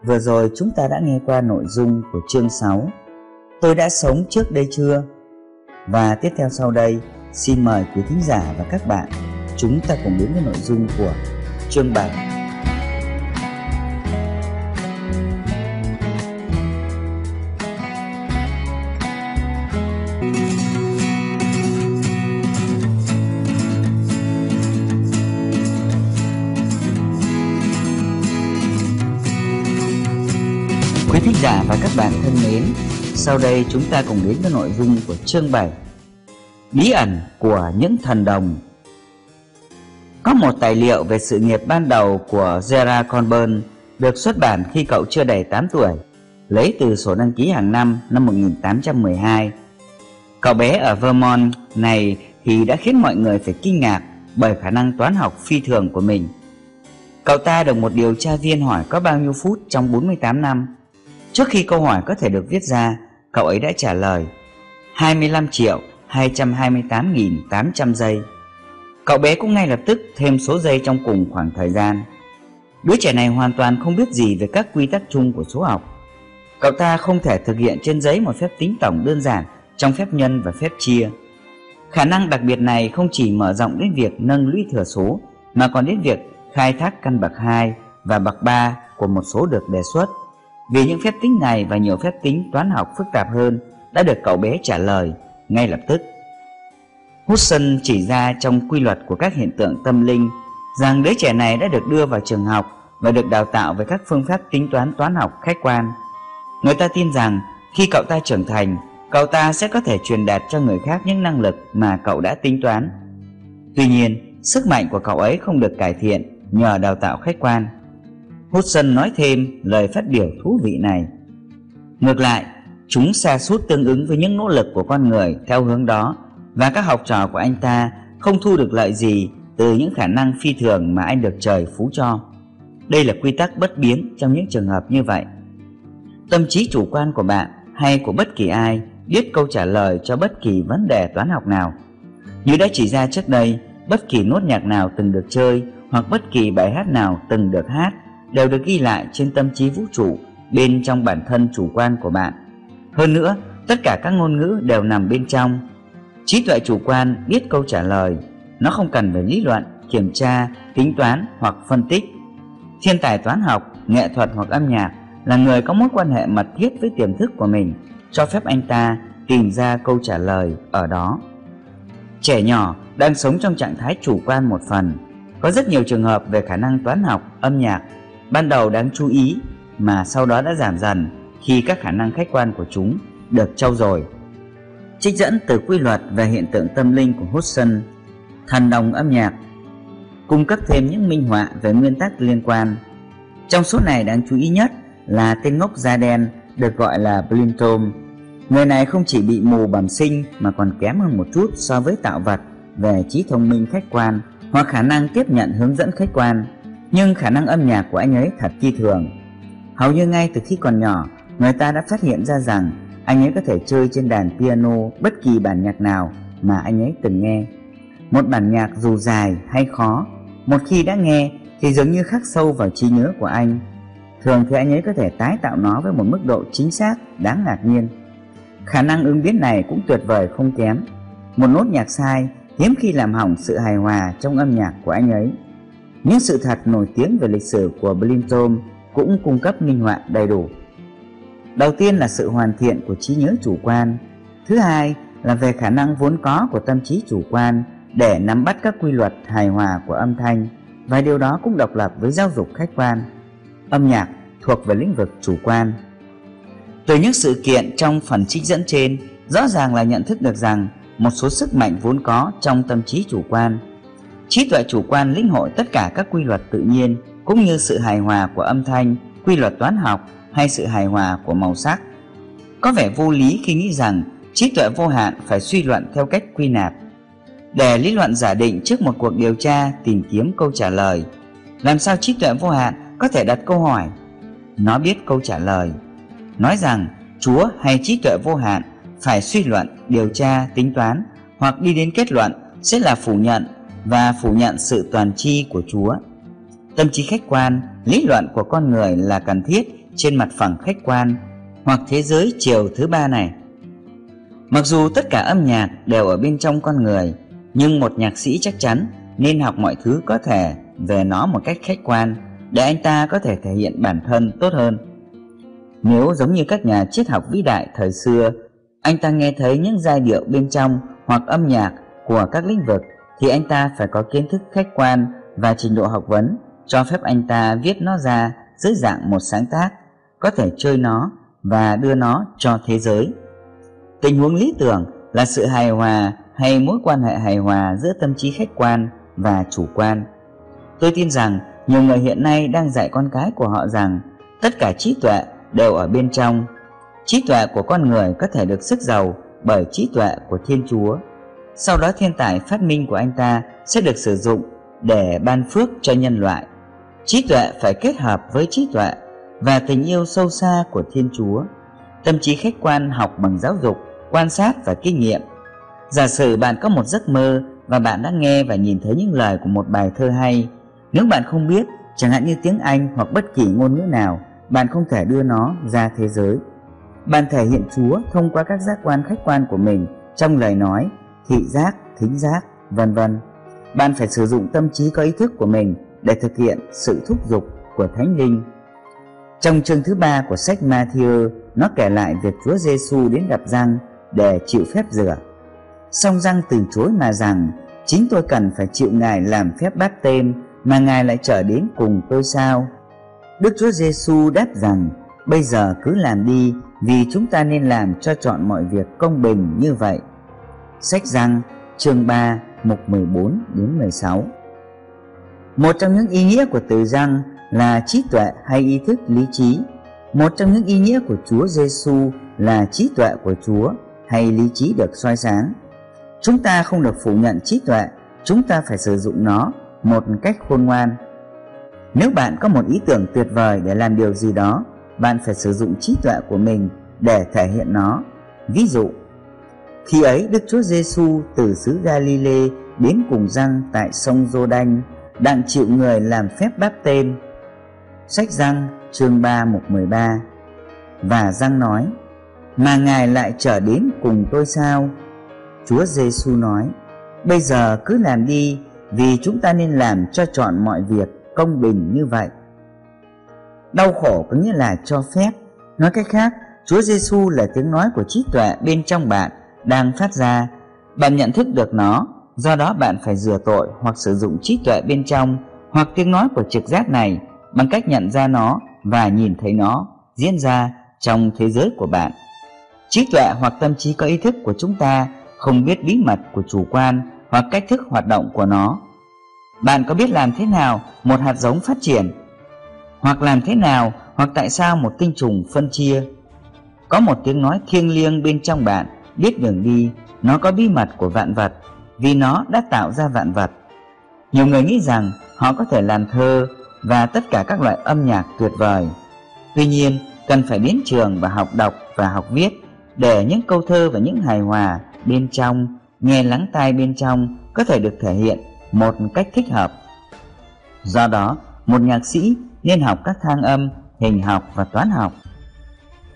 vừa rồi chúng ta đã nghe qua nội dung của chương 6 Tôi đã sống trước đây chưa? Và tiếp theo sau đây, xin mời quý thính giả và các bạn chúng ta cùng đến với nội dung của chương 7. Giả và các bạn thân mến, sau đây chúng ta cùng đến với nội dung của chương 7 Bí ẩn của những thần đồng Có một tài liệu về sự nghiệp ban đầu của Gerard Conburn được xuất bản khi cậu chưa đầy 8 tuổi, lấy từ sổ đăng ký hàng năm năm 1812. Cậu bé ở Vermont này thì đã khiến mọi người phải kinh ngạc bởi khả năng toán học phi thường của mình. Cậu ta được một điều tra viên hỏi có bao nhiêu phút trong 48 năm. Trước khi câu hỏi có thể được viết ra, cậu ấy đã trả lời 25 triệu 228.800 giây. Cậu bé cũng ngay lập tức thêm số giây trong cùng khoảng thời gian. Đứa trẻ này hoàn toàn không biết gì về các quy tắc chung của số học. Cậu ta không thể thực hiện trên giấy một phép tính tổng đơn giản trong phép nhân và phép chia. Khả năng đặc biệt này không chỉ mở rộng đến việc nâng lũy thừa số mà còn đến việc khai thác căn bậc 2 và bậc 3 của một số được đề xuất. Vì những phép tính này và nhiều phép tính toán học phức tạp hơn đã được cậu bé trả lời ngay lập tức. Hudson chỉ ra trong quy luật của các hiện tượng tâm linh rằng đứa trẻ này đã được đưa vào trường học và được đào tạo về các phương pháp tính toán toán học khách quan. Người ta tin rằng khi cậu ta trưởng thành, cậu ta sẽ có thể truyền đạt cho người khác những năng lực mà cậu đã tính toán. Tuy nhiên, sức mạnh của cậu ấy không được cải thiện nhờ đào tạo khách quan. Hudson nói thêm lời phát biểu thú vị này. Ngược lại, chúng xa sút tương ứng với những nỗ lực của con người theo hướng đó và các học trò của anh ta không thu được lợi gì từ những khả năng phi thường mà anh được trời phú cho. Đây là quy tắc bất biến trong những trường hợp như vậy. Tâm trí chủ quan của bạn hay của bất kỳ ai biết câu trả lời cho bất kỳ vấn đề toán học nào. Như đã chỉ ra trước đây, bất kỳ nốt nhạc nào từng được chơi hoặc bất kỳ bài hát nào từng được hát đều được ghi lại trên tâm trí vũ trụ bên trong bản thân chủ quan của bạn. Hơn nữa, tất cả các ngôn ngữ đều nằm bên trong. Trí tuệ chủ quan biết câu trả lời, nó không cần phải lý luận, kiểm tra, tính toán hoặc phân tích. Thiên tài toán học, nghệ thuật hoặc âm nhạc là người có mối quan hệ mật thiết với tiềm thức của mình, cho phép anh ta tìm ra câu trả lời ở đó. Trẻ nhỏ đang sống trong trạng thái chủ quan một phần. Có rất nhiều trường hợp về khả năng toán học, âm nhạc ban đầu đáng chú ý mà sau đó đã giảm dần khi các khả năng khách quan của chúng được trau dồi. Trích dẫn từ quy luật về hiện tượng tâm linh của Hudson, thần đồng âm nhạc, cung cấp thêm những minh họa về nguyên tắc liên quan. Trong số này đáng chú ý nhất là tên ngốc da đen được gọi là Blintom. Người này không chỉ bị mù bẩm sinh mà còn kém hơn một chút so với tạo vật về trí thông minh khách quan hoặc khả năng tiếp nhận hướng dẫn khách quan. Nhưng khả năng âm nhạc của anh ấy thật kỳ thường. Hầu như ngay từ khi còn nhỏ, người ta đã phát hiện ra rằng anh ấy có thể chơi trên đàn piano bất kỳ bản nhạc nào mà anh ấy từng nghe. Một bản nhạc dù dài hay khó, một khi đã nghe thì dường như khắc sâu vào trí nhớ của anh. Thường thì anh ấy có thể tái tạo nó với một mức độ chính xác đáng ngạc nhiên. Khả năng ứng biến này cũng tuyệt vời không kém. Một nốt nhạc sai hiếm khi làm hỏng sự hài hòa trong âm nhạc của anh ấy. Những sự thật nổi tiếng về lịch sử của Blintom cũng cung cấp minh họa đầy đủ. Đầu tiên là sự hoàn thiện của trí nhớ chủ quan. Thứ hai là về khả năng vốn có của tâm trí chủ quan để nắm bắt các quy luật hài hòa của âm thanh và điều đó cũng độc lập với giáo dục khách quan. Âm nhạc thuộc về lĩnh vực chủ quan. Từ những sự kiện trong phần trích dẫn trên, rõ ràng là nhận thức được rằng một số sức mạnh vốn có trong tâm trí chủ quan. Trí tuệ chủ quan lĩnh hội tất cả các quy luật tự nhiên cũng như sự hài hòa của âm thanh, quy luật toán học hay sự hài hòa của màu sắc. Có vẻ vô lý khi nghĩ rằng trí tuệ vô hạn phải suy luận theo cách quy nạp. Để lý luận giả định trước một cuộc điều tra tìm kiếm câu trả lời, làm sao trí tuệ vô hạn có thể đặt câu hỏi? Nó biết câu trả lời. Nói rằng Chúa hay trí tuệ vô hạn phải suy luận, điều tra, tính toán hoặc đi đến kết luận sẽ là phủ nhận và phủ nhận sự toàn tri của Chúa. Tâm trí khách quan, lý luận của con người là cần thiết trên mặt phẳng khách quan hoặc thế giới chiều thứ ba này. Mặc dù tất cả âm nhạc đều ở bên trong con người, nhưng một nhạc sĩ chắc chắn nên học mọi thứ có thể về nó một cách khách quan để anh ta có thể thể hiện bản thân tốt hơn. Nếu giống như các nhà triết học vĩ đại thời xưa, anh ta nghe thấy những giai điệu bên trong hoặc âm nhạc của các lĩnh vực thì anh ta phải có kiến thức khách quan và trình độ học vấn cho phép anh ta viết nó ra dưới dạng một sáng tác, có thể chơi nó và đưa nó cho thế giới. Tình huống lý tưởng là sự hài hòa hay mối quan hệ hài hòa giữa tâm trí khách quan và chủ quan. Tôi tin rằng nhiều người hiện nay đang dạy con cái của họ rằng tất cả trí tuệ đều ở bên trong. Trí tuệ của con người có thể được sức giàu bởi trí tuệ của Thiên Chúa. Sau đó thiên tài phát minh của anh ta sẽ được sử dụng để ban phước cho nhân loại. Trí tuệ phải kết hợp với trí tuệ và tình yêu sâu xa của thiên chúa. Tâm trí khách quan học bằng giáo dục, quan sát và kinh nghiệm. Giả sử bạn có một giấc mơ và bạn đã nghe và nhìn thấy những lời của một bài thơ hay. Nếu bạn không biết, chẳng hạn như tiếng anh hoặc bất kỳ ngôn ngữ nào, bạn không thể đưa nó ra thế giới. Bạn thể hiện chúa thông qua các giác quan khách quan của mình trong lời nói thị giác thính giác vân vân bạn phải sử dụng tâm trí có ý thức của mình để thực hiện sự thúc giục của Thánh Linh. Trong chương thứ ba của sách Matthew, nó kể lại việc Chúa Giêsu đến gặp răng để chịu phép rửa. Song răng từ chối mà rằng, chính tôi cần phải chịu Ngài làm phép bát tên mà Ngài lại trở đến cùng tôi sao? Đức Chúa Giêsu đáp rằng, bây giờ cứ làm đi vì chúng ta nên làm cho chọn mọi việc công bình như vậy. Sách răng chương 3 mục 14 đến 16 Một trong những ý nghĩa của từ răng là trí tuệ hay ý thức lý trí. Một trong những ý nghĩa của Chúa Giêsu là trí tuệ của Chúa hay lý trí được soi sáng. Chúng ta không được phủ nhận trí tuệ, chúng ta phải sử dụng nó một cách khôn ngoan. Nếu bạn có một ý tưởng tuyệt vời để làm điều gì đó, bạn phải sử dụng trí tuệ của mình để thể hiện nó. Ví dụ, khi ấy Đức Chúa Giêsu từ xứ Galilee đến cùng răng tại sông Giô Đanh, đặng chịu người làm phép báp tên. Sách răng chương 3 mục 13 Và răng nói, mà Ngài lại trở đến cùng tôi sao? Chúa Giêsu nói, bây giờ cứ làm đi vì chúng ta nên làm cho chọn mọi việc công bình như vậy. Đau khổ có nghĩa là cho phép. Nói cách khác, Chúa Giêsu là tiếng nói của trí tuệ bên trong bạn đang phát ra. Bạn nhận thức được nó, do đó bạn phải rửa tội hoặc sử dụng trí tuệ bên trong hoặc tiếng nói của trực giác này bằng cách nhận ra nó và nhìn thấy nó diễn ra trong thế giới của bạn. Trí tuệ hoặc tâm trí có ý thức của chúng ta không biết bí mật của chủ quan hoặc cách thức hoạt động của nó. Bạn có biết làm thế nào một hạt giống phát triển? Hoặc làm thế nào hoặc tại sao một tinh trùng phân chia? Có một tiếng nói thiêng liêng bên trong bạn biết đường đi, nó có bí mật của vạn vật vì nó đã tạo ra vạn vật. Nhiều người nghĩ rằng họ có thể làm thơ và tất cả các loại âm nhạc tuyệt vời. Tuy nhiên, cần phải đến trường và học đọc và học viết để những câu thơ và những hài hòa bên trong, nghe lắng tai bên trong có thể được thể hiện một cách thích hợp. Do đó, một nhạc sĩ nên học các thang âm, hình học và toán học.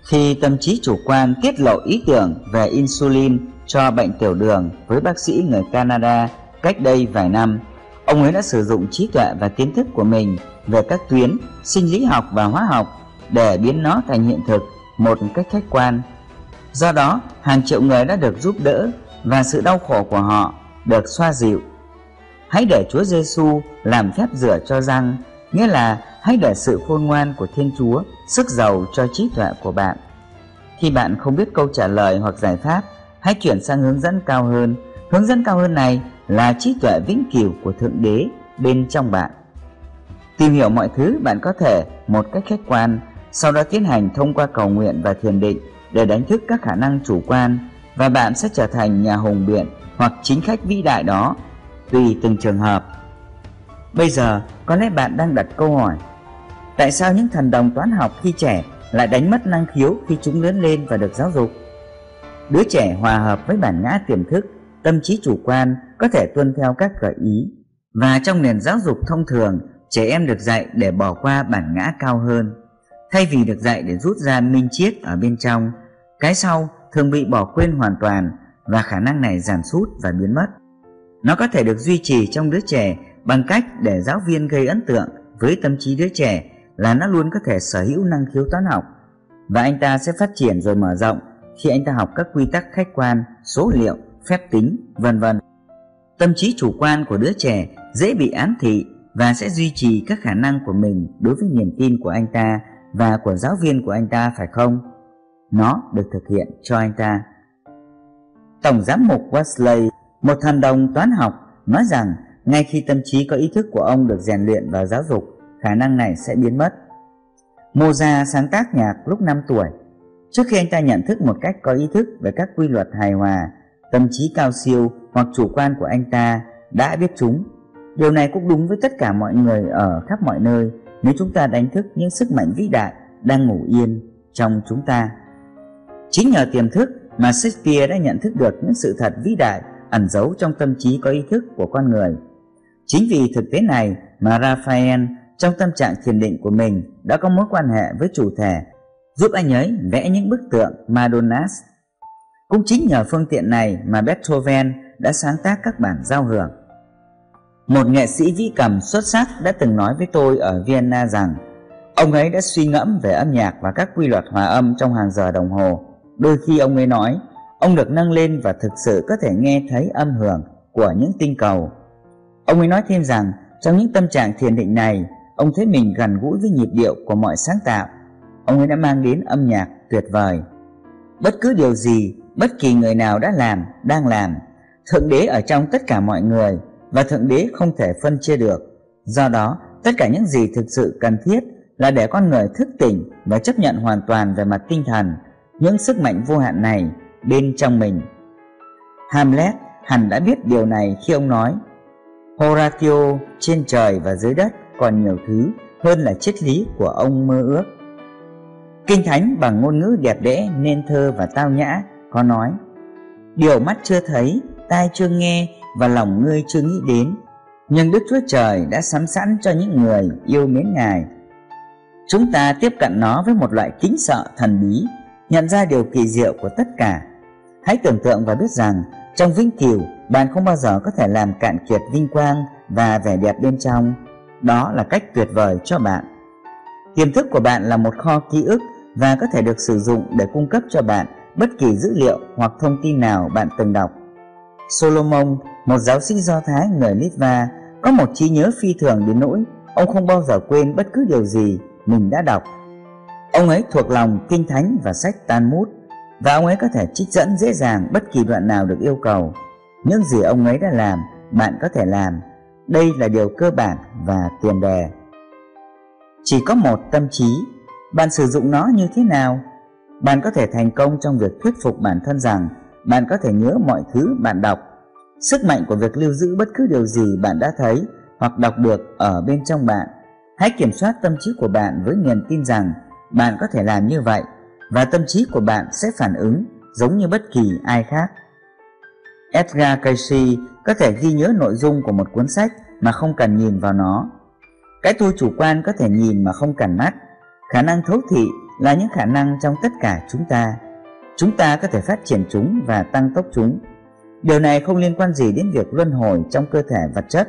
Khi tâm trí chủ quan tiết lộ ý tưởng về insulin cho bệnh tiểu đường với bác sĩ người Canada cách đây vài năm, ông ấy đã sử dụng trí tuệ và kiến thức của mình về các tuyến sinh lý học và hóa học để biến nó thành hiện thực một cách khách quan. Do đó, hàng triệu người đã được giúp đỡ và sự đau khổ của họ được xoa dịu. Hãy để Chúa Giêsu làm phép rửa cho răng, nghĩa là hãy để sự khôn ngoan của Thiên Chúa sức giàu cho trí tuệ của bạn. Khi bạn không biết câu trả lời hoặc giải pháp, hãy chuyển sang hướng dẫn cao hơn. Hướng dẫn cao hơn này là trí tuệ vĩnh cửu của Thượng Đế bên trong bạn. Tìm hiểu mọi thứ bạn có thể một cách khách quan, sau đó tiến hành thông qua cầu nguyện và thiền định để đánh thức các khả năng chủ quan và bạn sẽ trở thành nhà hùng biện hoặc chính khách vĩ đại đó, tùy từng trường hợp. Bây giờ, có lẽ bạn đang đặt câu hỏi Tại sao những thần đồng toán học khi trẻ lại đánh mất năng khiếu khi chúng lớn lên và được giáo dục? Đứa trẻ hòa hợp với bản ngã tiềm thức, tâm trí chủ quan có thể tuân theo các gợi ý và trong nền giáo dục thông thường, trẻ em được dạy để bỏ qua bản ngã cao hơn. Thay vì được dạy để rút ra minh triết ở bên trong, cái sau thường bị bỏ quên hoàn toàn và khả năng này giảm sút và biến mất. Nó có thể được duy trì trong đứa trẻ bằng cách để giáo viên gây ấn tượng với tâm trí đứa trẻ là nó luôn có thể sở hữu năng khiếu toán học và anh ta sẽ phát triển rồi mở rộng khi anh ta học các quy tắc khách quan, số liệu, phép tính, vân vân. Tâm trí chủ quan của đứa trẻ dễ bị ám thị và sẽ duy trì các khả năng của mình đối với niềm tin của anh ta và của giáo viên của anh ta phải không? Nó được thực hiện cho anh ta. Tổng giám mục Wesley, một thần đồng toán học, nói rằng ngay khi tâm trí có ý thức của ông được rèn luyện và giáo dục, khả năng này sẽ biến mất. Mozart sáng tác nhạc lúc 5 tuổi. Trước khi anh ta nhận thức một cách có ý thức về các quy luật hài hòa, tâm trí cao siêu hoặc chủ quan của anh ta đã biết chúng. Điều này cũng đúng với tất cả mọi người ở khắp mọi nơi nếu chúng ta đánh thức những sức mạnh vĩ đại đang ngủ yên trong chúng ta. Chính nhờ tiềm thức mà Shakespeare đã nhận thức được những sự thật vĩ đại ẩn giấu trong tâm trí có ý thức của con người. Chính vì thực tế này mà Raphael trong tâm trạng thiền định của mình đã có mối quan hệ với chủ thể, giúp anh ấy vẽ những bức tượng Madonnas. Cũng chính nhờ phương tiện này mà Beethoven đã sáng tác các bản giao hưởng. Một nghệ sĩ vĩ cầm xuất sắc đã từng nói với tôi ở Vienna rằng ông ấy đã suy ngẫm về âm nhạc và các quy luật hòa âm trong hàng giờ đồng hồ. Đôi khi ông ấy nói, ông được nâng lên và thực sự có thể nghe thấy âm hưởng của những tinh cầu. Ông ấy nói thêm rằng trong những tâm trạng thiền định này, Ông thấy mình gần gũi với nhịp điệu của mọi sáng tạo. Ông ấy đã mang đến âm nhạc tuyệt vời. Bất cứ điều gì bất kỳ người nào đã làm đang làm thượng đế ở trong tất cả mọi người và thượng đế không thể phân chia được. Do đó tất cả những gì thực sự cần thiết là để con người thức tỉnh và chấp nhận hoàn toàn về mặt tinh thần những sức mạnh vô hạn này bên trong mình. Hamlet hẳn đã biết điều này khi ông nói horatio trên trời và dưới đất còn nhiều thứ hơn là triết lý của ông mơ ước. Kinh thánh bằng ngôn ngữ đẹp đẽ, nên thơ và tao nhã có nói, điều mắt chưa thấy, tai chưa nghe và lòng ngươi chưa nghĩ đến. Nhưng đức chúa trời đã sắm sẵn cho những người yêu mến ngài. Chúng ta tiếp cận nó với một loại kính sợ thần bí, nhận ra điều kỳ diệu của tất cả. Hãy tưởng tượng và biết rằng, trong vĩnh cửu bạn không bao giờ có thể làm cạn kiệt vinh quang và vẻ đẹp bên trong. Đó là cách tuyệt vời cho bạn. Tiềm thức của bạn là một kho ký ức và có thể được sử dụng để cung cấp cho bạn bất kỳ dữ liệu hoặc thông tin nào bạn từng đọc. Solomon, một giáo sĩ do thái người litva, có một trí nhớ phi thường đến nỗi ông không bao giờ quên bất cứ điều gì mình đã đọc. Ông ấy thuộc lòng kinh thánh và sách talmud, và ông ấy có thể trích dẫn dễ dàng bất kỳ đoạn nào được yêu cầu những gì ông ấy đã làm, bạn có thể làm. Đây là điều cơ bản và tiền đề. Chỉ có một tâm trí. Bạn sử dụng nó như thế nào? Bạn có thể thành công trong việc thuyết phục bản thân rằng bạn có thể nhớ mọi thứ bạn đọc. Sức mạnh của việc lưu giữ bất cứ điều gì bạn đã thấy hoặc đọc được ở bên trong bạn. Hãy kiểm soát tâm trí của bạn với niềm tin rằng bạn có thể làm như vậy và tâm trí của bạn sẽ phản ứng giống như bất kỳ ai khác edgar cayce có thể ghi nhớ nội dung của một cuốn sách mà không cần nhìn vào nó. Cái tôi chủ quan có thể nhìn mà không cần mắt. Khả năng thấu thị là những khả năng trong tất cả chúng ta. Chúng ta có thể phát triển chúng và tăng tốc chúng. Điều này không liên quan gì đến việc luân hồi trong cơ thể vật chất.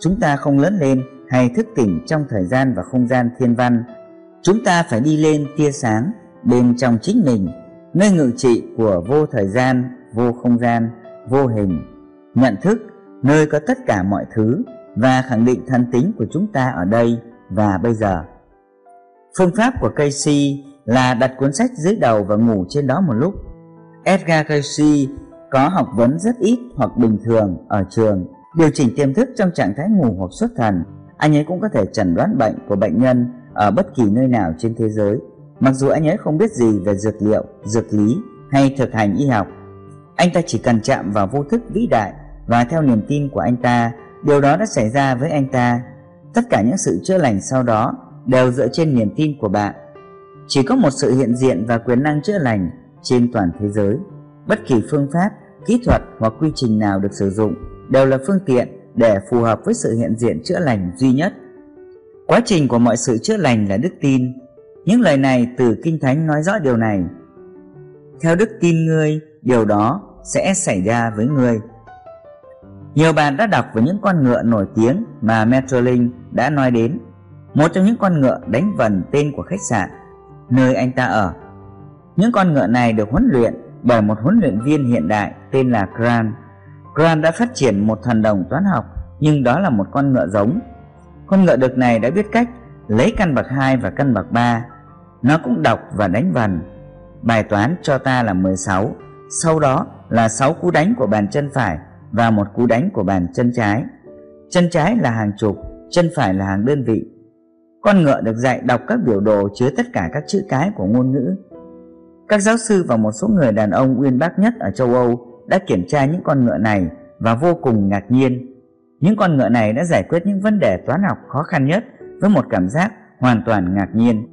Chúng ta không lớn lên hay thức tỉnh trong thời gian và không gian thiên văn. Chúng ta phải đi lên tia sáng bên trong chính mình, nơi ngự trị của vô thời gian, vô không gian vô hình, nhận thức nơi có tất cả mọi thứ và khẳng định thân tính của chúng ta ở đây và bây giờ. Phương pháp của Casey là đặt cuốn sách dưới đầu và ngủ trên đó một lúc. Edgar Casey có học vấn rất ít hoặc bình thường ở trường, điều chỉnh tiềm thức trong trạng thái ngủ hoặc xuất thần. Anh ấy cũng có thể chẩn đoán bệnh của bệnh nhân ở bất kỳ nơi nào trên thế giới. Mặc dù anh ấy không biết gì về dược liệu, dược lý hay thực hành y học anh ta chỉ cần chạm vào vô thức vĩ đại và theo niềm tin của anh ta, điều đó đã xảy ra với anh ta. Tất cả những sự chữa lành sau đó đều dựa trên niềm tin của bạn. Chỉ có một sự hiện diện và quyền năng chữa lành trên toàn thế giới. Bất kỳ phương pháp, kỹ thuật hoặc quy trình nào được sử dụng đều là phương tiện để phù hợp với sự hiện diện chữa lành duy nhất. Quá trình của mọi sự chữa lành là đức tin. Những lời này từ kinh thánh nói rõ điều này. Theo đức tin ngươi, điều đó sẽ xảy ra với người. nhiều bạn đã đọc về những con ngựa nổi tiếng mà Metrolink đã nói đến. Một trong những con ngựa đánh vần tên của khách sạn, nơi anh ta ở. Những con ngựa này được huấn luyện bởi một huấn luyện viên hiện đại tên là Grant. Grant đã phát triển một thần đồng toán học, nhưng đó là một con ngựa giống. Con ngựa đực này đã biết cách lấy căn bậc 2 và căn bậc 3 nó cũng đọc và đánh vần. Bài toán cho ta là 16 sau đó là 6 cú đánh của bàn chân phải và một cú đánh của bàn chân trái. Chân trái là hàng chục, chân phải là hàng đơn vị. Con ngựa được dạy đọc các biểu đồ chứa tất cả các chữ cái của ngôn ngữ. Các giáo sư và một số người đàn ông uyên bác nhất ở châu âu đã kiểm tra những con ngựa này và vô cùng ngạc nhiên. Những con ngựa này đã giải quyết những vấn đề toán học khó khăn nhất với một cảm giác hoàn toàn ngạc nhiên.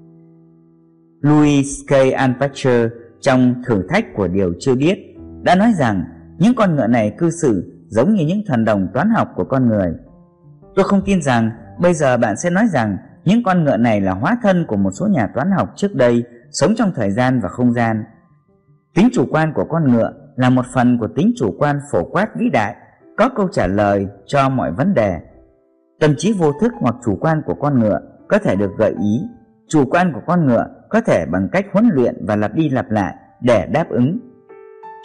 Louis k. Alpacher trong thử thách của điều chưa biết đã nói rằng những con ngựa này cư xử giống như những thần đồng toán học của con người. Tôi không tin rằng bây giờ bạn sẽ nói rằng những con ngựa này là hóa thân của một số nhà toán học trước đây sống trong thời gian và không gian. Tính chủ quan của con ngựa là một phần của tính chủ quan phổ quát vĩ đại, có câu trả lời cho mọi vấn đề. Tâm trí vô thức hoặc chủ quan của con ngựa có thể được gợi ý, chủ quan của con ngựa có thể bằng cách huấn luyện và lặp đi lặp lại để đáp ứng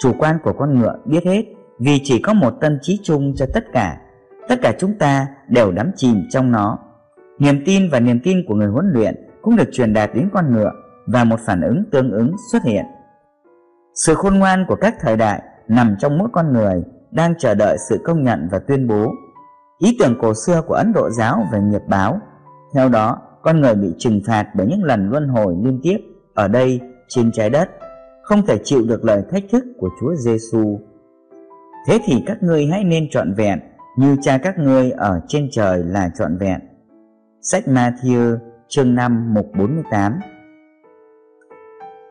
chủ quan của con ngựa biết hết vì chỉ có một tâm trí chung cho tất cả. Tất cả chúng ta đều đắm chìm trong nó. Niềm tin và niềm tin của người huấn luyện cũng được truyền đạt đến con ngựa và một phản ứng tương ứng xuất hiện. Sự khôn ngoan của các thời đại nằm trong mỗi con người đang chờ đợi sự công nhận và tuyên bố. Ý tưởng cổ xưa của Ấn Độ giáo về nghiệp báo, theo đó con người bị trừng phạt bởi những lần luân hồi liên tiếp ở đây trên trái đất, không thể chịu được lời thách thức của Chúa Giêsu. Thế thì các ngươi hãy nên trọn vẹn như cha các ngươi ở trên trời là trọn vẹn. Sách Matthew chương 5 mục 48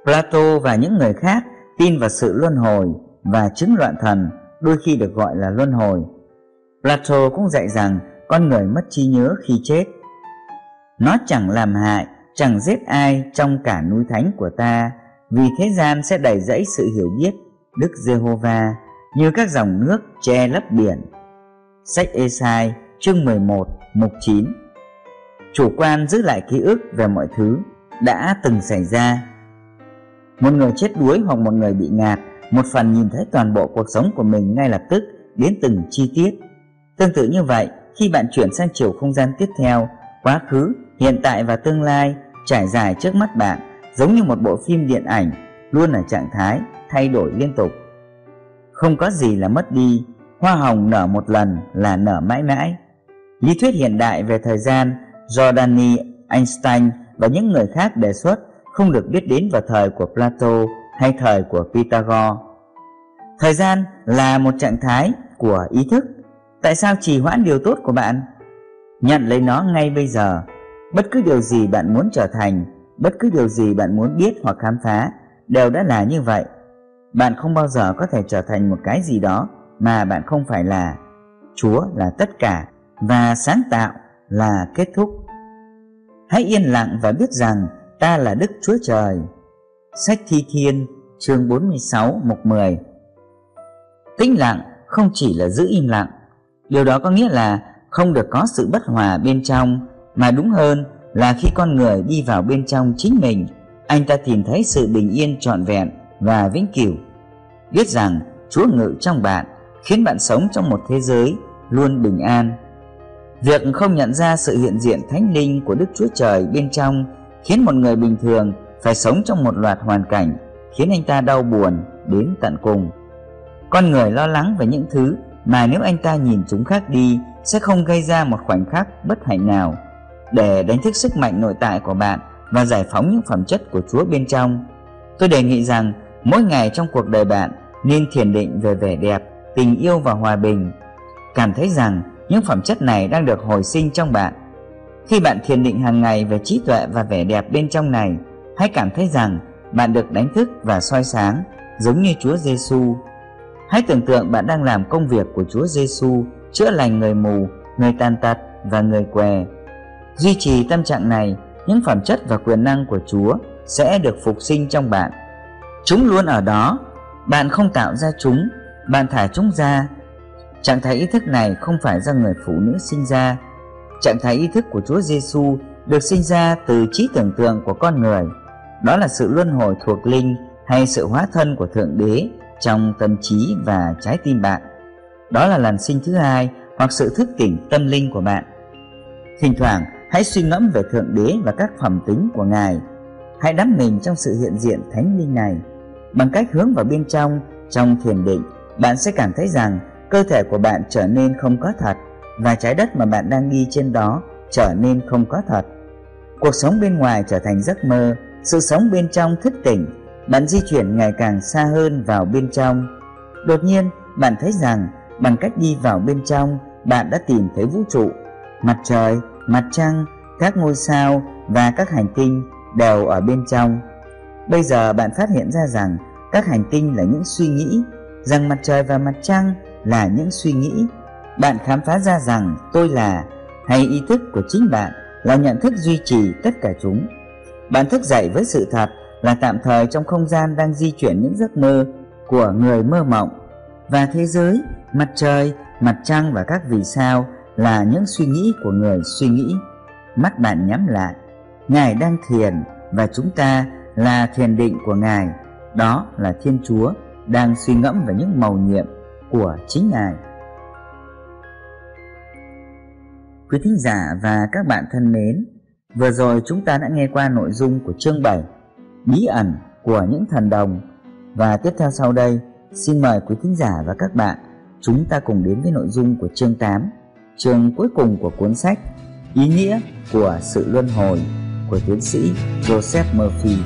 Plato và những người khác tin vào sự luân hồi và chứng loạn thần đôi khi được gọi là luân hồi. Plato cũng dạy rằng con người mất trí nhớ khi chết. Nó chẳng làm hại, chẳng giết ai trong cả núi thánh của ta, vì thế gian sẽ đầy rẫy sự hiểu biết Đức Giê-hô-va như các dòng nước che lấp biển. Sách Esai chương 11 mục 9 Chủ quan giữ lại ký ức về mọi thứ đã từng xảy ra. Một người chết đuối hoặc một người bị ngạt một phần nhìn thấy toàn bộ cuộc sống của mình ngay lập tức đến từng chi tiết. Tương tự như vậy, khi bạn chuyển sang chiều không gian tiếp theo, quá khứ, hiện tại và tương lai trải dài trước mắt bạn giống như một bộ phim điện ảnh luôn ở trạng thái thay đổi liên tục. Không có gì là mất đi, hoa hồng nở một lần là nở mãi mãi. Lý thuyết hiện đại về thời gian do Danny Einstein và những người khác đề xuất không được biết đến vào thời của Plato hay thời của Pythagore. Thời gian là một trạng thái của ý thức. Tại sao trì hoãn điều tốt của bạn? Nhận lấy nó ngay bây giờ. Bất cứ điều gì bạn muốn trở thành, bất cứ điều gì bạn muốn biết hoặc khám phá đều đã là như vậy. Bạn không bao giờ có thể trở thành một cái gì đó mà bạn không phải là. Chúa, là tất cả và sáng tạo là kết thúc. Hãy yên lặng và biết rằng ta là Đức Chúa Trời. Sách Thi Thiên, chương 46 mục 10 Tĩnh lặng không chỉ là giữ im lặng Điều đó có nghĩa là không được có sự bất hòa bên trong, Mà đúng hơn là khi con người đi vào bên trong chính mình, Anh ta tìm thấy sự bình yên trọn vẹn và vĩnh cửu Biết rằng Chúa ngự trong bạn, Khiến bạn sống trong một thế giới luôn bình an Việc không nhận ra sự hiện diện thánh linh của Đức Chúa Trời bên trong Khiến một người bình thường phải sống trong một loạt hoàn cảnh khiến anh ta đau buồn đến tận cùng. Con người lo lắng về những thứ mà nếu anh ta nhìn chúng khác đi sẽ không gây ra một khoảnh khắc bất hạnh nào. Để đánh thức sức mạnh nội tại của bạn và giải phóng những phẩm chất của Chúa bên trong, tôi đề nghị rằng mỗi ngày trong cuộc đời bạn nên thiền định về vẻ đẹp, tình yêu và hòa bình. Cảm thấy rằng những phẩm chất này đang được hồi sinh trong bạn. Khi bạn thiền định hàng ngày về trí tuệ và vẻ đẹp bên trong này, hãy cảm thấy rằng bạn được đánh thức và soi sáng giống như Chúa Giêsu. Hãy tưởng tượng bạn đang làm công việc của Chúa Giêsu chữa lành người mù, người tàn tật và người què. Duy trì tâm trạng này, những phẩm chất và quyền năng của Chúa sẽ được phục sinh trong bạn. Chúng luôn ở đó, bạn không tạo ra chúng, bạn thả chúng ra. Trạng thái ý thức này không phải do người phụ nữ sinh ra. Trạng thái ý thức của Chúa Giêsu được sinh ra từ trí tưởng tượng của con người đó là sự luân hồi thuộc linh hay sự hóa thân của thượng đế trong tâm trí và trái tim bạn đó là lần sinh thứ hai hoặc sự thức tỉnh tâm linh của bạn thỉnh thoảng hãy suy ngẫm về thượng đế và các phẩm tính của ngài. Hãy đắm mình trong sự hiện diện thánh linh này. Bằng cách hướng vào bên trong trong thiền định, bạn sẽ cảm thấy rằng cơ thể của bạn trở nên không có thật và trái đất mà bạn đang đi trên đó trở nên không có thật. Cuộc sống bên ngoài trở thành giấc mơ, sự sống bên trong thức tỉnh, bạn di chuyển ngày càng xa hơn vào bên trong. Đột nhiên, bạn thấy rằng bằng cách đi vào bên trong, bạn đã tìm thấy vũ trụ, mặt trời mặt trăng các ngôi sao và các hành tinh đều ở bên trong. Bây giờ bạn phát hiện ra rằng các hành tinh là những suy nghĩ rằng mặt trời và mặt trăng là những suy nghĩ. Bạn khám phá ra rằng tôi là hay ý thức của chính bạn là nhận thức duy trì tất cả chúng. Bạn thức dậy với sự thật là tạm thời trong không gian đang di chuyển những giấc mơ của người mơ mộng. Và thế giới, mặt trời, mặt trăng và các vì sao là những suy nghĩ của người suy nghĩ. Mắt bạn nhắm lại, Ngài đang thiền và chúng ta là thiền định của Ngài. Đó là Thiên Chúa đang suy ngẫm về những màu nhiệm của chính Ngài. Quý thính giả và các bạn thân mến, Vừa rồi chúng ta đã nghe qua nội dung của chương 7 Bí ẩn của những thần đồng Và tiếp theo sau đây, xin mời quý thính giả và các bạn chúng ta cùng đến với nội dung của chương 8, chương cuối cùng của cuốn sách Ý nghĩa của sự luân hồi của tiến sĩ Joseph Murphy.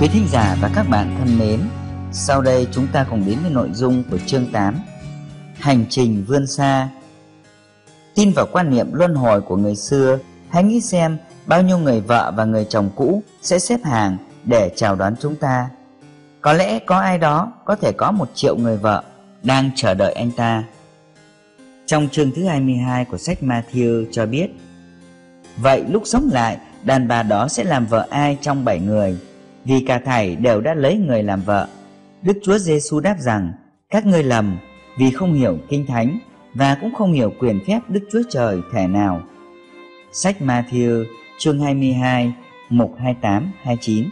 Quý thính giả và các bạn thân mến, sau đây chúng ta cùng đến với nội dung của chương 8 Hành trình vươn xa Tin vào quan niệm luân hồi của người xưa Hãy nghĩ xem bao nhiêu người vợ và người chồng cũ sẽ xếp hàng để chào đón chúng ta. Có lẽ có ai đó có thể có một triệu người vợ đang chờ đợi anh ta. Trong chương thứ 22 của sách Matthew cho biết Vậy lúc sống lại, đàn bà đó sẽ làm vợ ai trong bảy người? Vì cả thảy đều đã lấy người làm vợ. Đức Chúa Giêsu đáp rằng các ngươi lầm vì không hiểu kinh thánh và cũng không hiểu quyền phép Đức Chúa Trời thể nào. Sách Matthew chương 22 mục 28 29.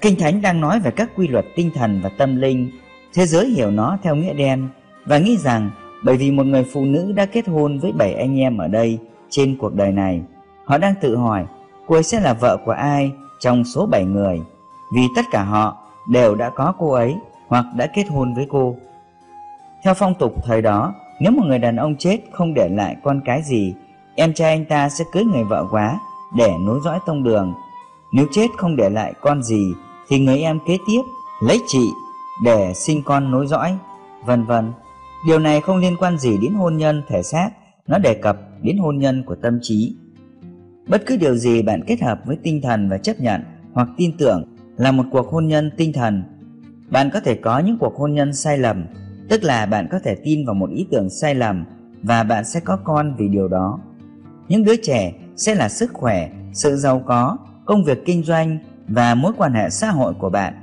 Kinh thánh đang nói về các quy luật tinh thần và tâm linh. Thế giới hiểu nó theo nghĩa đen và nghĩ rằng bởi vì một người phụ nữ đã kết hôn với bảy anh em ở đây trên cuộc đời này, họ đang tự hỏi cô ấy sẽ là vợ của ai trong số bảy người vì tất cả họ đều đã có cô ấy hoặc đã kết hôn với cô. Theo phong tục thời đó, nếu một người đàn ông chết không để lại con cái gì, em trai anh ta sẽ cưới người vợ quá để nối dõi tông đường. Nếu chết không để lại con gì thì người em kế tiếp lấy chị để sinh con nối dõi, vân vân. Điều này không liên quan gì đến hôn nhân thể xác, nó đề cập đến hôn nhân của tâm trí. Bất cứ điều gì bạn kết hợp với tinh thần và chấp nhận hoặc tin tưởng là một cuộc hôn nhân tinh thần bạn có thể có những cuộc hôn nhân sai lầm tức là bạn có thể tin vào một ý tưởng sai lầm và bạn sẽ có con vì điều đó. Những đứa trẻ sẽ là sức khỏe sự giàu có công việc kinh doanh và mối quan hệ xã hội của bạn.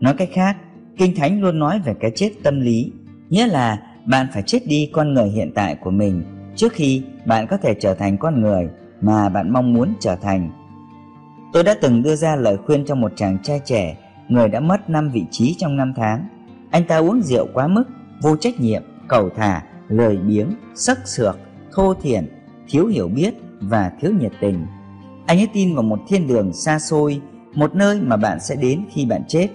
Nói cách khác kinh thánh luôn nói về cái chết tâm lý nghĩa là bạn phải chết đi con người hiện tại của mình trước khi bạn có thể trở thành con người mà bạn mong muốn trở thành. Tôi đã từng đưa ra lời khuyên cho một chàng trai trẻ, người đã mất 5 vị trí trong 5 tháng. Anh ta uống rượu quá mức, vô trách nhiệm, cầu thả, lười biếng, sắc sược, thô thiển, thiếu hiểu biết và thiếu nhiệt tình. Anh ấy tin vào một thiên đường xa xôi, một nơi mà bạn sẽ đến khi bạn chết.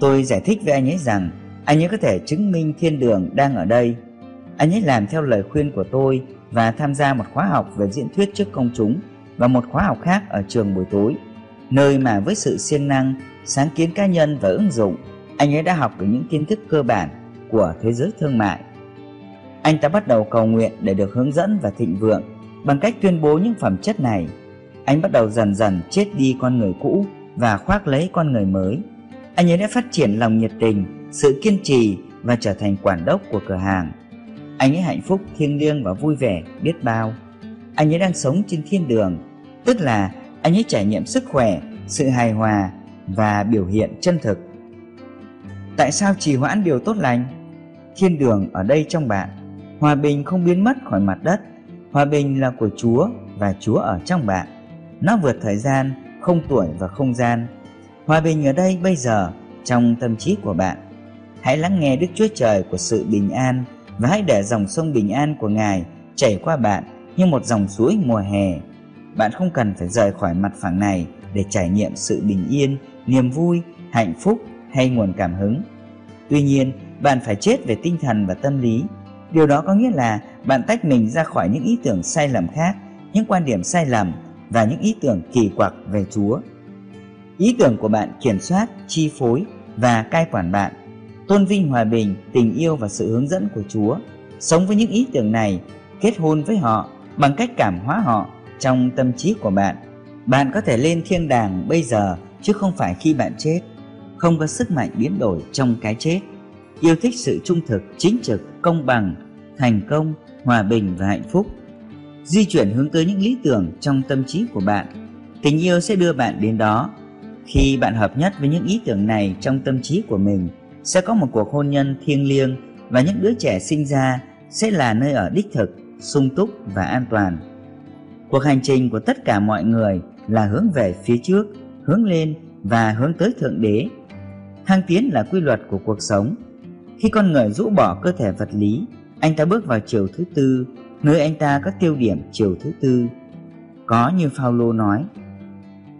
Tôi giải thích với anh ấy rằng anh ấy có thể chứng minh thiên đường đang ở đây. Anh ấy làm theo lời khuyên của tôi và tham gia một khóa học về diễn thuyết trước công chúng và một khóa học khác ở trường buổi tối, nơi mà với sự siêng năng, sáng kiến cá nhân và ứng dụng, anh ấy đã học được những kiến thức cơ bản của thế giới thương mại. Anh ta bắt đầu cầu nguyện để được hướng dẫn và thịnh vượng bằng cách tuyên bố những phẩm chất này. Anh bắt đầu dần dần chết đi con người cũ và khoác lấy con người mới. Anh ấy đã phát triển lòng nhiệt tình, sự kiên trì và trở thành quản đốc của cửa hàng. Anh ấy hạnh phúc, thiêng liêng và vui vẻ biết bao anh ấy đang sống trên thiên đường, tức là anh ấy trải nghiệm sức khỏe, sự hài hòa và biểu hiện chân thực. Tại sao trì hoãn điều tốt lành? Thiên đường ở đây trong bạn, hòa bình không biến mất khỏi mặt đất, hòa bình là của Chúa và Chúa ở trong bạn. Nó vượt thời gian, không tuổi và không gian. Hòa bình ở đây bây giờ trong tâm trí của bạn. Hãy lắng nghe Đức Chúa Trời của sự bình an và hãy để dòng sông bình an của Ngài chảy qua bạn như một dòng suối mùa hè. Bạn không cần phải rời khỏi mặt phẳng này để trải nghiệm sự bình yên, niềm vui, hạnh phúc hay nguồn cảm hứng. Tuy nhiên, bạn phải chết về tinh thần và tâm lý. Điều đó có nghĩa là bạn tách mình ra khỏi những ý tưởng sai lầm khác, những quan điểm sai lầm và những ý tưởng kỳ quặc về Chúa. Ý tưởng của bạn kiểm soát, chi phối và cai quản bạn. Tôn vinh hòa bình, tình yêu và sự hướng dẫn của Chúa. Sống với những ý tưởng này, kết hôn với họ bằng cách cảm hóa họ trong tâm trí của bạn. Bạn có thể lên thiên đàng bây giờ chứ không phải khi bạn chết. Không có sức mạnh biến đổi trong cái chết. Yêu thích sự trung thực, chính trực, công bằng, thành công, hòa bình và hạnh phúc. Di chuyển hướng tới những lý tưởng trong tâm trí của bạn. Tình yêu sẽ đưa bạn đến đó. Khi bạn hợp nhất với những ý tưởng này trong tâm trí của mình, sẽ có một cuộc hôn nhân thiêng liêng và những đứa trẻ sinh ra sẽ là nơi ở đích thực sung túc và an toàn. Cuộc hành trình của tất cả mọi người là hướng về phía trước, hướng lên và hướng tới Thượng Đế thăng tiến là quy luật của cuộc sống. Khi con người rũ bỏ cơ thể vật lý, anh ta bước vào chiều thứ tư, nơi anh ta có tiêu điểm chiều thứ tư. Có như Phaolô nói,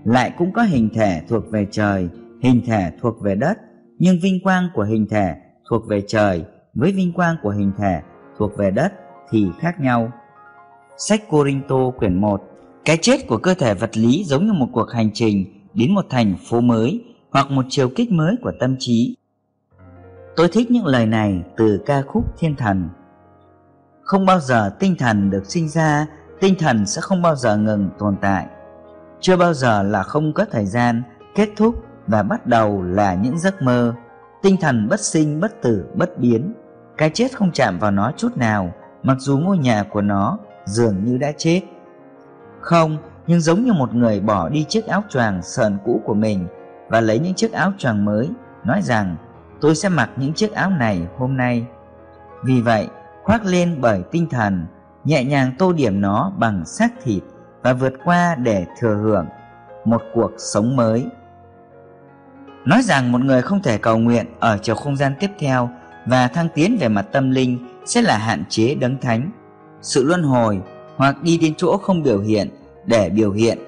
lại cũng có hình thể thuộc về trời, hình thể thuộc về đất, nhưng vinh quang của hình thể thuộc về trời với vinh quang của hình thể thuộc về đất thì khác nhau. Sách Corinto quyển 1 cái chết của cơ thể vật lý giống như một cuộc hành trình đến một thành phố mới hoặc một chiều kích mới của tâm trí. Tôi thích những lời này từ ca khúc thiên thần. Không bao giờ tinh thần được sinh ra, tinh thần sẽ không bao giờ ngừng tồn tại. Chưa bao giờ là không có thời gian kết thúc và bắt đầu là những giấc mơ. Tinh thần bất sinh, bất tử, bất biến. Cái chết không chạm vào nó chút nào, mặc dù ngôi nhà của nó dường như đã chết. Không, nhưng giống như một người bỏ đi chiếc áo choàng sờn cũ của mình và lấy những chiếc áo choàng mới, nói rằng, tôi sẽ mặc những chiếc áo này hôm nay. Vì vậy, khoác lên bởi tinh thần, nhẹ nhàng tô điểm nó bằng xác thịt và vượt qua để thừa hưởng một cuộc sống mới. Nói rằng một người không thể cầu nguyện ở chiều không gian tiếp theo và thăng tiến về mặt tâm linh sẽ là hạn chế đấng thánh. Sự luân hồi hoặc đi đến chỗ không biểu hiện để biểu hiện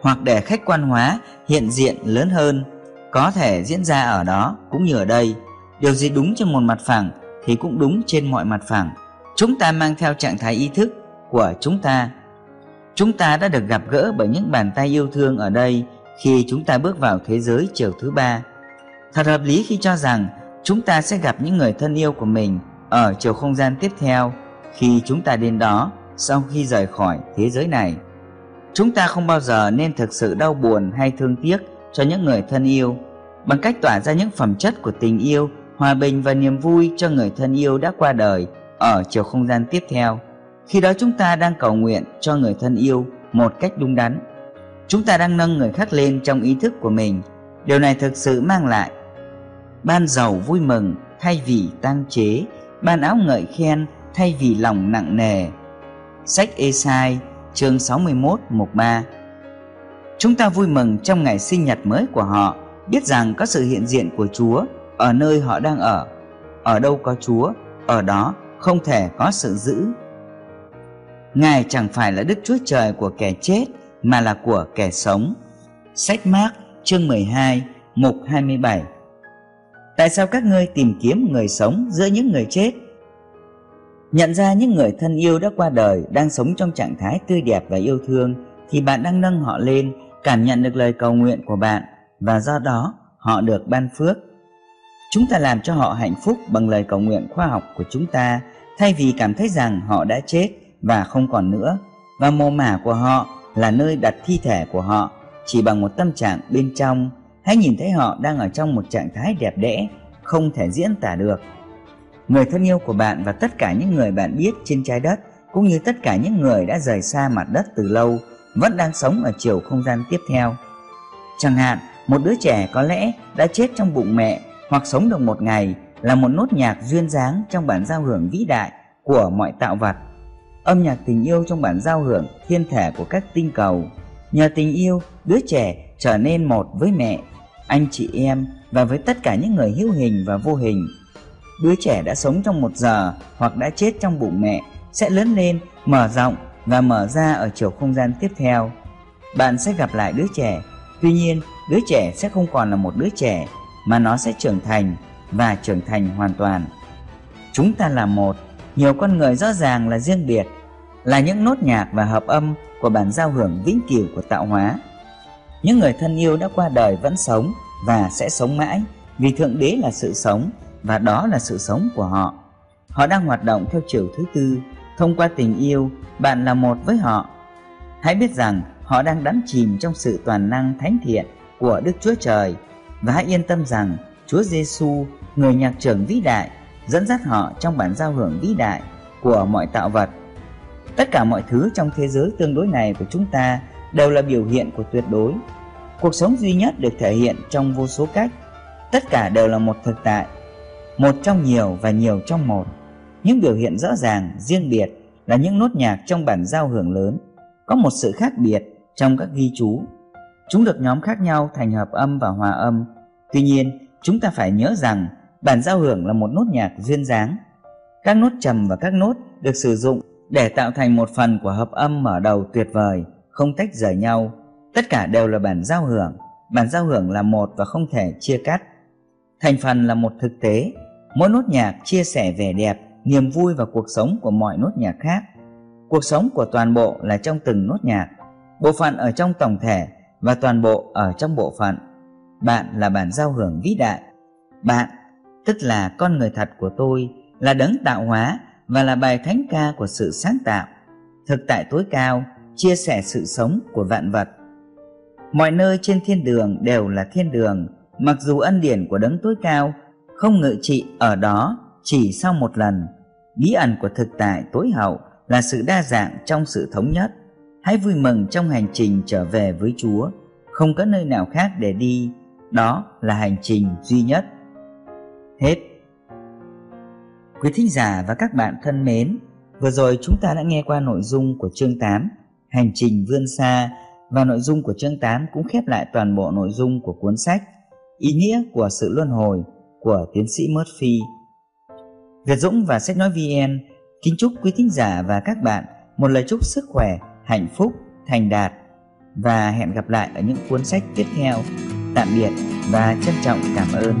hoặc để khách quan hóa hiện diện lớn hơn, có thể diễn ra ở đó cũng như ở đây. Điều gì đúng trên một mặt phẳng thì cũng đúng trên mọi mặt phẳng. Chúng ta mang theo trạng thái ý thức của chúng ta. Chúng ta đã được gặp gỡ bởi những bàn tay yêu thương ở đây khi chúng ta bước vào thế giới chiều thứ ba. Thật hợp lý khi cho rằng chúng ta sẽ gặp những người thân yêu của mình ở chiều không gian tiếp theo khi chúng ta đến đó sau khi rời khỏi thế giới này chúng ta không bao giờ nên thực sự đau buồn hay thương tiếc cho những người thân yêu. Bằng cách tỏa ra những phẩm chất của tình yêu, hòa bình và niềm vui cho người thân yêu đã qua đời ở chiều không gian tiếp theo. Khi đó chúng ta đang cầu nguyện cho người thân yêu một cách đúng đắn. Chúng ta đang nâng người khác lên trong ý thức của mình. Điều này thực sự mang lại ban giàu vui mừng thay vì tăng chế, ban áo ngợi khen thay vì lòng nặng nề. Sách Esai chương 61 mục 3 Chúng ta vui mừng trong ngày sinh nhật mới của họ, biết rằng có sự hiện diện của Chúa ở nơi họ đang ở ở đâu có Chúa, ở đó không thể có sự giữ Ngài chẳng phải là Đức Chúa Trời của kẻ chết, mà là của kẻ sống. Sách Mark chương 12 mục 27 Tại sao các ngươi tìm kiếm người sống giữa những người chết? Nhận ra những người thân yêu đã qua đời đang sống trong trạng thái tươi đẹp và yêu thương thì bạn đang nâng họ lên, cảm nhận được lời cầu nguyện của bạn và do đó họ được ban phước. Chúng ta làm cho họ hạnh phúc bằng lời cầu nguyện khoa học của chúng ta thay vì cảm thấy rằng họ đã chết và không còn nữa. Và mồ mả của họ là nơi đặt thi thể của họ chỉ bằng một tâm trạng bên trong. Hãy nhìn thấy họ đang ở trong một trạng thái đẹp đẽ không thể diễn tả được người thân yêu của bạn và tất cả những người bạn biết trên trái đất cũng như tất cả những người đã rời xa mặt đất từ lâu vẫn đang sống ở chiều không gian tiếp theo chẳng hạn một đứa trẻ có lẽ đã chết trong bụng mẹ hoặc sống được một ngày là một nốt nhạc duyên dáng trong bản giao hưởng vĩ đại của mọi tạo vật âm nhạc tình yêu trong bản giao hưởng thiên thể của các tinh cầu. Nhờ tình yêu, đứa trẻ trở nên một với mẹ, anh chị em và với tất cả những người hữu hình và vô hình. Đứa trẻ đã sống trong một giờ hoặc đã chết trong bụng mẹ sẽ lớn lên, mở rộng và mở ra ở chiều không gian tiếp theo. Bạn sẽ gặp lại đứa trẻ, tuy nhiên đứa trẻ sẽ không còn là một đứa trẻ mà nó sẽ trưởng thành và trưởng thành hoàn toàn. Chúng ta là một, nhiều con người rõ ràng là riêng biệt là những nốt nhạc và hợp âm của bản giao hưởng vĩnh cửu của tạo hóa. Những người thân yêu đã qua đời vẫn sống và sẽ sống mãi vì Thượng Đế là sự sống và đó là sự sống của họ. Họ đang hoạt động theo chiều thứ tư, thông qua tình yêu, bạn là một với họ. Hãy biết rằng họ đang đắm chìm trong sự toàn năng thánh thiện của Đức Chúa Trời. Và hãy yên tâm rằng Chúa Giêsu, người nhạc trưởng vĩ đại, dẫn dắt họ trong bản giao hưởng vĩ đại của mọi tạo vật. Tất cả mọi thứ trong thế giới tương đối này của chúng ta đều là biểu hiện của tuyệt đối. Cuộc sống duy nhất được thể hiện trong vô số cách. Tất cả đều là một thực tại một trong nhiều và nhiều trong một những biểu hiện rõ ràng riêng biệt là những nốt nhạc trong bản giao hưởng lớn có một sự khác biệt trong các ghi chú chúng được nhóm khác nhau thành hợp âm và hòa âm tuy nhiên chúng ta phải nhớ rằng bản giao hưởng là một nốt nhạc duyên dáng. Các nốt trầm và các nốt được sử dụng để tạo thành một phần của hợp âm mở đầu tuyệt vời, không tách rời nhau. Tất cả đều là bản giao hưởng. Bản giao hưởng là một và không thể chia cắt. Thành phần là một thực tế. Mỗi nốt nhạc chia sẻ vẻ đẹp, niềm vui và cuộc sống của mọi nốt nhạc khác. Cuộc sống của toàn bộ là trong từng nốt nhạc, bộ phận ở trong tổng thể và toàn bộ ở trong bộ phận. Bạn là bản giao hưởng vĩ đại. Bạn, tức là con người thật của tôi, là đấng tạo hóa và là bài thánh ca của sự sáng tạo. Thực tại tối cao, chia sẻ sự sống của vạn vật. Mọi nơi trên thiên đường đều là thiên đường, mặc dù ân điển của đấng tối cao không ngự trị ở đó chỉ sau một lần. Bí ẩn của thực tại tối hậu là sự đa dạng trong sự thống nhất. Hãy vui mừng trong hành trình trở về với Chúa, không có nơi nào khác để đi, đó là hành trình duy nhất. Hết. Quý thính giả và các bạn thân mến, vừa rồi chúng ta đã nghe qua nội dung của chương 8, Hành trình vươn xa và nội dung của chương 8 cũng khép lại toàn bộ nội dung của cuốn sách Ý nghĩa của sự luân hồi của tiến sĩ Murphy. Việt Dũng và Sách Nói VN kính chúc quý thính giả và các bạn một lời chúc sức khỏe, hạnh phúc, thành đạt và hẹn gặp lại ở những cuốn sách tiếp theo. Tạm biệt và trân trọng cảm ơn.